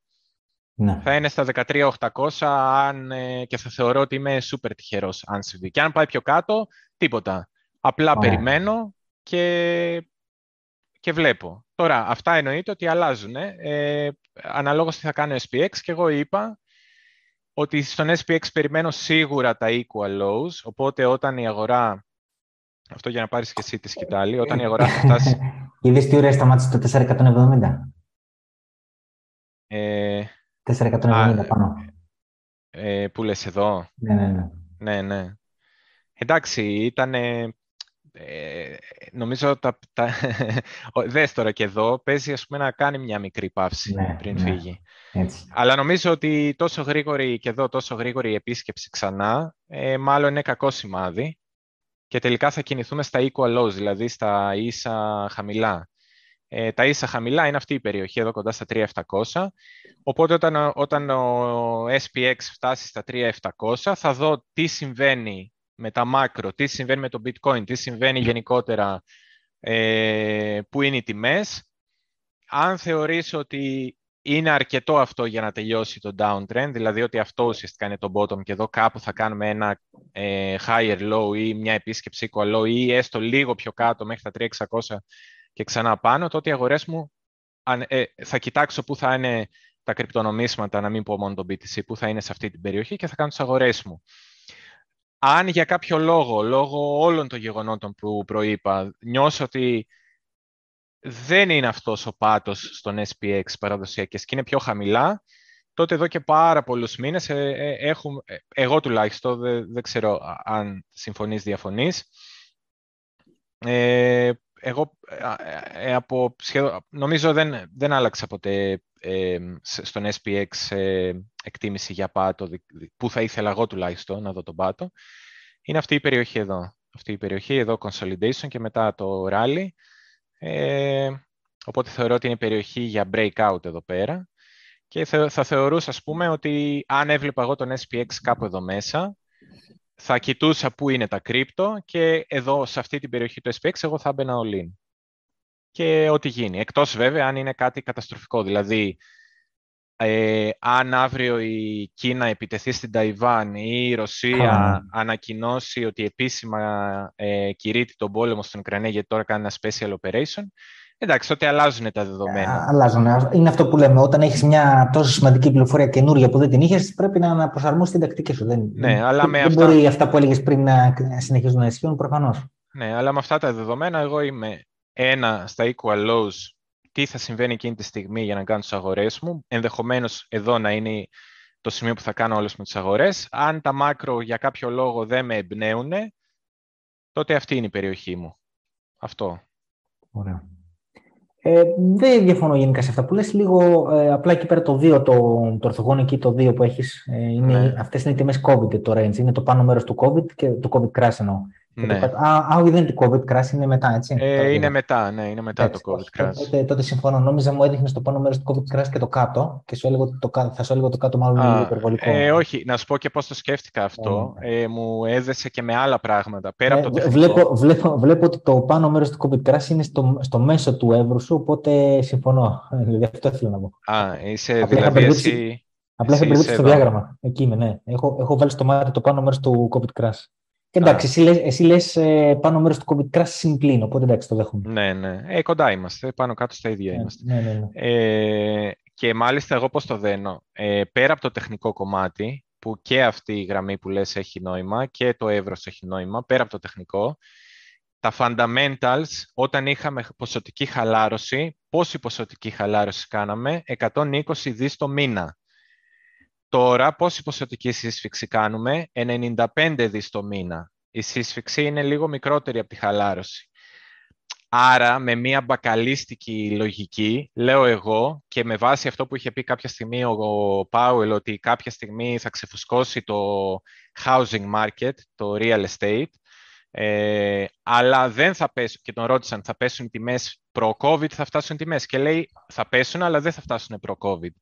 ναι. θα είναι στα 13.800 αν, ε, και θα θεωρώ ότι είμαι σούπερ τυχερός αν συμβεί. Και αν πάει πιο κάτω, τίποτα. Απλά περιμένω και, και βλέπω. Τώρα, αυτά εννοείται ότι αλλάζουν. Ε, αναλόγως τι θα κάνω SPX και εγώ είπα ότι στον SPX περιμένω σίγουρα τα equal lows, οπότε όταν η αγορά αυτό για να πάρεις και εσύ τη σκητάλη. Όταν η αγορά θα [laughs] φτάσει... Είδες τι ωραία σταμάτησε το 470. Ε... 470 α, πάνω. Ε, που λες εδώ; Ναι, ναι, ναι. Ναι, ναι. Εντάξει, ήταν... Ε, νομίζω τα, τα... [laughs] δες τώρα και εδώ, παίζει ας πούμε να κάνει μια μικρή παύση ναι, πριν ναι. φύγει. Έτσι. Αλλά νομίζω ότι τόσο γρήγορη και εδώ τόσο γρήγορη η επίσκεψη ξανά, ε, μάλλον είναι κακό σημάδι και τελικά θα κινηθούμε στα equal lows, δηλαδή στα ίσα χαμηλά. Ε, τα ίσα χαμηλά είναι αυτή η περιοχή εδώ κοντά στα 3700. Οπότε όταν, όταν ο SPX φτάσει στα 3700 θα δω τι συμβαίνει με τα μάκρο, τι συμβαίνει με το bitcoin, τι συμβαίνει γενικότερα, ε, που είναι οι τιμές. Αν θεωρήσω ότι είναι αρκετό αυτό για να τελειώσει το downtrend, δηλαδή ότι αυτό ουσιαστικά είναι το bottom και εδώ κάπου θα κάνουμε ένα ε, higher low ή μια επίσκεψη equal low ή έστω λίγο πιο κάτω μέχρι τα 3600 και ξανά πάνω, τότε οι αγορές μου ε, θα κοιτάξω πού θα είναι τα κρυπτονομίσματα, να μην πω μόνο το BTC, πού θα είναι σε αυτή την περιοχή και θα κάνω τις αγορές μου. Αν για κάποιο λόγο, λόγω όλων των γεγονότων που προείπα, νιώσω ότι δεν είναι αυτός ο πάτος στον SPX παραδοσιακές και είναι πιο χαμηλά, τότε εδώ και πάρα πολλούς μήνες ε, ε, έχουμε, ε, εγώ τουλάχιστον, δεν, δεν ξέρω αν συμφωνείς, διαφωνείς, ε, εγώ από σχεδόν, νομίζω δεν, δεν άλλαξα ποτέ στον SPX εκτίμηση για πάτο, που θα ήθελα εγώ τουλάχιστον να δω τον πάτο. Είναι αυτή η περιοχή εδώ. Αυτή η περιοχή εδώ, consolidation και μετά το rally. Ε, οπότε θεωρώ ότι είναι περιοχή για breakout εδώ πέρα. Και θα θεωρούσα, ας πούμε, ότι αν έβλεπα εγώ τον SPX κάπου εδώ μέσα, θα κοιτούσα πού είναι τα κρύπτο και εδώ, σε αυτή την περιοχή του SPX, εγώ θα έμπαινα all in. Και ό,τι γίνει. Εκτός βέβαια αν είναι κάτι καταστροφικό. Δηλαδή, ε, αν αύριο η Κίνα επιτεθεί στην Ταϊβάν ή η Ρωσία ανακοινώσει ότι επίσημα ε, κηρύττει τον πόλεμο στην Ουκρανία γιατί τώρα κάνει ένα special operation, εντάξει, τότε αλλάζουν τα δεδομένα. Ε, αλλάζουν. Είναι αυτό που λέμε. Όταν έχεις μια τόσο σημαντική πληροφορία καινούρια που δεν την είχες, πρέπει να προσαρμόσεις την τακτική σου. Δεν, ναι, αλλά με δεν αυτά... μπορεί αυτά που έλεγες πριν να συνεχίζουν να ισχύουν, προφανώς. Ναι, αλλά με αυτά τα δεδομένα, εγώ είμαι ένα στα equal lows τι θα συμβαίνει εκείνη τη στιγμή για να κάνω τις αγορές μου. Ενδεχομένως εδώ να είναι το σημείο που θα κάνω όλες με τις αγορές. Αν τα μάκρο για κάποιο λόγο δεν με εμπνέουν, τότε αυτή είναι η περιοχή μου. Αυτό. Ωραία. Ε, δεν διαφωνώ γενικά σε αυτά που λες. Λίγο ε, απλά εκεί πέρα το 2, το, το ορθογόνο εκεί το 2 που έχεις, ε, είναι, ναι. αυτές είναι οι τιμές COVID το range. Είναι το πάνω μέρος του COVID και το COVID crash εννοώ. Ναι. Α, όχι, δεν είναι το COVID crash, είναι μετά, έτσι. Ε, είναι μετά, ναι, είναι μετά έτσι, το COVID crash. Τότε, τότε συμφωνώ. Νόμιζα μου έδειχνες το πάνω μέρος του COVID crash και το κάτω και σου έλεγα το, θα σου έλεγα το κάτω μάλλον είναι υπερβολικό. Ε, όχι, να σου πω και πώς το σκέφτηκα αυτό. Ναι. Ε, μου έδεσε και με άλλα πράγματα. Πέρα ε, από το τεχνικό. Βλέπω, βλέπω, βλέπω ότι το πάνω μέρος του COVID crash είναι στο, στο μέσο του εύρου σου, οπότε συμφωνώ. Δηλαδή αυτό ήθελα να πω. Α, είσαι δηλαδή εσύ... Απλά είχα μπερδέψει στο διάγραμμα. Εκεί είμαι, ναι. Έχω, έχω βάλει στο μάτι το πάνω μέρος του COVID crash. Και εντάξει, εσύ λες, εσύ λες ε, πάνω μέρος του COVID crash συμπλήν, οπότε εντάξει, το δέχομαι. Ναι, ναι. Ε, κοντά είμαστε, πάνω κάτω στα ίδια ναι, είμαστε. Ναι, ναι, ναι. Ε, και μάλιστα εγώ πώς το δένω. Ε, πέρα από το τεχνικό κομμάτι, που και αυτή η γραμμή που λες έχει νόημα και το εύρος έχει νόημα, πέρα από το τεχνικό, τα fundamentals, όταν είχαμε ποσοτική χαλάρωση, πόση ποσοτική χαλάρωση κάναμε, 120 δις το μήνα. Τώρα, πόση ποσοτική σύσφυξη κάνουμε, 95 δις το μήνα. Η σύσφυξη είναι λίγο μικρότερη από τη χαλάρωση. Άρα, με μια μπακαλίστικη λογική, λέω εγώ, και με βάση αυτό που είχε πει κάποια στιγμή ο Πάουελ, ότι κάποια στιγμή θα ξεφουσκώσει το housing market, το real estate, ε, αλλά δεν θα πέσουν, και τον ρώτησαν, θα πέσουν οι τιμές προ-COVID, θα φτάσουν οι τιμές. Και λέει, θα πέσουν, αλλά δεν θα φτάσουν προ-COVID.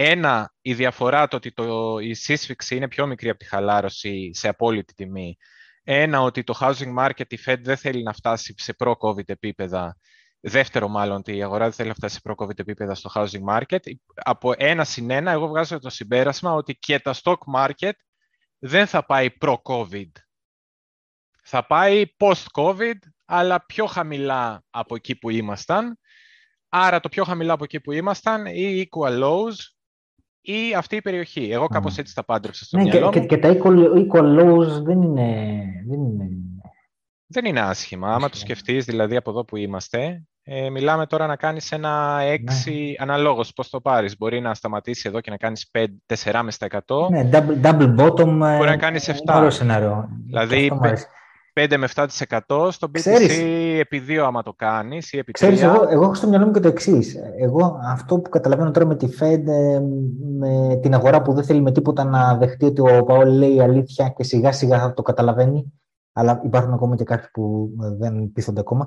Ένα, η διαφορά το ότι το, η σύσφυξη είναι πιο μικρή από τη χαλάρωση σε απόλυτη τιμή. Ένα, ότι το housing market, η Fed δεν θέλει να φτάσει σε προ-COVID επίπεδα. Δεύτερο, μάλλον, ότι η αγορά δεν θέλει να φτάσει σε προ-COVID επίπεδα στο housing market. Από ένα συν ένα, εγώ βγάζω το συμπέρασμα ότι και τα stock market δεν θα πάει προ-COVID. Θα πάει post-COVID, αλλά πιο χαμηλά από εκεί που ήμασταν. Άρα το πιο χαμηλά από εκεί που ήμασταν, ή equal lows, ή αυτή η περιοχή. Εγώ κάπως έτσι τα πάντρεψα στο ναι, μυαλό και, μου. Και, και, τα equal, equal lows δεν είναι, δεν είναι... Δεν είναι άσχημα. Άμα το σκεφτείς, δηλαδή από εδώ που είμαστε, ε, μιλάμε τώρα να κάνεις ένα 6 ναι. αναλόγως πώς το πάρεις. Μπορεί να σταματήσει εδώ και να κάνεις 4,5%. Ναι, double, double bottom. Μπορεί να κάνεις 7. σενάριο. Δηλαδή 5 με 7% στο BTC Ξέρεις, επί 2 άμα το κάνεις ή επί 3. Ξέρεις, εγώ, εγώ έχω στο μυαλό μου και το εξής. Εγώ αυτό που καταλαβαίνω τώρα με τη Fed, ε, με την αγορά που δεν θέλει με τίποτα να δεχτεί ότι ο Παόλ λέει αλήθεια και σιγά σιγά θα το καταλαβαίνει, αλλά υπάρχουν ακόμα και κάποιοι που δεν πείθονται ακόμα.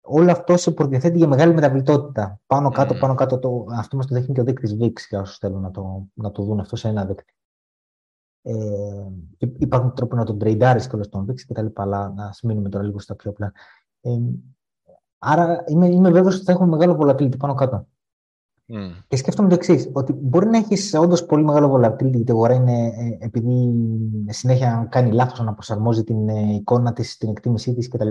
Όλο αυτό σε προδιαθέτει για μεγάλη μεταβλητότητα. Πάνω κάτω, mm. πάνω κάτω. Το, αυτό μας το δείχνει και ο δείκτης VIX για όσους θέλουν να το, να το δουν αυτό σε ένα δείκτη. Ε, υπάρχουν τρόποι να τον τρεϊντάρει και όλο τον δείξει και τα λοιπά, αλλά να μείνουμε τώρα λίγο στα πιο απλά. Ε, άρα είμαι, είμαι βέβαιος ότι θα έχουμε μεγάλο volatility πάνω κάτω. Mm. Και σκέφτομαι το εξής, ότι μπορεί να έχεις όντως πολύ μεγάλο volatility, γιατί η αγορά είναι ε, επειδή συνέχεια κάνει λάθος να προσαρμόζει την ε, εικόνα της, την εκτίμησή της κτλ.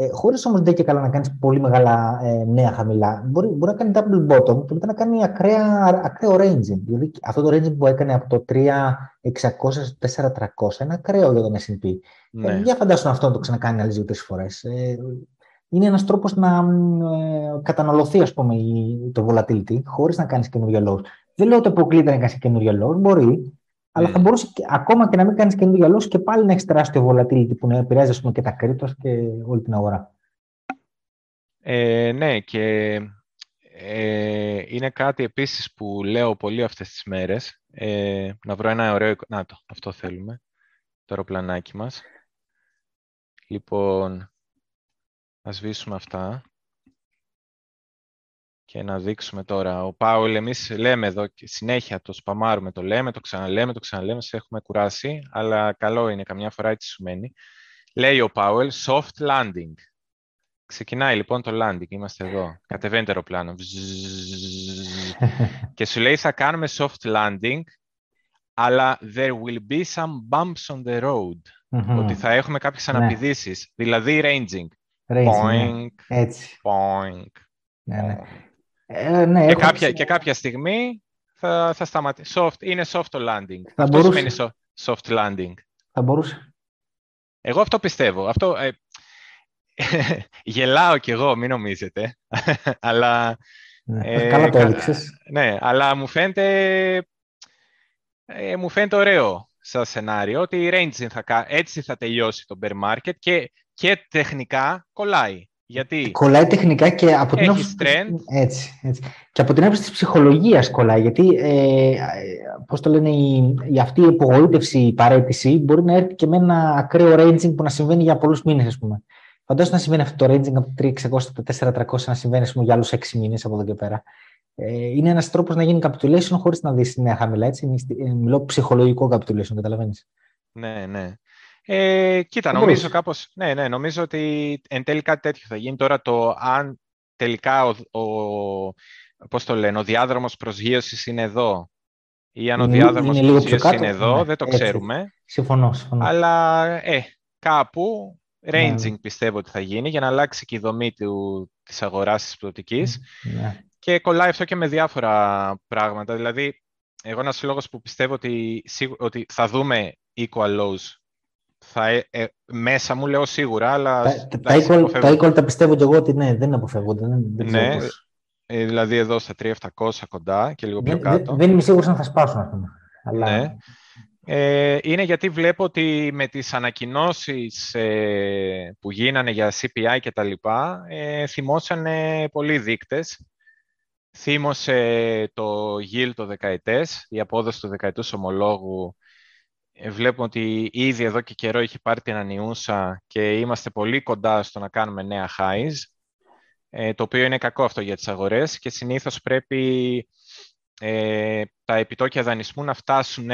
Ε, Χωρίς όμως δεν και καλά να κάνεις πολύ μεγάλα ε, νέα χαμηλά. Μπορεί, μπορεί να κάνει double bottom και μετά να κάνει ακραία, ακραίο ranging. Δηλαδή αυτό το ranging που έκανε από το 3.600 στο 4.300 είναι ακραίο για τον SP. Ναι. Ε, για φαντάσου αυτό να το ξανακάνει άλλες δύο-τρεις φορές. Ε, είναι ένας τρόπος να ε, καταναλωθεί ας πούμε, το volatility χωρίς να κάνεις καινούργια lows. Δεν λέω ότι αποκλείται να κάνει καινούργια lows, μπορεί, αλλά θα μπορούσε και, ακόμα και να μην κάνεις καινούργια λόγους και πάλι να έχεις τεράστιο volatility που να επηρεάζει πούμε, και τα κρύπτο και όλη την αγορά. Ε, ναι, και ε, είναι κάτι επίσης που λέω πολύ αυτές τις μέρες. Ε, να βρω ένα ωραίο... Να το, αυτό θέλουμε. Το αεροπλανάκι μας. Λοιπόν, να σβήσουμε αυτά και να δείξουμε τώρα. Ο Πάουλ, εμείς λέμε εδώ και συνέχεια το σπαμάρουμε, το λέμε, το ξαναλέμε, το ξαναλέμε, σε έχουμε κουράσει, αλλά καλό είναι, καμιά φορά έτσι σου μένει. Λέει ο Πάουελ, soft landing. Ξεκινάει λοιπόν το landing, είμαστε εδώ, κατεβαίνει το αεροπλάνο. [laughs] και σου λέει θα κάνουμε soft landing, αλλά there will be some bumps on the road. Ότι θα έχουμε κάποιες ναι. αναπηδήσεις, δηλαδή ranging. ranging ναι. Έτσι. Poink. Ναι, ναι. Ε, ναι, και, κάποια, και κάποια στιγμή θα, θα σταματήσει. Soft, είναι soft landing. Θα αυτό μπορούσε. σημαίνει soft landing. Θα μπορούσε. Εγώ αυτό πιστεύω. Αυτό, ε, [laughs] γελάω κι εγώ, μην νομίζετε. [laughs] αλλά, ναι, ε, καλά το έδειξες. Ναι, αλλά μου φαίνεται, ε, μου φαίνεται ωραίο σαν σενάριο ότι η range θα, έτσι θα τελειώσει το bear market και, και τεχνικά κολλάει. Γιατί; Κολλάει τεχνικά και από την άποψη. trend. Έτσι, έτσι. Και από την άποψη της ψυχολογίας κολλάει. Γιατί, ε, πώς το λένε, η, η, αυτή η απογοήτευση, η παρέτηση μπορεί να έρθει και με ένα ακραίο ranging που να συμβαίνει για πολλούς μήνες, ας πούμε. Φαντάζομαι να συμβαίνει αυτό το ranging από το 3600 στο 4300 να συμβαίνει πούμε, για άλλους 6 μήνες από εδώ και πέρα. Ε, είναι ένας τρόπος να γίνει capitulation χωρίς να δεις νέα χαμηλά. Έτσι. Ε, μιλώ ψυχολογικό capitulation, καταλαβαίνεις. Ναι, ναι. Ε, κοίτα, νομίζω κάπως, ναι, ναι, νομίζω ότι εν τέλει κάτι τέτοιο θα γίνει. Τώρα το αν τελικά ο, ο, πώς το λένε, ο διάδρομος προσγείωσης είναι εδώ ή αν ο διάδρομος προσγείωσης είναι εδώ, ναι, δεν το ξέρουμε. Συμφωνώ, συμφωνώ. Αλλά ε, κάπου ranging ναι. πιστεύω ότι θα γίνει για να αλλάξει και η δομή του, της αγοράς της πλωτικής. Ναι. Και κολλάει αυτό και με διάφορα πράγματα. Δηλαδή, εγώ ένας λόγος που πιστεύω ότι, ότι θα δούμε equal lows θα, ε, ε, μέσα μου λέω σίγουρα, αλλά... Τα, τα, equal, τα equal τα πιστεύω και εγώ ότι ναι, δεν αποφεύγονται. Δεν, δεν ναι, ε, δηλαδή εδώ στα 3.700 κοντά και λίγο πιο κάτω. Δεν, δεν είμαι σίγουρος αν θα σπάσουν, ας πούμε. Αλλά... Ναι. Ε, είναι γιατί βλέπω ότι με τις ανακοινώσεις ε, που γίνανε για CPI και τα λοιπά, ε, θυμώσανε πολλοί δείκτες. Θύμωσε το yield το δεκαετές, η απόδοση του δεκαετούς ομολόγου ε, βλέπουμε ότι ήδη εδώ και καιρό έχει πάρει την ανιούσα και είμαστε πολύ κοντά στο να κάνουμε νέα highs, ε, το οποίο είναι κακό αυτό για τις αγορές και συνήθως πρέπει ε, τα επιτόκια δανεισμού να φτάσουν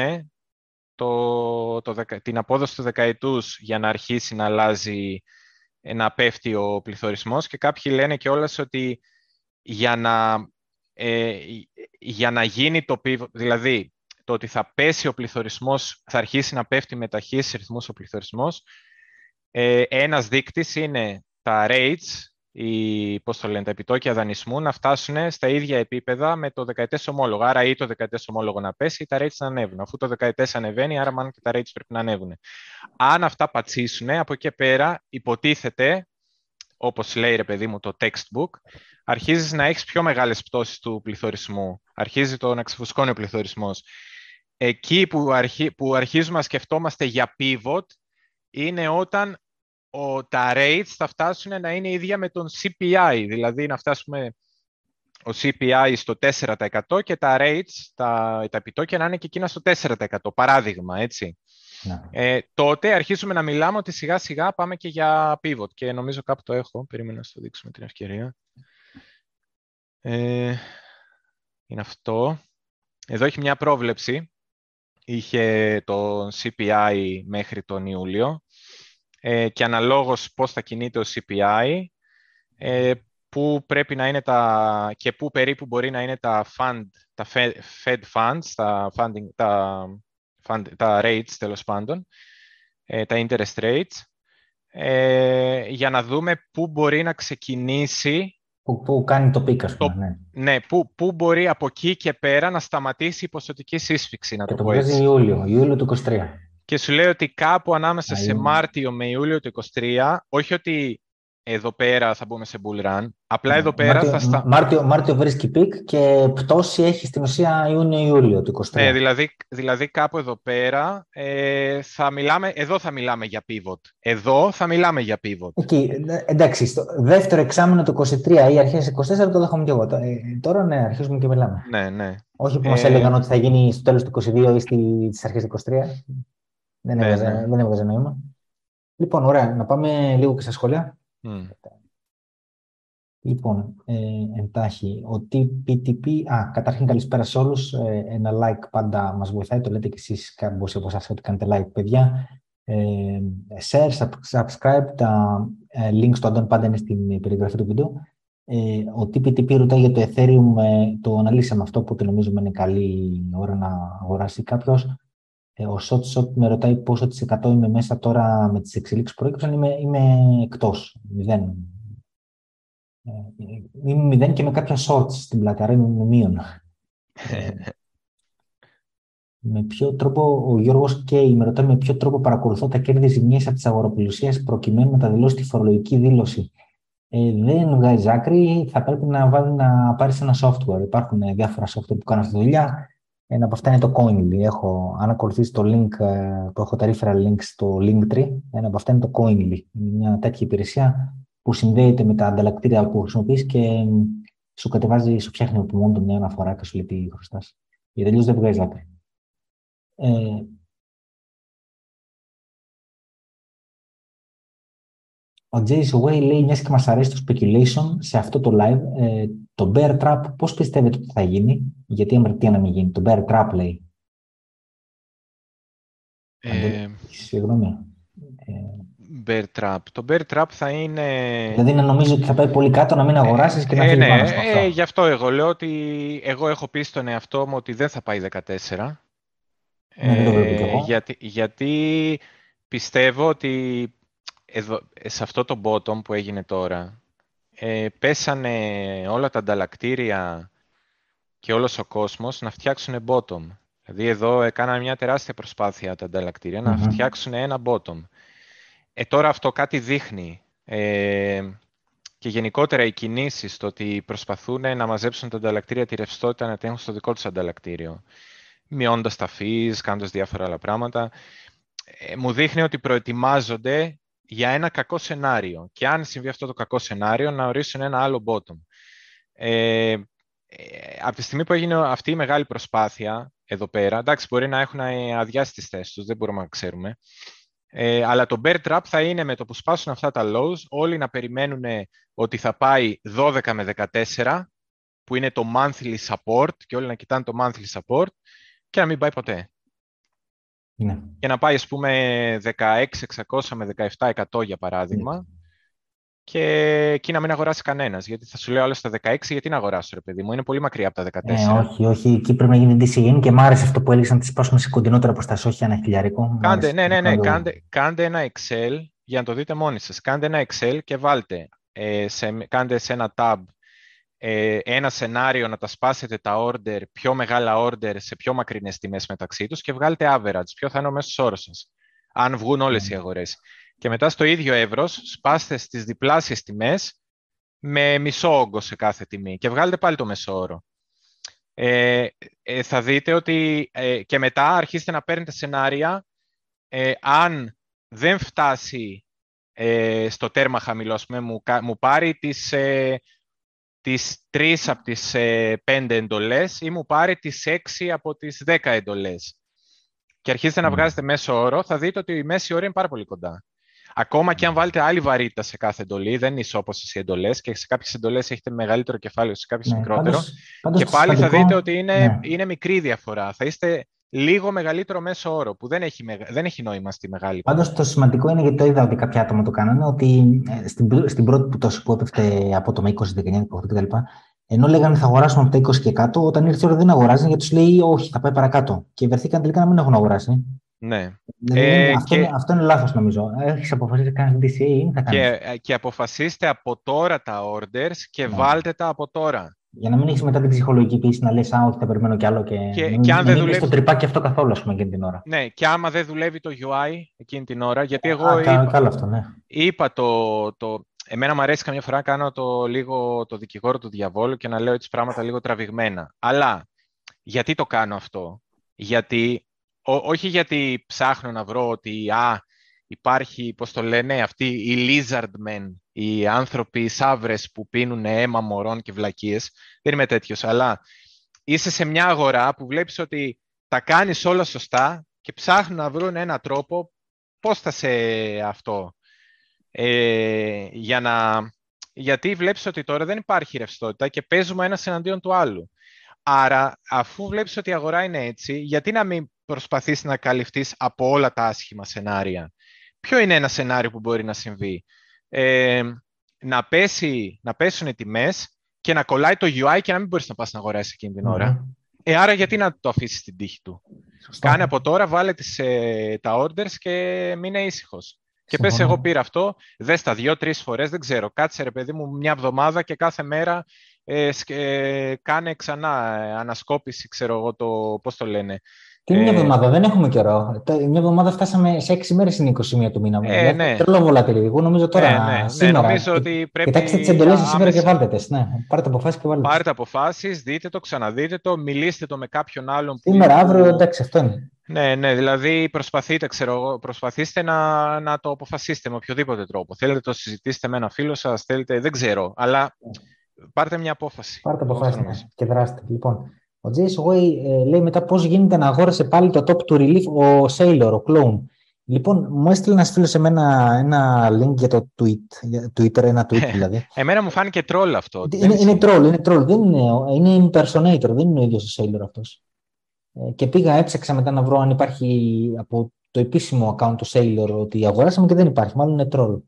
το, το, την απόδοση του δεκαετούς για να αρχίσει να αλλάζει, να πέφτει ο πληθωρισμός και κάποιοι λένε και όλες ότι για να, για να γίνει το pivot, δηλαδή το ότι θα πέσει ο πληθωρισμός, θα αρχίσει να πέφτει με ταχύς ρυθμούς ο πληθωρισμός. Ε, ένας δείκτης είναι τα rates, οι, πώς το λένε, τα επιτόκια δανεισμού να φτάσουν στα ίδια επίπεδα με το δεκαετές ομόλογο. Άρα ή το δεκαετές ομόλογο να πέσει ή τα rates να ανέβουν. Αφού το δεκαετές ανεβαίνει, άρα μάλλον και τα rates πρέπει να ανέβουν. Αν αυτά πατσίσουν, από εκεί πέρα υποτίθεται, όπως λέει ρε παιδί μου το textbook, αρχίζεις να έχεις πιο μεγάλες πτώσεις του πληθωρισμού. Αρχίζει το να ξεφουσκώνει ο πληθωρισμός εκεί που, αρχι, που αρχίζουμε να σκεφτόμαστε για pivot είναι όταν ο, τα rates θα φτάσουν να είναι ίδια με τον CPI, δηλαδή να φτάσουμε ο CPI στο 4% και τα rates, τα, τα επιτόκια να είναι και εκείνα στο 4%, παράδειγμα, έτσι. Ναι. Ε, τότε αρχίζουμε να μιλάμε ότι σιγά σιγά πάμε και για pivot και νομίζω κάπου το έχω, περίμενα να το δείξουμε την ευκαιρία. Ε, είναι αυτό. Εδώ έχει μια πρόβλεψη είχε το CPI μέχρι τον Ιούλιο. Ε, και αναλόγως πώς θα κινείται ο CPI, ε, που πρέπει να είναι τα, και πού περίπου μπορεί να είναι τα, fund, τα Fed funds, τα, funding, τα, fund, τα rates τέλος πάντων, ε, τα interest rates, ε, για να δούμε πού μπορεί να ξεκινήσει που, που κάνει το peak, ας πούμε. ναι, ναι που, που μπορεί από εκεί και πέρα να σταματήσει η ποσοτική σύσφυξη, να και το, πω έτσι. Ιούλιο, Ιούλιο του 23. Και σου λέει ότι κάπου ανάμεσα σε Μάρτιο με Ιούλιο του 23, όχι ότι εδώ πέρα θα μπούμε σε bull run. Απλά ναι. εδώ πέρα Μάρτιο, θα στα... Μάρτιο, Μάρτιο βρίσκει peak και πτώση έχει στην ουσία Ιούνιο-Ιούλιο του 23. Ναι, δηλαδή, δηλαδή κάπου εδώ πέρα ε, θα μιλάμε, εδώ θα μιλάμε για pivot. Εδώ θα μιλάμε για pivot. Εκεί, εντάξει, στο δεύτερο εξάμεινο του 23 ή αρχές 24 το δέχομαι και εγώ. Ε, τώρα ναι, αρχίζουμε και μιλάμε. Ναι, ναι. Όχι που ε... μας έλεγαν ότι θα γίνει στο τέλος του 22 ή στις αρχές του 23. Δεν ναι, έβγαζε, ναι. δεν έβγαζε νόημα. Λοιπόν, ωραία. Να πάμε λίγο και στα σχόλια. Mm. Λοιπόν, ε, εντάχει, ο TPTP, α, καταρχήν καλησπέρα σε όλους, ε, ένα like πάντα μας βοηθάει, το λέτε και εσείς κάποιοι από εσάς ότι κάνετε like, παιδιά. Ε, share, subscribe, τα ε, links του Αντών πάντα είναι στην περιγραφή του βίντεο. Ε, ο TPTP ρωτάει για το Ethereum, ε, το αναλύσαμε αυτό που νομίζουμε είναι καλή ώρα να αγοράσει κάποιος. Ε, ο Shot Shot με ρωτάει πόσο της 100 είμαι μέσα τώρα με τις εξελίξεις που προέκυψαν. Είμαι, είμαι εκτός, μηδέν. Ε, είμαι μηδέν και με κάποια shorts στην πλάτη, άρα είμαι μείον. [laughs] με ποιο τρόπο, ο Γιώργος Κέι με ρωτάει με ποιο τρόπο παρακολουθώ τα κέρδη ζημιές από τις αγοροπολισίες προκειμένου να τα δηλώσει τη φορολογική δήλωση. Ε, δεν βγάζει άκρη, θα πρέπει να, βάλει, να πάρεις ένα software. Υπάρχουν διάφορα software που κάνουν αυτή τη δουλειά. Ένα από αυτά είναι το Coinly. Έχω, αν ακολουθήσει το link ε, που έχω τα referral links στο Linktree, ένα από αυτά είναι το Coinly. Είναι μια τέτοια υπηρεσία που συνδέεται με τα ανταλλακτήρια που χρησιμοποιείς και σου κατεβάζει, σου φτιάχνει από μόνο μια αναφορά και σου λέει τι χρωστάς. Γιατί τελείως δεν βγάζει άκρη. Ε, ο Jason Way λέει, μιας και μας αρέσει το speculation σε αυτό το live, ε, το bear trap πώς πιστεύετε ότι θα γίνει, γιατί αμαρτία να μην γίνει, το bear trap λέει. Ε, Συγγνώμη. Ε, bear trap. Το bear trap θα είναι... Δηλαδή να νομίζω ότι θα πάει πολύ κάτω, να μην αγοράσεις και να ε, φύγεις ναι, πάνω αυτό. Ε, γι' αυτό εγώ λέω ότι εγώ έχω πει στον εαυτό μου ότι δεν θα πάει 14. Ναι, ε, γιατί, γιατί πιστεύω ότι εδώ, σε αυτό το bottom που έγινε τώρα ε, πέσανε όλα τα ανταλλακτήρια και όλος ο κόσμος να φτιάξουν bottom. Δηλαδή εδώ έκαναν μια τεράστια προσπάθεια τα ανταλλακτηρια να φτιάξουν ένα bottom. Ε, τώρα αυτό κάτι δείχνει. Ε, και γενικότερα οι κινήσεις, το ότι προσπαθούν να μαζέψουν τα ανταλλακτήρια τη ρευστότητα να την στο δικό τους ανταλλακτήριο. Μειώντα τα fees, κάνοντας διάφορα άλλα πράγματα. Ε, μου δείχνει ότι προετοιμάζονται για ένα κακό σενάριο. Και αν συμβεί αυτό το κακό σενάριο, να ορίσουν ένα άλλο bottom. Ε, ε, από τη στιγμή που έγινε αυτή η μεγάλη προσπάθεια εδώ πέρα, εντάξει, μπορεί να έχουν αδειάσει τις θέσεις τους, δεν μπορούμε να ξέρουμε, ε, αλλά το bear trap θα είναι με το που σπάσουν αυτά τα lows, όλοι να περιμένουν ότι θα πάει 12 με 14, που είναι το monthly support, και όλοι να κοιτάνε το monthly support, και να μην πάει ποτέ. Ναι. Και να πάει, ας πούμε, 16.600 με 17.100 για παράδειγμα, ναι. και εκεί να μην αγοράσει κανένας. Γιατί θα σου λέω άλλο στα 16, γιατί να αγοράσω, ρε παιδί μου, είναι πολύ μακριά από τα 14. Ε, όχι, όχι, εκεί πρέπει να γίνει DCN και μ' άρεσε αυτό που έλεγες να τις σπάσουμε σε κοντινότερα προστασία, όχι ένα χιλιαρικό. Κάντε, ναι, ναι, ναι, κάντε, κάντε ένα Excel για να το δείτε μόνοι σας. Κάντε ένα Excel και βάλτε, ε, σε, κάντε σε ένα tab ε, ένα σενάριο να τα σπάσετε τα order, πιο μεγάλα order σε πιο μακρινές τιμές μεταξύ τους και βγάλετε average, ποιο θα είναι ο μέσος όρος σας, αν βγουν όλες οι ναι. αγορές. Και μετά στο ίδιο εύρος σπάστε στις διπλάσιες τιμές με μισό όγκο σε κάθε τιμή και βγάλετε πάλι το μέσο όρο. Ε, ε, θα δείτε ότι ε, και μετά αρχίστε να παίρνετε σενάρια αν δεν φτάσει στο τέρμα χαμηλό, μου, μου πάρει τις τις τρεις από τις ε, πέντε εντολές ή μου πάρει τις έξι από τις δέκα εντολές. Και αρχίζετε να βγάζετε μέσο όρο, θα δείτε ότι η μέση ώρα είναι πάρα πολύ κοντά. Ακόμα και αν βάλετε άλλη βαρύτητα σε κάθε εντολή, δεν είναι ισόπωσε οι εντολές και σε κάποιες εντολές έχετε μεγαλύτερο κεφάλαιο, σε κάποιες ναι, μικρότερο. και πάλι θα δείτε ότι είναι, ναι. είναι μικρή διαφορά. Θα είστε λίγο μεγαλύτερο μέσο όρο, που δεν έχει, δεν έχει νόημα στη μεγάλη. Πάντως το σημαντικό είναι, γιατί το είδα ότι κάποια άτομα το κάνανε, ότι ε, στην, στην πρώτη που το που έπεφτε από το με 20, 19, 18 κτλ. Ενώ λέγανε θα αγοράσουμε από τα 20 και κάτω, όταν ήρθε η ώρα δεν αγοράζουν γιατί τους λέει όχι, θα πάει παρακάτω. Και βρεθήκαν τελικά να μην έχουν αγοράσει. Ναι. Δηλαδή, ε, αυτό, και... αυτό είναι λάθος νομίζω. Έχεις αποφασίσει να κάνεις DCA ή θα κάνεις. Και, και αποφασίστε από τώρα τα orders και ναι. βάλτε τα από τώρα. Για να μην έχεις μετά την ψυχολογική πίεση να λες: Α, όχι, θα περιμένω κι άλλο και, και, και αν δεν δουλεύει. το τρυπάκι αυτό καθόλου, ας πούμε, εκείνη την ώρα. Ναι, και άμα δεν δουλεύει το UI εκείνη την ώρα, γιατί εγώ. Α, είπα, καλό αυτό, ναι. Είπα το, το. Εμένα μου αρέσει καμιά φορά να κάνω το, λίγο το δικηγόρο του διαβόλου και να λέω έτσι πράγματα λίγο τραβηγμένα. Αλλά γιατί το κάνω αυτό; Γιατί, ό, όχι γιατί ψάχνω να βρω ότι α, υπάρχει, πώς το λένε, αυτοί οι lizard men, οι άνθρωποι, οι σαύρες που πίνουν αίμα μωρών και βλακίες. Δεν είμαι τέτοιος, αλλά είσαι σε μια αγορά που βλέπεις ότι τα κάνεις όλα σωστά και ψάχνουν να βρουν έναν τρόπο πώς θα σε αυτό. Ε, για να... Γιατί βλέπεις ότι τώρα δεν υπάρχει ρευστότητα και παίζουμε ένας εναντίον του άλλου. Άρα, αφού βλέπεις ότι η αγορά είναι έτσι, γιατί να μην προσπαθείς να καλυφθείς από όλα τα άσχημα σενάρια; Ποιο είναι ένα σενάριο που μπορεί να συμβεί; Ε, να, πέσει, να πέσουν οι τιμές και να κολλάει το UI και να μην μπορείς να πας να αγοράσεις εκείνη την ώρα. Ε, άρα γιατί να το αφήσεις στην τύχη του; Σωστά. Κάνε από τώρα, βάλε τις, ε, τα orders και μείνε ήσυχος. Και πες εγώ πήρα αυτό, δες τα δύο-τρεις φορές, δεν ξέρω, κάτσε ρε παιδί μου μια εβδομάδα και κάθε μέρα ε, ε κάνε ξανά ε, ανασκόπηση, ξέρω εγώ το, πώς το λένε, Τι μια ε, εβδομάδα, δεν έχουμε καιρό. Μια εβδομάδα φτάσαμε σε έξι μέρες είναι 21 του μήνα. Ε, δηλαδή, ναι. Τρελό βολατήρι. Εγώ νομίζω τώρα. Ε, ναι, ναι, σήμερα, ναι, νομίζω ότι πρέπει. Κοιτάξτε τις εντολές σήμερα και βάλτε τε. Ναι. Πάρετε αποφάσεις και βάλτε. Πάρετε αποφάσεις, δείτε το, ξαναδείτε το, μιλήστε το με κάποιον άλλον. Σήμερα, αύριο, εντάξει, αυτό είναι. Ναι, ναι, δηλαδή προσπαθείτε, ξέρω, προσπαθήστε να, να το αποφασίσετε με οποιοδήποτε τρόπο. Θέλετε το συζητήσετε με ένα φίλο σας, θέλετε, δεν ξέρω, αλλά πάρτε μια απόφαση. Πάρτε αποφάση ναι, και δράστε. Λοιπόν, ο Jason Way ε, λέει μετά πώς γίνεται να αγόρασε πάλι το top του relief ο Sailor, ο clone. Λοιπόν, μου έστειλε ένας φίλος σε μένα ένα link για το tweet, για Twitter, ένα tweet ε, δηλαδή. Εμένα μου φάνηκε troll αυτό. Είναι, είναι troll, είναι troll. Δεν είναι, είναι impersonator, δεν είναι ο ίδιος ο Sailor αυτός. Ε, και πήγα, έψαξα μετά να βρω αν υπάρχει από το επίσημο account του Sailor ότι αγοράσαμε και δεν υπάρχει. Μάλλον είναι troll.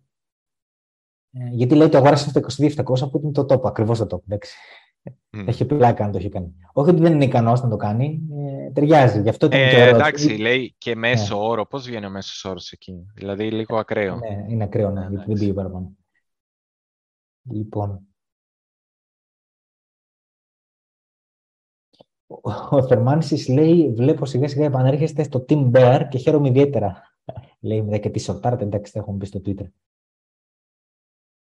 Ε, γιατί λέει ότι αγοράσαμε στο 22.700 που είναι το top, ακριβώς το top. Εντάξει. Mm. Έχει πλάκα αν το έχει κάνει. Όχι ότι δεν είναι ικανός να το κάνει, ε, ταιριάζει. Γι' αυτό ε, και εντάξει, λέει και μέσο ναι. όρο. Πώς βγαίνει ο μέσος όρος εκεί, Δηλαδή λίγο ακραίο. Ναι, είναι ακραίο, ναι, γιατί δεν πήγε παραπάνω. Λοιπόν. Ο Θερμάνησης λέει, βλέπω σιγά σιγά επανέρχεστε στο Team Bear και χαίρομαι ιδιαίτερα. [laughs] λέει, με και τη σορτάρετε, εντάξει, θα έχουμε πει στο Twitter.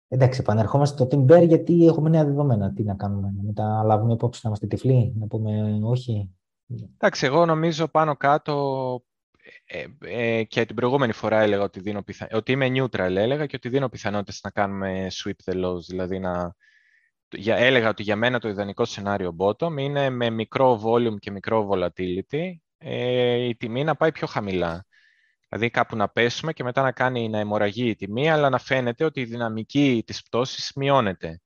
Εντάξει, επανερχόμαστε στο Team Bear γιατί έχουμε νέα δεδομένα. Τι να κάνουμε, να τα λάβουμε υπόψη, να είμαστε τυφλοί, να πούμε όχι. Εντάξει, εγώ νομίζω πάνω κάτω ε, ε, και την προηγούμενη φορά έλεγα ότι, δίνω πιθα... ότι είμαι neutral, έλεγα και ότι δίνω πιθανότητες να κάνουμε sweep the lows, δηλαδή να... Για, έλεγα ότι για μένα το ιδανικό σενάριο bottom είναι με μικρό volume και μικρό volatility ε, η τιμή να πάει πιο χαμηλά. Δηλαδή κάπου να πέσουμε και μετά να κάνει να αιμορραγεί η τιμή, αλλά να φαίνεται ότι η δυναμική της πτώσης μειώνεται.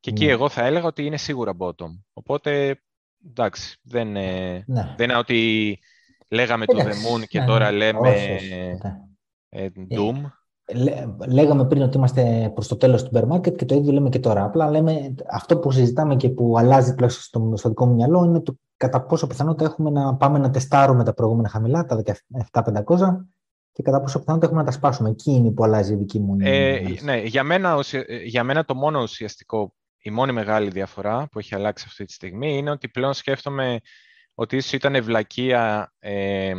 Και εκεί ναι. εγώ θα έλεγα ότι είναι σίγουρα bottom. Οπότε, εντάξει, δεν, ναι. δεν είναι ότι λέγαμε το The Moon και ναι, τώρα λέμε ε, Doom. Ε, λέγαμε πριν ότι είμαστε προς το τέλος του bear market και το ίδιο λέμε και τώρα. Απλά λέμε αυτό που συζητάμε και που αλλάζει τουλάχιστον στο, στο δικό μου μυαλό είναι το κατά πόσο πιθανότητα έχουμε να πάμε να τεστάρουμε τα προηγούμενα χαμηλά, τα 17.500 και κατά πόσο πιθανότητα έχουμε να τα σπάσουμε. Εκεί είναι που αλλάζει η δική μου ε, Ναι, για μένα, για μένα το μόνο ουσιαστικό, η μόνη μεγάλη διαφορά που έχει αλλάξει αυτή τη στιγμή είναι ότι πλέον σκέφτομαι ότι ίσως ήταν ευλακία ε,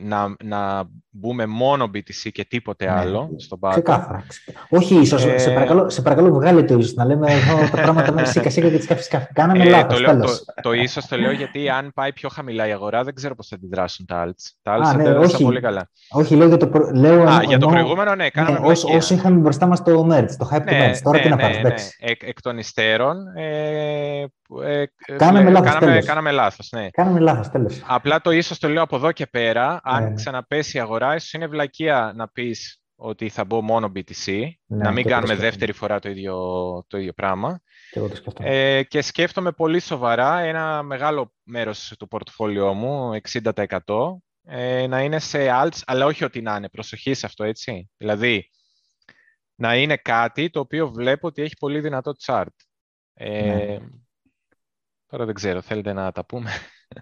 να, να μπούμε μόνο BTC και τίποτε ναι, άλλο στον πάτο. Ξεκάθαρα. Όχι ίσως. Ε... Σε, παρακαλώ, σε παρακαλώ βγάλε το ίσως να λέμε εδώ τα πράγματα με σίκα σίκα και τις κάφη κάφη. Κάναμε ε, λάθος, το, το, το, ίσως το λέω γιατί αν πάει πιο χαμηλά η αγορά δεν ξέρω πώς θα αντιδράσουν τα alts. Τα alts ναι, όχι, πολύ καλά. Όχι, λέω για το, προ... λέω, Α, για το προηγούμενο ναι, κάναμε ναι, όσο, όσο είχαμε μπροστά μας το merch, το hype ναι, merch. Τώρα ναι, τι να ναι, πάρεις. Ναι. Εκ, εκ των υστέρων ε, ε, κάναμε λάθος, κάναμε, τέλος. κάναμε λάθος, ναι. Κάναμε λάθος, τέλος. Απλά το ίσως το λέω από εδώ και πέρα, αν ναι. ξαναπέσει η αγορά, ίσως είναι βλακεία να πεις ότι θα μπω μόνο BTC, ναι, να μην κάνουμε δεύτερη φορά το ίδιο, το ίδιο πράγμα. Και, εγώ το ε, και σκέφτομαι πολύ σοβαρά ένα μεγάλο μέρος του πορτοφόλιό μου, 60%, ε, να είναι σε alts, αλλά όχι ότι να είναι. Προσοχή σε αυτό, έτσι. Δηλαδή, να είναι κάτι το οποίο βλέπω ότι έχει πολύ δυνατό chart. Ε, ναι. Τώρα δεν ξέρω, θέλετε να τα πούμε;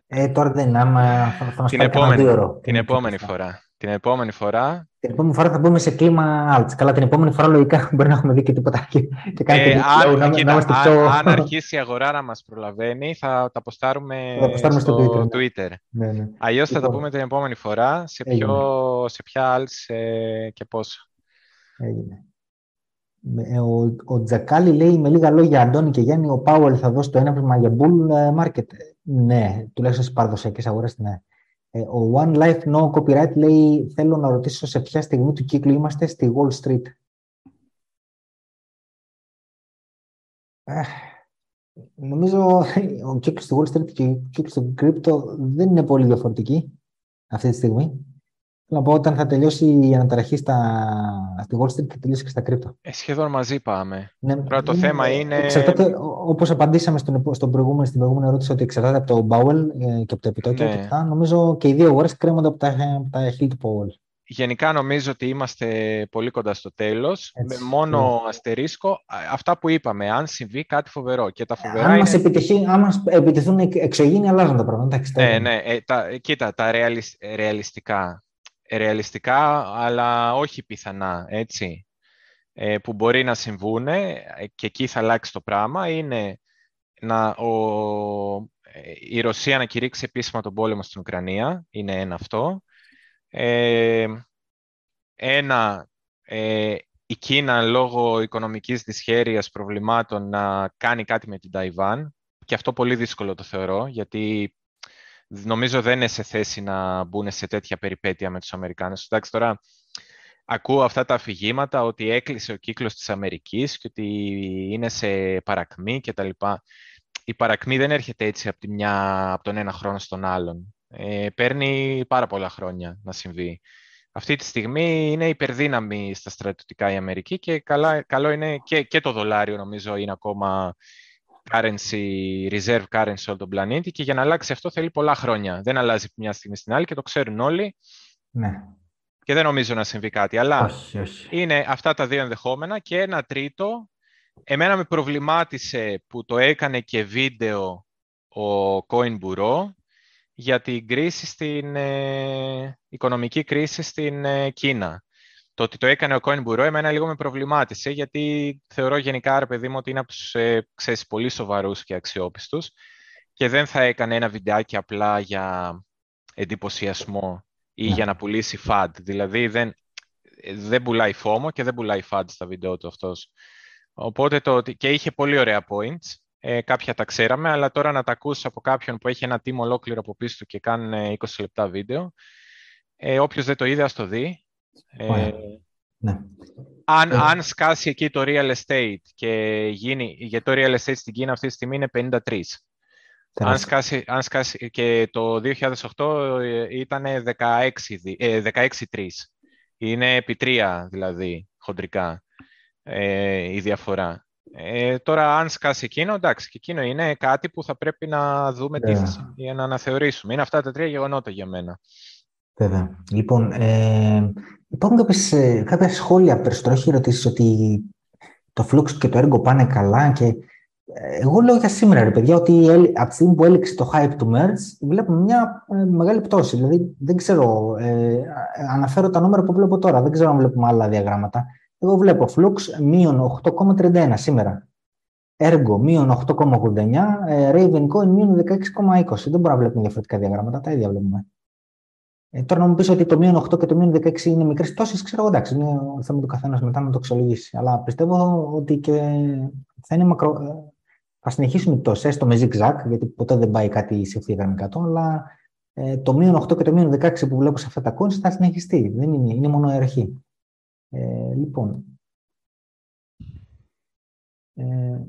Ε, τώρα δεν είναι, άμα θα, θα μας την επόμενη, ώρα. Την επόμενη φορά. Την επόμενη φορά. Την επόμενη φορά θα μπούμε σε κλίμα alt. Καλά, την επόμενη φορά λογικά [laughs] μπορεί να έχουμε δει και τίποτα και, και κάνει ε, αν, να, κοίτα, να πιο... αν, [laughs] αρχίσει η αγορά να μας προλαβαίνει, θα τα αποστάρουμε, θα αποστάρουμε στο, στο Twitter. Twitter. Ναι, ναι. Αλλιώς θα τα λοιπόν. πούμε την επόμενη φορά, σε, ποιο, σε ποια alts ε, και πόσο. Έγινε. Ε, ο, ο Τζακάλι λέει με λίγα λόγια, Αντώνη και Γιάννη, ο Πάουελ θα δώσει το έναυσμα για bull ε, market. Ναι, τουλάχιστον στις παραδοσιακές αγορές, ναι. Ε, ο One Life No Copyright λέει: Θέλω να ρωτήσω σε ποια στιγμή του κύκλου είμαστε στη Wall Street. νομίζω ο κύκλος στη Wall Street και ο κύκλος του Crypto δεν είναι πολύ διαφορετικοί αυτή τη στιγμή. Θέλω να πω όταν θα τελειώσει η αναταραχή στα, στη Wall Street θα τελειώσει και στα κρύπτο. Ε, σχεδόν μαζί πάμε. Ναι, Τώρα το είναι, θέμα είναι... Εξαρτάται, όπως απαντήσαμε στον, στον προηγούμενο, στην προηγούμενη ερώτηση, ότι εξαρτάται από το Bowel ε, και από το επιτόκιο ναι. και αυτά, νομίζω και οι δύο αγορές κρέμονται από τα, από τα χείλη του Powell. Γενικά νομίζω ότι είμαστε πολύ κοντά στο τέλος, με μόνο ναι. αστερίσκο. Αυτά που είπαμε, αν συμβεί κάτι φοβερό. Και τα φοβερά αν, είναι... μας επιτυχεί, αν μας επιτεθούν εξωγήινοι, αλλάζουν τα πράγματα. Ναι, ναι. Ε, τα, κοίτα, τα ρεαλιστικά ρεαλιστικά, αλλά όχι πιθανά, έτσι, ε, που μπορεί να συμβούν ε, και εκεί θα αλλάξει το πράγμα, είναι να, ο, η Ρωσία να κηρύξει επίσημα τον πόλεμο στην Ουκρανία, είναι ένα αυτό. Ε, ένα, ε, η Κίνα λόγω οικονομικής δυσχέρειας προβλημάτων να κάνει κάτι με την Ταϊβάν και αυτό πολύ δύσκολο το θεωρώ γιατί νομίζω δεν είναι σε θέση να μπουν σε τέτοια περιπέτεια με τους Αμερικάνους. Εντάξει, τώρα ακούω αυτά τα αφηγήματα ότι έκλεισε ο κύκλος της Αμερικής και ότι είναι σε παρακμή κτλ. Η παρακμή δεν έρχεται έτσι από, τη μια, από τον ένα χρόνο στον άλλον. Ε, παίρνει πάρα πολλά χρόνια να συμβεί. Αυτή τη στιγμή είναι υπερδύναμη στα στρατιωτικά η Αμερική και καλά, καλό είναι και, και το δολάριο νομίζω είναι ακόμα currency, reserve currency όλο τον πλανήτη και για να αλλάξει αυτό θέλει πολλά χρόνια. Δεν αλλάζει από μια στιγμή στην άλλη και το ξέρουν όλοι. Ναι. Και δεν νομίζω να συμβεί κάτι. Αλλά όχι, όχι. είναι αυτά τα δύο ενδεχόμενα και ένα τρίτο. Εμένα με προβλημάτισε που το έκανε και βίντεο ο Coin Bureau για την κρίση στην, ε, οικονομική κρίση στην ε, Κίνα. Το ότι το έκανε ο Coin Bureau εμένα λίγο με προβλημάτισε, γιατί θεωρώ γενικά, ρε παιδί μου, ότι είναι από τους ε, ξέρεις, πολύ σοβαρούς και αξιόπιστους και δεν θα έκανε ένα βιντεάκι απλά για εντυπωσιασμό ή Ναι. για να πουλήσει FAD. Δηλαδή δεν, δεν πουλάει φόμο και δεν πουλάει FAD στα βίντεο του αυτός. Οπότε το ότι... Και είχε πολύ ωραία points. Ε, κάποια τα ξέραμε, αλλά τώρα να τα ακούσει από κάποιον που έχει ένα team ολόκληρο από πίσω του και κάνουν ε, 20 λεπτά βίντεο. Ε, όποιος δεν το είδε, ας το δει. Ε, Ωραία. Ναι. αν, Ε. αν σκάσει εκεί το real estate και γίνει, γιατί το real estate στην Κίνα αυτή τη στιγμή είναι 53. Αν Τεράστιο. σκάσει, αν σκάσει και το 2008 ήταν 16, δι- ε, 16 τρεις. Είναι επί τρία δηλαδή χοντρικά ε, η διαφορά. Ε, τώρα αν σκάσει εκείνο, εντάξει, και εκείνο είναι κάτι που θα πρέπει να δούμε τι Βέβαια. θα συμβεί, για να αναθεωρήσουμε. Είναι αυτά τα τρία γεγονότα για μένα. Βέβαια. Λοιπόν, ε, υπάρχουν κάποιες, ε, κάποια σχόλια περισσότερο. Έχει ερωτήσεις ότι το Flux και το έργο πάνε καλά και ε, εγώ λέω για σήμερα, ρε παιδιά, ότι έλ- από τη στιγμή που έληξε το hype του Merge, βλέπουμε μια ε, μεγάλη πτώση. Δηλαδή, δεν ξέρω, ε, α- αναφέρω τα νούμερα που βλέπω τώρα, δεν ξέρω αν βλέπουμε άλλα διαγράμματα. Εγώ βλέπω Flux μείον 8,31 σήμερα. Έργο μείον 8,89, ε, Raven Coin μείον 16,20. Δεν μπορούμε να βλέπουμε διαφορετικά διαγράμματα, τα ίδια βλέπουμε. Ε, τώρα να μου πεις ότι το μείον 8 και το μείον 16 είναι μικρές πτώσει, ξέρω εγώ εντάξει, είναι θέμα του καθένας μετά να το αξιολογήσει. Αλλά πιστεύω ότι και θα είναι μακρο. ε, Θα συνεχίσουν οι πτώσει, έστω με zigzag, γιατί ποτέ δεν πάει κάτι σε ευθεία κάτω, αλλά ε, το μείον 8 και το μείον 16 που βλέπω σε αυτά τα coins θα συνεχιστεί. Δεν είναι, είναι μόνο η αρχή. Ε, λοιπόν. Ε,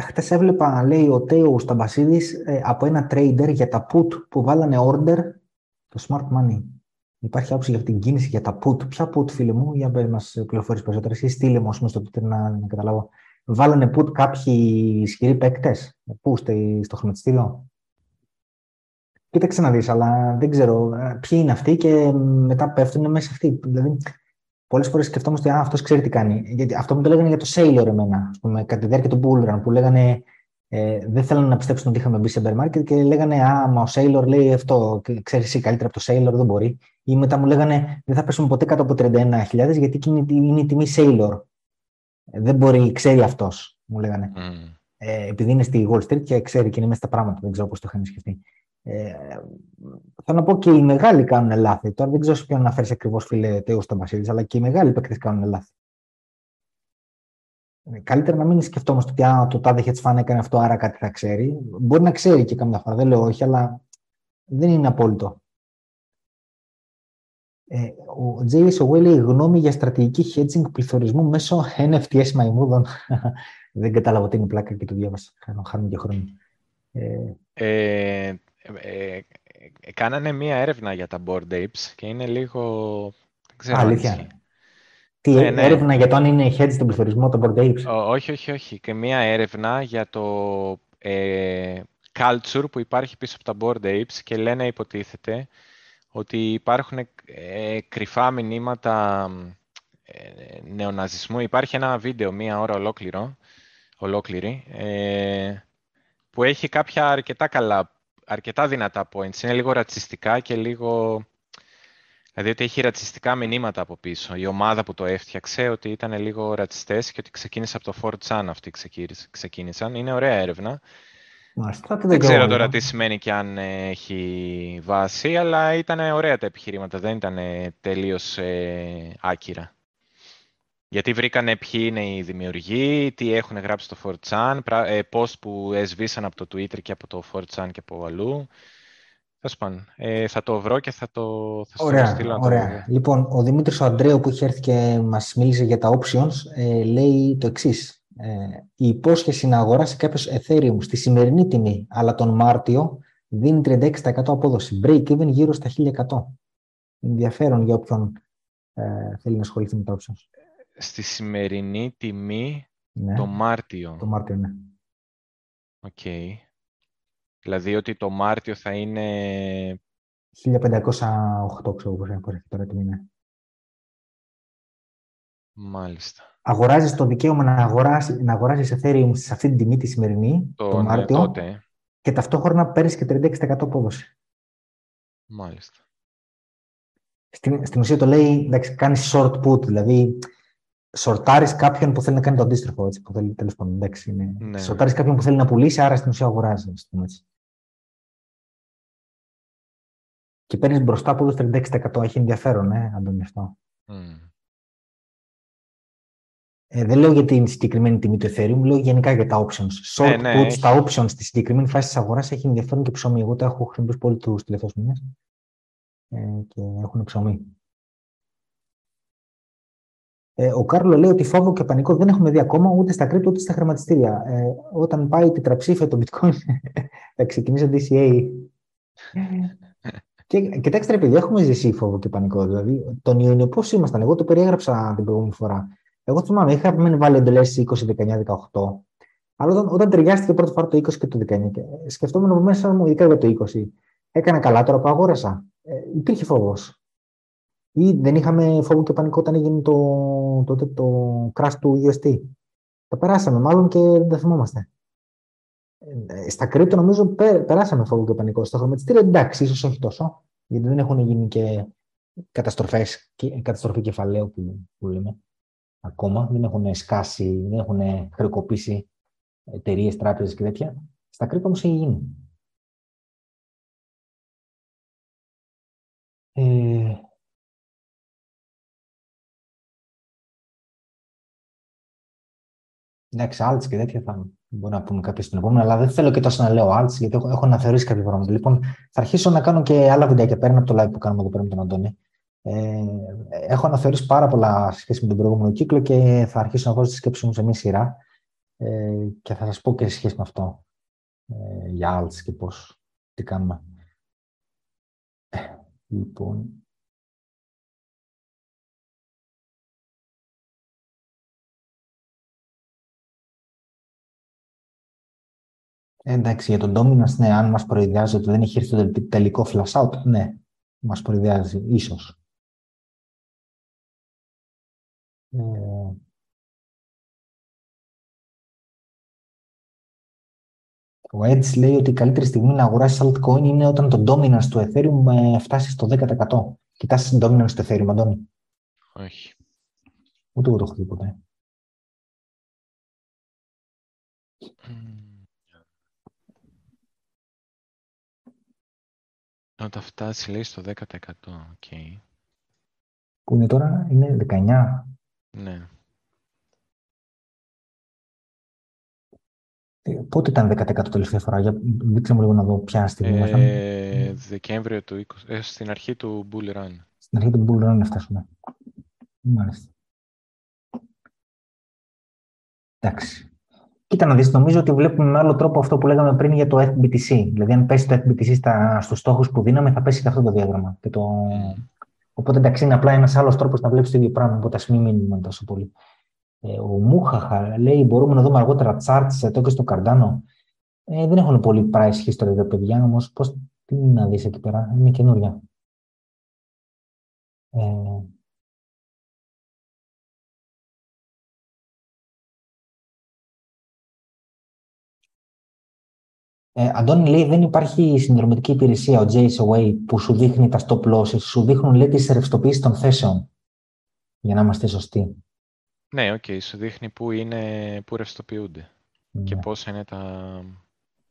Χτες έβλεπα, λέει ο Τέος Σταμπασίδης, ε, από ένα trader για τα put που βάλανε order το smart money. Υπάρχει άποψη για αυτήν την κίνηση για τα put. Ποια put, φίλε μου, για πες μας πληροφορίες περισσότερες ή στείλε μου, ας πούμε, στο Twitter να, να καταλάβω. Βάλανε put κάποιοι ισχυροί παίκτες, πού, στη- στο χρηματιστήριο; Κοίταξε να δεις, αλλά δεν ξέρω ε, ποιοι είναι αυτοί και μετά πέφτουν μέσα αυτοί. Δηλαδή, πολλές φορές σκεφτόμαστε, Α, αυτός ξέρει τι κάνει. Γιατί αυτό μου το λέγανε για το Sailor εμένα, ας πούμε, κατά τη διάρκεια του Bullrun, που λέγανε ε, δεν θέλανε να πιστέψουν ότι είχαμε μπει σε bear market και λέγανε Α, μα ο Sailor λέει αυτό, και ξέρεις εσύ καλύτερα από το Sailor, δεν μπορεί. Ή μετά μου λέγανε Δεν θα πέσουμε ποτέ κάτω από 31.000 γιατί εκείνη είναι η τιμή Sailor. Ε, Δεν μπορεί, ξέρει αυτός, μου λέγανε. Μμμ. Ε, επειδή είναι στη Wall Street και ξέρει και είναι μέσα στα πράγματα, δεν ξέρω πώς το είχαν σκεφτεί. Ε, θέλω να πω και οι μεγάλοι κάνουν λάθη. Τώρα δεν ξέρω σε ποιον αναφέρεις ακριβώς, φίλε Τέος Σταμπασίδη, αλλά και οι μεγάλοι παίκτες κάνουν λάθη. Ε, Καλύτερα να μην σκεφτόμαστε ότι α, το τάδε hedge fund έκανε αυτό, άρα κάτι θα ξέρει. Μπορεί να ξέρει και καμιά φορά, δεν λέω όχι, αλλά δεν είναι απόλυτο. Ε, ο Τζέις Oway λέει γνώμη για στρατηγική hedging πληθωρισμού μέσω NFTS μαϊμούδων. [laughs] δεν κατάλαβα τι είναι η πλάκα και το διάβασα. Χάνω, χάνουμε και χρόνο. Ε, Ε, ε, ε, κάνανε μία έρευνα για τα board apes και είναι λίγο... Δεν ξέρω αν αλήθεια. ισχύει. Τι Ναι, ναι. έρευνα για το αν είναι hedge στον πληθωρισμό των board apes; Ω- Όχι, όχι, όχι. Και μία έρευνα για το ε, culture που υπάρχει πίσω από τα board apes και λένε υποτίθεται ότι υπάρχουν ε, κρυφά μηνύματα ε, νεοναζισμού. Υπάρχει ένα βίντεο μία ώρα ολόκληρο, ολόκληρη ε, που έχει κάποια αρκετά καλά, αρκετά δυνατά points. Είναι λίγο ρατσιστικά και λίγο Δηλαδή ότι έχει ρατσιστικά μηνύματα από πίσω. Η ομάδα που το έφτιαξε ότι ήταν λίγο ρατσιστές και ότι ξεκίνησε από το 4chan αυτοί ξεκίνησαν. Είναι ωραία έρευνα. Μάλιστα, δεν ξέρω τώρα τι σημαίνει και αν έχει βάση, αλλά ήταν ωραία τα επιχειρήματα, δεν ήταν τελείως ε, άκυρα. Γιατί βρήκανε ποιοι είναι οι δημιουργοί, τι έχουν γράψει στο 4chan, ε, post που εσβήσαν από το Twitter και από το 4chan και από αλλού. Ε, θα το βρω και θα το, θα ωραία, το στείλω. Ωραία. Το... Λοιπόν, ο Δημήτρης ο Αντρέου που είχε έρθει και μας μίλησε για τα options ε, λέει το εξής. Ε, η υπόσχεση να αγοράσει κάποιος Ethereum στη σημερινή τιμή, αλλά τον Μάρτιο δίνει 36% απόδοση. Break even γύρω στα 1100. Ενδιαφέρον για όποιον ε, θέλει να ασχοληθεί με τα options. Στη σημερινή τιμή ναι. το Μάρτιο. Το Μάρτιο, ναι. Okay. Δηλαδή ότι το Μάρτιο θα είναι... 1508, ξέρω πώς έχει τώρα τη μήνα. Μάλιστα. Αγοράζεις το δικαίωμα να αγοράσεις, να αγοράσεις Ethereum σε αυτή την τιμή τη σημερινή, το, το ναι, Μάρτιο, τότε. και ταυτόχρονα παίρνεις και 36% απόδοση. Μάλιστα. Στην, στην ουσία το λέει, εντάξει, κάνεις short put, δηλαδή σορτάρεις κάποιον που θέλει να κάνει το αντίστροφο. Έτσι, που θέλει, τέλος πάντων, εντάξει, είναι. Ναι. Σορτάρεις κάποιον που θέλει να πουλήσει, άρα στην ουσία αγοράζει. Έτσι. Και παίρνεις μπροστά από το 36%. Έχει ενδιαφέρον, ε, Αντώνη, αυτό. Mm. Ε, δεν λέω για την συγκεκριμένη τιμή του Ethereum, λέω γενικά για τα options. Short ε, ναι, puts, τα options στη συγκεκριμένη φάση της αγοράς έχει ενδιαφέρον και ψωμί. Εγώ τα έχω χρησιμοποιήσει πολύ τους τελευταίου μήνε ε, και έχουν ψωμί. Ε, ο Κάρλο λέει ότι φόβο και πανικό δεν έχουμε δει ακόμα ούτε στα κρύπτο ούτε στα χρηματιστήρια. Ε, όταν πάει η τετραψήφια το bitcoin [laughs] θα ξεκινήσει το DCA. και κοιτάξτε, επειδή έχουμε ζήσει φόβο και πανικό. Δηλαδή, τον Ιούνιο πώς ήμασταν, εγώ το περιέγραψα την προηγούμενη φορά. Εγώ θυμάμαι, είχα μεν βάλει εντολές 20, 19, 18. Αλλά όταν, όταν ταιριάστηκε πρώτη φορά το 20 και το 19, σκεφτόμουν από μέσα μου, ειδικά για το 20, έκανα καλά τώρα που αγόρασα. Ε, υπήρχε φόβος. Ή δεν είχαμε φόβο και πανικό όταν έγινε το, τότε το crash του UST. Το περάσαμε μάλλον και δεν τα θυμόμαστε. Ε, στα κρύπτο νομίζω περάσαμε φόβο και πανικό. Στο χρηματιστήριο εντάξει, ίσως όχι τόσο, γιατί δεν έχουν γίνει και καταστροφές, καταστροφή κεφαλαίου που, που λέμε ακόμα. Δεν έχουν σκάσει, δεν έχουν χρεοκοπήσει εταιρείες, τράπεζες και τέτοια. Στα κρύπτο όμως έχει γίνει. Ε, Εντάξει, Alts και τέτοια θα μπορούμε να πούμε κάποιο στην επόμενη, αλλά δεν θέλω και τόσο να λέω Alts, γιατί έχω, έχω αναθεωρήσει κάποια πράγματα. Λοιπόν, θα αρχίσω να κάνω και άλλα βιντεάκια πέρα από το live που κάνουμε εδώ πέρα με τον Αντώνη. Ε, έχω αναθεωρήσει πάρα πολλά σχέση με τον προηγούμενο κύκλο και θα αρχίσω να δώσω τη σκέψη μου σε μια σειρά ε, και θα σας πω και σε σχέση με αυτό ε, για Alts και πώς τι κάνουμε. Ε, λοιπόν, Εντάξει, για τον Dominance, ναι, αν μας προειδιάζει ότι δεν έχει έρθει το τελικό flash out, ναι, μας προειδιάζει, ίσως. Ε... Ο Edge λέει ότι η καλύτερη στιγμή να αγοράσει altcoin είναι όταν το dominance του Ethereum ε, φτάσει στο 10%. Κοιτάς την dominance του Ethereum, Αντώνη. Όχι. Ούτε εγώ το έχω δει ποτέ. Όταν φτάσεις, λέει, στο 10%. Okay. Που είναι τώρα, είναι 19. Ναι. Ε, πότε ήταν 10% τελευταία φορά, για δείξε μου λίγο να δω ποια στιγμή ε, Δεκέμβριο του 20, ε, στην αρχή του Bull Run. Στην αρχή του Bull Run φτάσουμε. Μάλιστα. Εντάξει. Κοίτα να δεις, νομίζω ότι βλέπουμε με άλλο τρόπο αυτό που λέγαμε πριν για το FBTC. Δηλαδή, αν πέσει το FBTC στα, στους στόχους που δίναμε, θα πέσει και αυτό το διάγραμμα. Και το... Οπότε, εντάξει, είναι απλά ένας άλλος τρόπος να βλέπεις το ίδιο πράγμα, οπότε ας μην μείνουμε τόσο πολύ. Ε, ο Μούχαχα λέει, μπορούμε να δούμε αργότερα charts εδώ και στο Cardano. Ε, δεν έχουν πολύ price history εδώ, παιδιά, όμως πώς, τι είναι να δεις εκεί πέρα, είναι καινούρια. Ε, Ε, Αντώνη λέει δεν υπάρχει συνδρομητική υπηρεσία, ο JSOA, που σου δείχνει τα stop losses, σου δείχνουν λέει τις ρευστοποιήσεις των θέσεων, για να είμαστε σωστοί. Ναι, okay, σου δείχνει πού είναι, πού ρευστοποιούνται ναι. και πόσα είναι τα,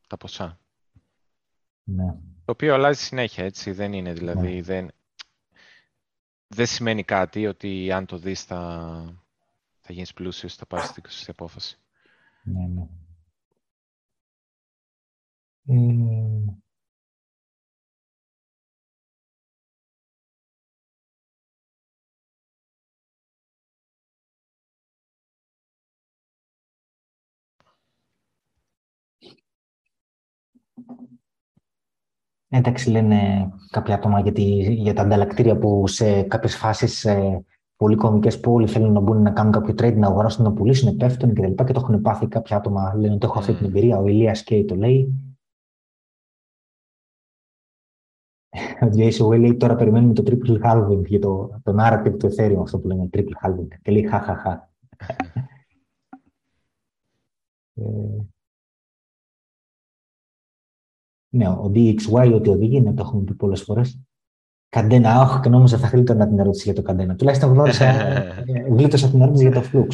τα ποσά. Ναι. Το οποίο αλλάζει συνέχεια, έτσι, δεν είναι δηλαδή, ναι. δεν, δεν σημαίνει κάτι ότι αν το δεις θα, θα γίνεις πλούσιος, θα πάρεις την απόφαση. Ναι, ναι. Ε, Εντάξει, λένε κάποια άτομα για τα ανταλλακτήρια που σε κάποιες φάσεις ε, πολύ κομικές που όλοι θέλουν να μπουν να κάνουν κάποιο trade, να αγοράσουν, να πουλήσουν, πέφτουν κτλ. Και, και το έχουν πάθει κάποια άτομα. Λένε ότι έχω αυτή την εμπειρία. Ο Ηλίας Κέι το λέει. Ο Jason λέει τώρα περιμένουμε το triple halving για το, το narrative του Ethereum, αυτό που λένε triple halving. Και λέει χαχαχα. ε, ναι, ο DXY ότι οδηγεί, ναι, το έχουμε πει πολλές φορές. Καντένα, όχι, και νόμιζα θα να την ερώτηση για το Καντένα. Τουλάχιστον γνώρισα, ε, γλίτωσα την ερώτηση για το Flux.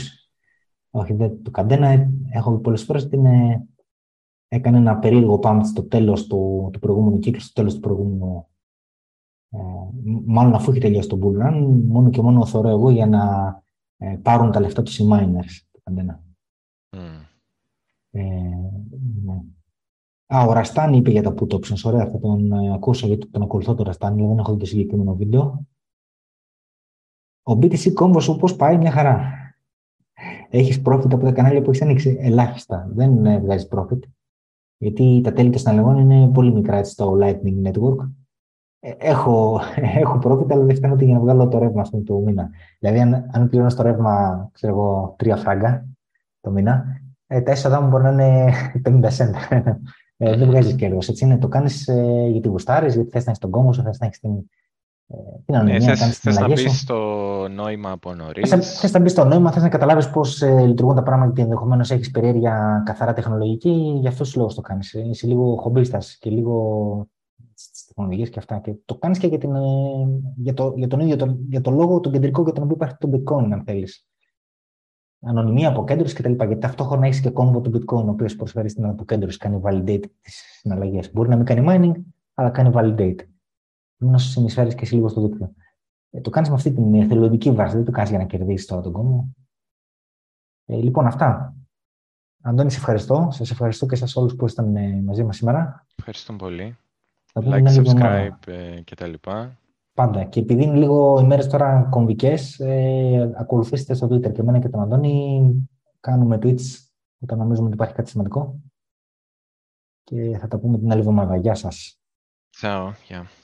Όχι, δε, το Καντένα έχω πει πολλές φορές ότι είναι, έκανε ένα περίεργο πάμε στο τέλος του, του προηγούμενου κύκλου, στο τέλος του προηγούμενου. Ε, μάλλον αφού έχει τελειώσει το bull run, μόνο και μόνο θεωρώ εγώ για να ε, πάρουν τα λεφτά τους οι miners. Το Καντένα. Mm. Ε, ναι. Α, ο Ραστάνη είπε για τα put options. Ωραία, θα τον ε, ακούσω γιατί τον ακολουθώ τον Ραστάνη, αλλά δεν έχω δει το συγκεκριμένο βίντεο. Ο BTC Convos όπως πάει μια χαρά. Έχεις profit από τα κανάλια που έχεις ανοίξει. Ελάχιστα. Δεν ε, βγάζεις profit. Γιατί τα τέλη των συναλλαγών είναι πολύ μικρά έτσι, στο Lightning Network. Ε, έχω, [laughs] έχω profit, αλλά δεν φτάνω για να βγάλω το ρεύμα στον το μήνα. Δηλαδή, αν, αν πληρώνω το ρεύμα, ξέρω εγώ, τρία φράγκα το μήνα, ε, τα έσοδα μου μπορεί να είναι [laughs] 50 cent. Ε, δεν βγάζεις κέρδος. Έτσι είναι. Το κάνεις ε, γιατί γουστάρεις, γιατί θες να έχεις τον κόμμα σου, θες να έχεις την, ε, την ανωνυμία, ναι, θες, να μπεις στο νόημα από νωρίς; Θες να μπεις στο νόημα, θες να καταλάβεις πώς ε, λειτουργούν τα πράγματα και ενδεχομένως έχεις περιέργεια καθαρά τεχνολογική. Γι' αυτός σου λόγος το κάνεις. Ε, είσαι λίγο χομπίστας και λίγο στις τεχνολογίες και αυτά. Και το κάνεις και για, την, ε, για, το, για τον ίδιο το, για το λόγο, τον κεντρικό για τον οποίο υπάρχει το bitcoin, αν θέλεις ανωνυμία, αποκέντρωση κτλ. Γιατί ταυτόχρονα έχεις και κόμβο του bitcoin, ο οποίος προσφέρει στην αποκέντρωση, κάνει validate τις συναλλαγές. Μπορεί να μην κάνει mining, αλλά κάνει validate. Να σου συνεισφέρεις και εσύ λίγο στο δίκτυο. Ε, το κάνεις με αυτή την εθελοντική βάση, δεν το κάνεις για να κερδίσεις τώρα τον κόμβο. Ε, λοιπόν, αυτά. Αντώνη, σε ευχαριστώ. Σας ευχαριστώ και εσά όλους που ήσταν ε, μαζί μας σήμερα. Ευχαριστώ πολύ. like, subscribe ε, κτλ. Πάντα. Και επειδή είναι λίγο ημέρε τώρα κομβικές, ε, ακολουθήστε στο Twitter και εμένα και τον Αντώνη. Κάνουμε tweets όταν νομίζουμε ότι υπάρχει κάτι σημαντικό. Και θα τα πούμε την άλλη εβδομάδα. Γεια σας. Ciao. Yeah.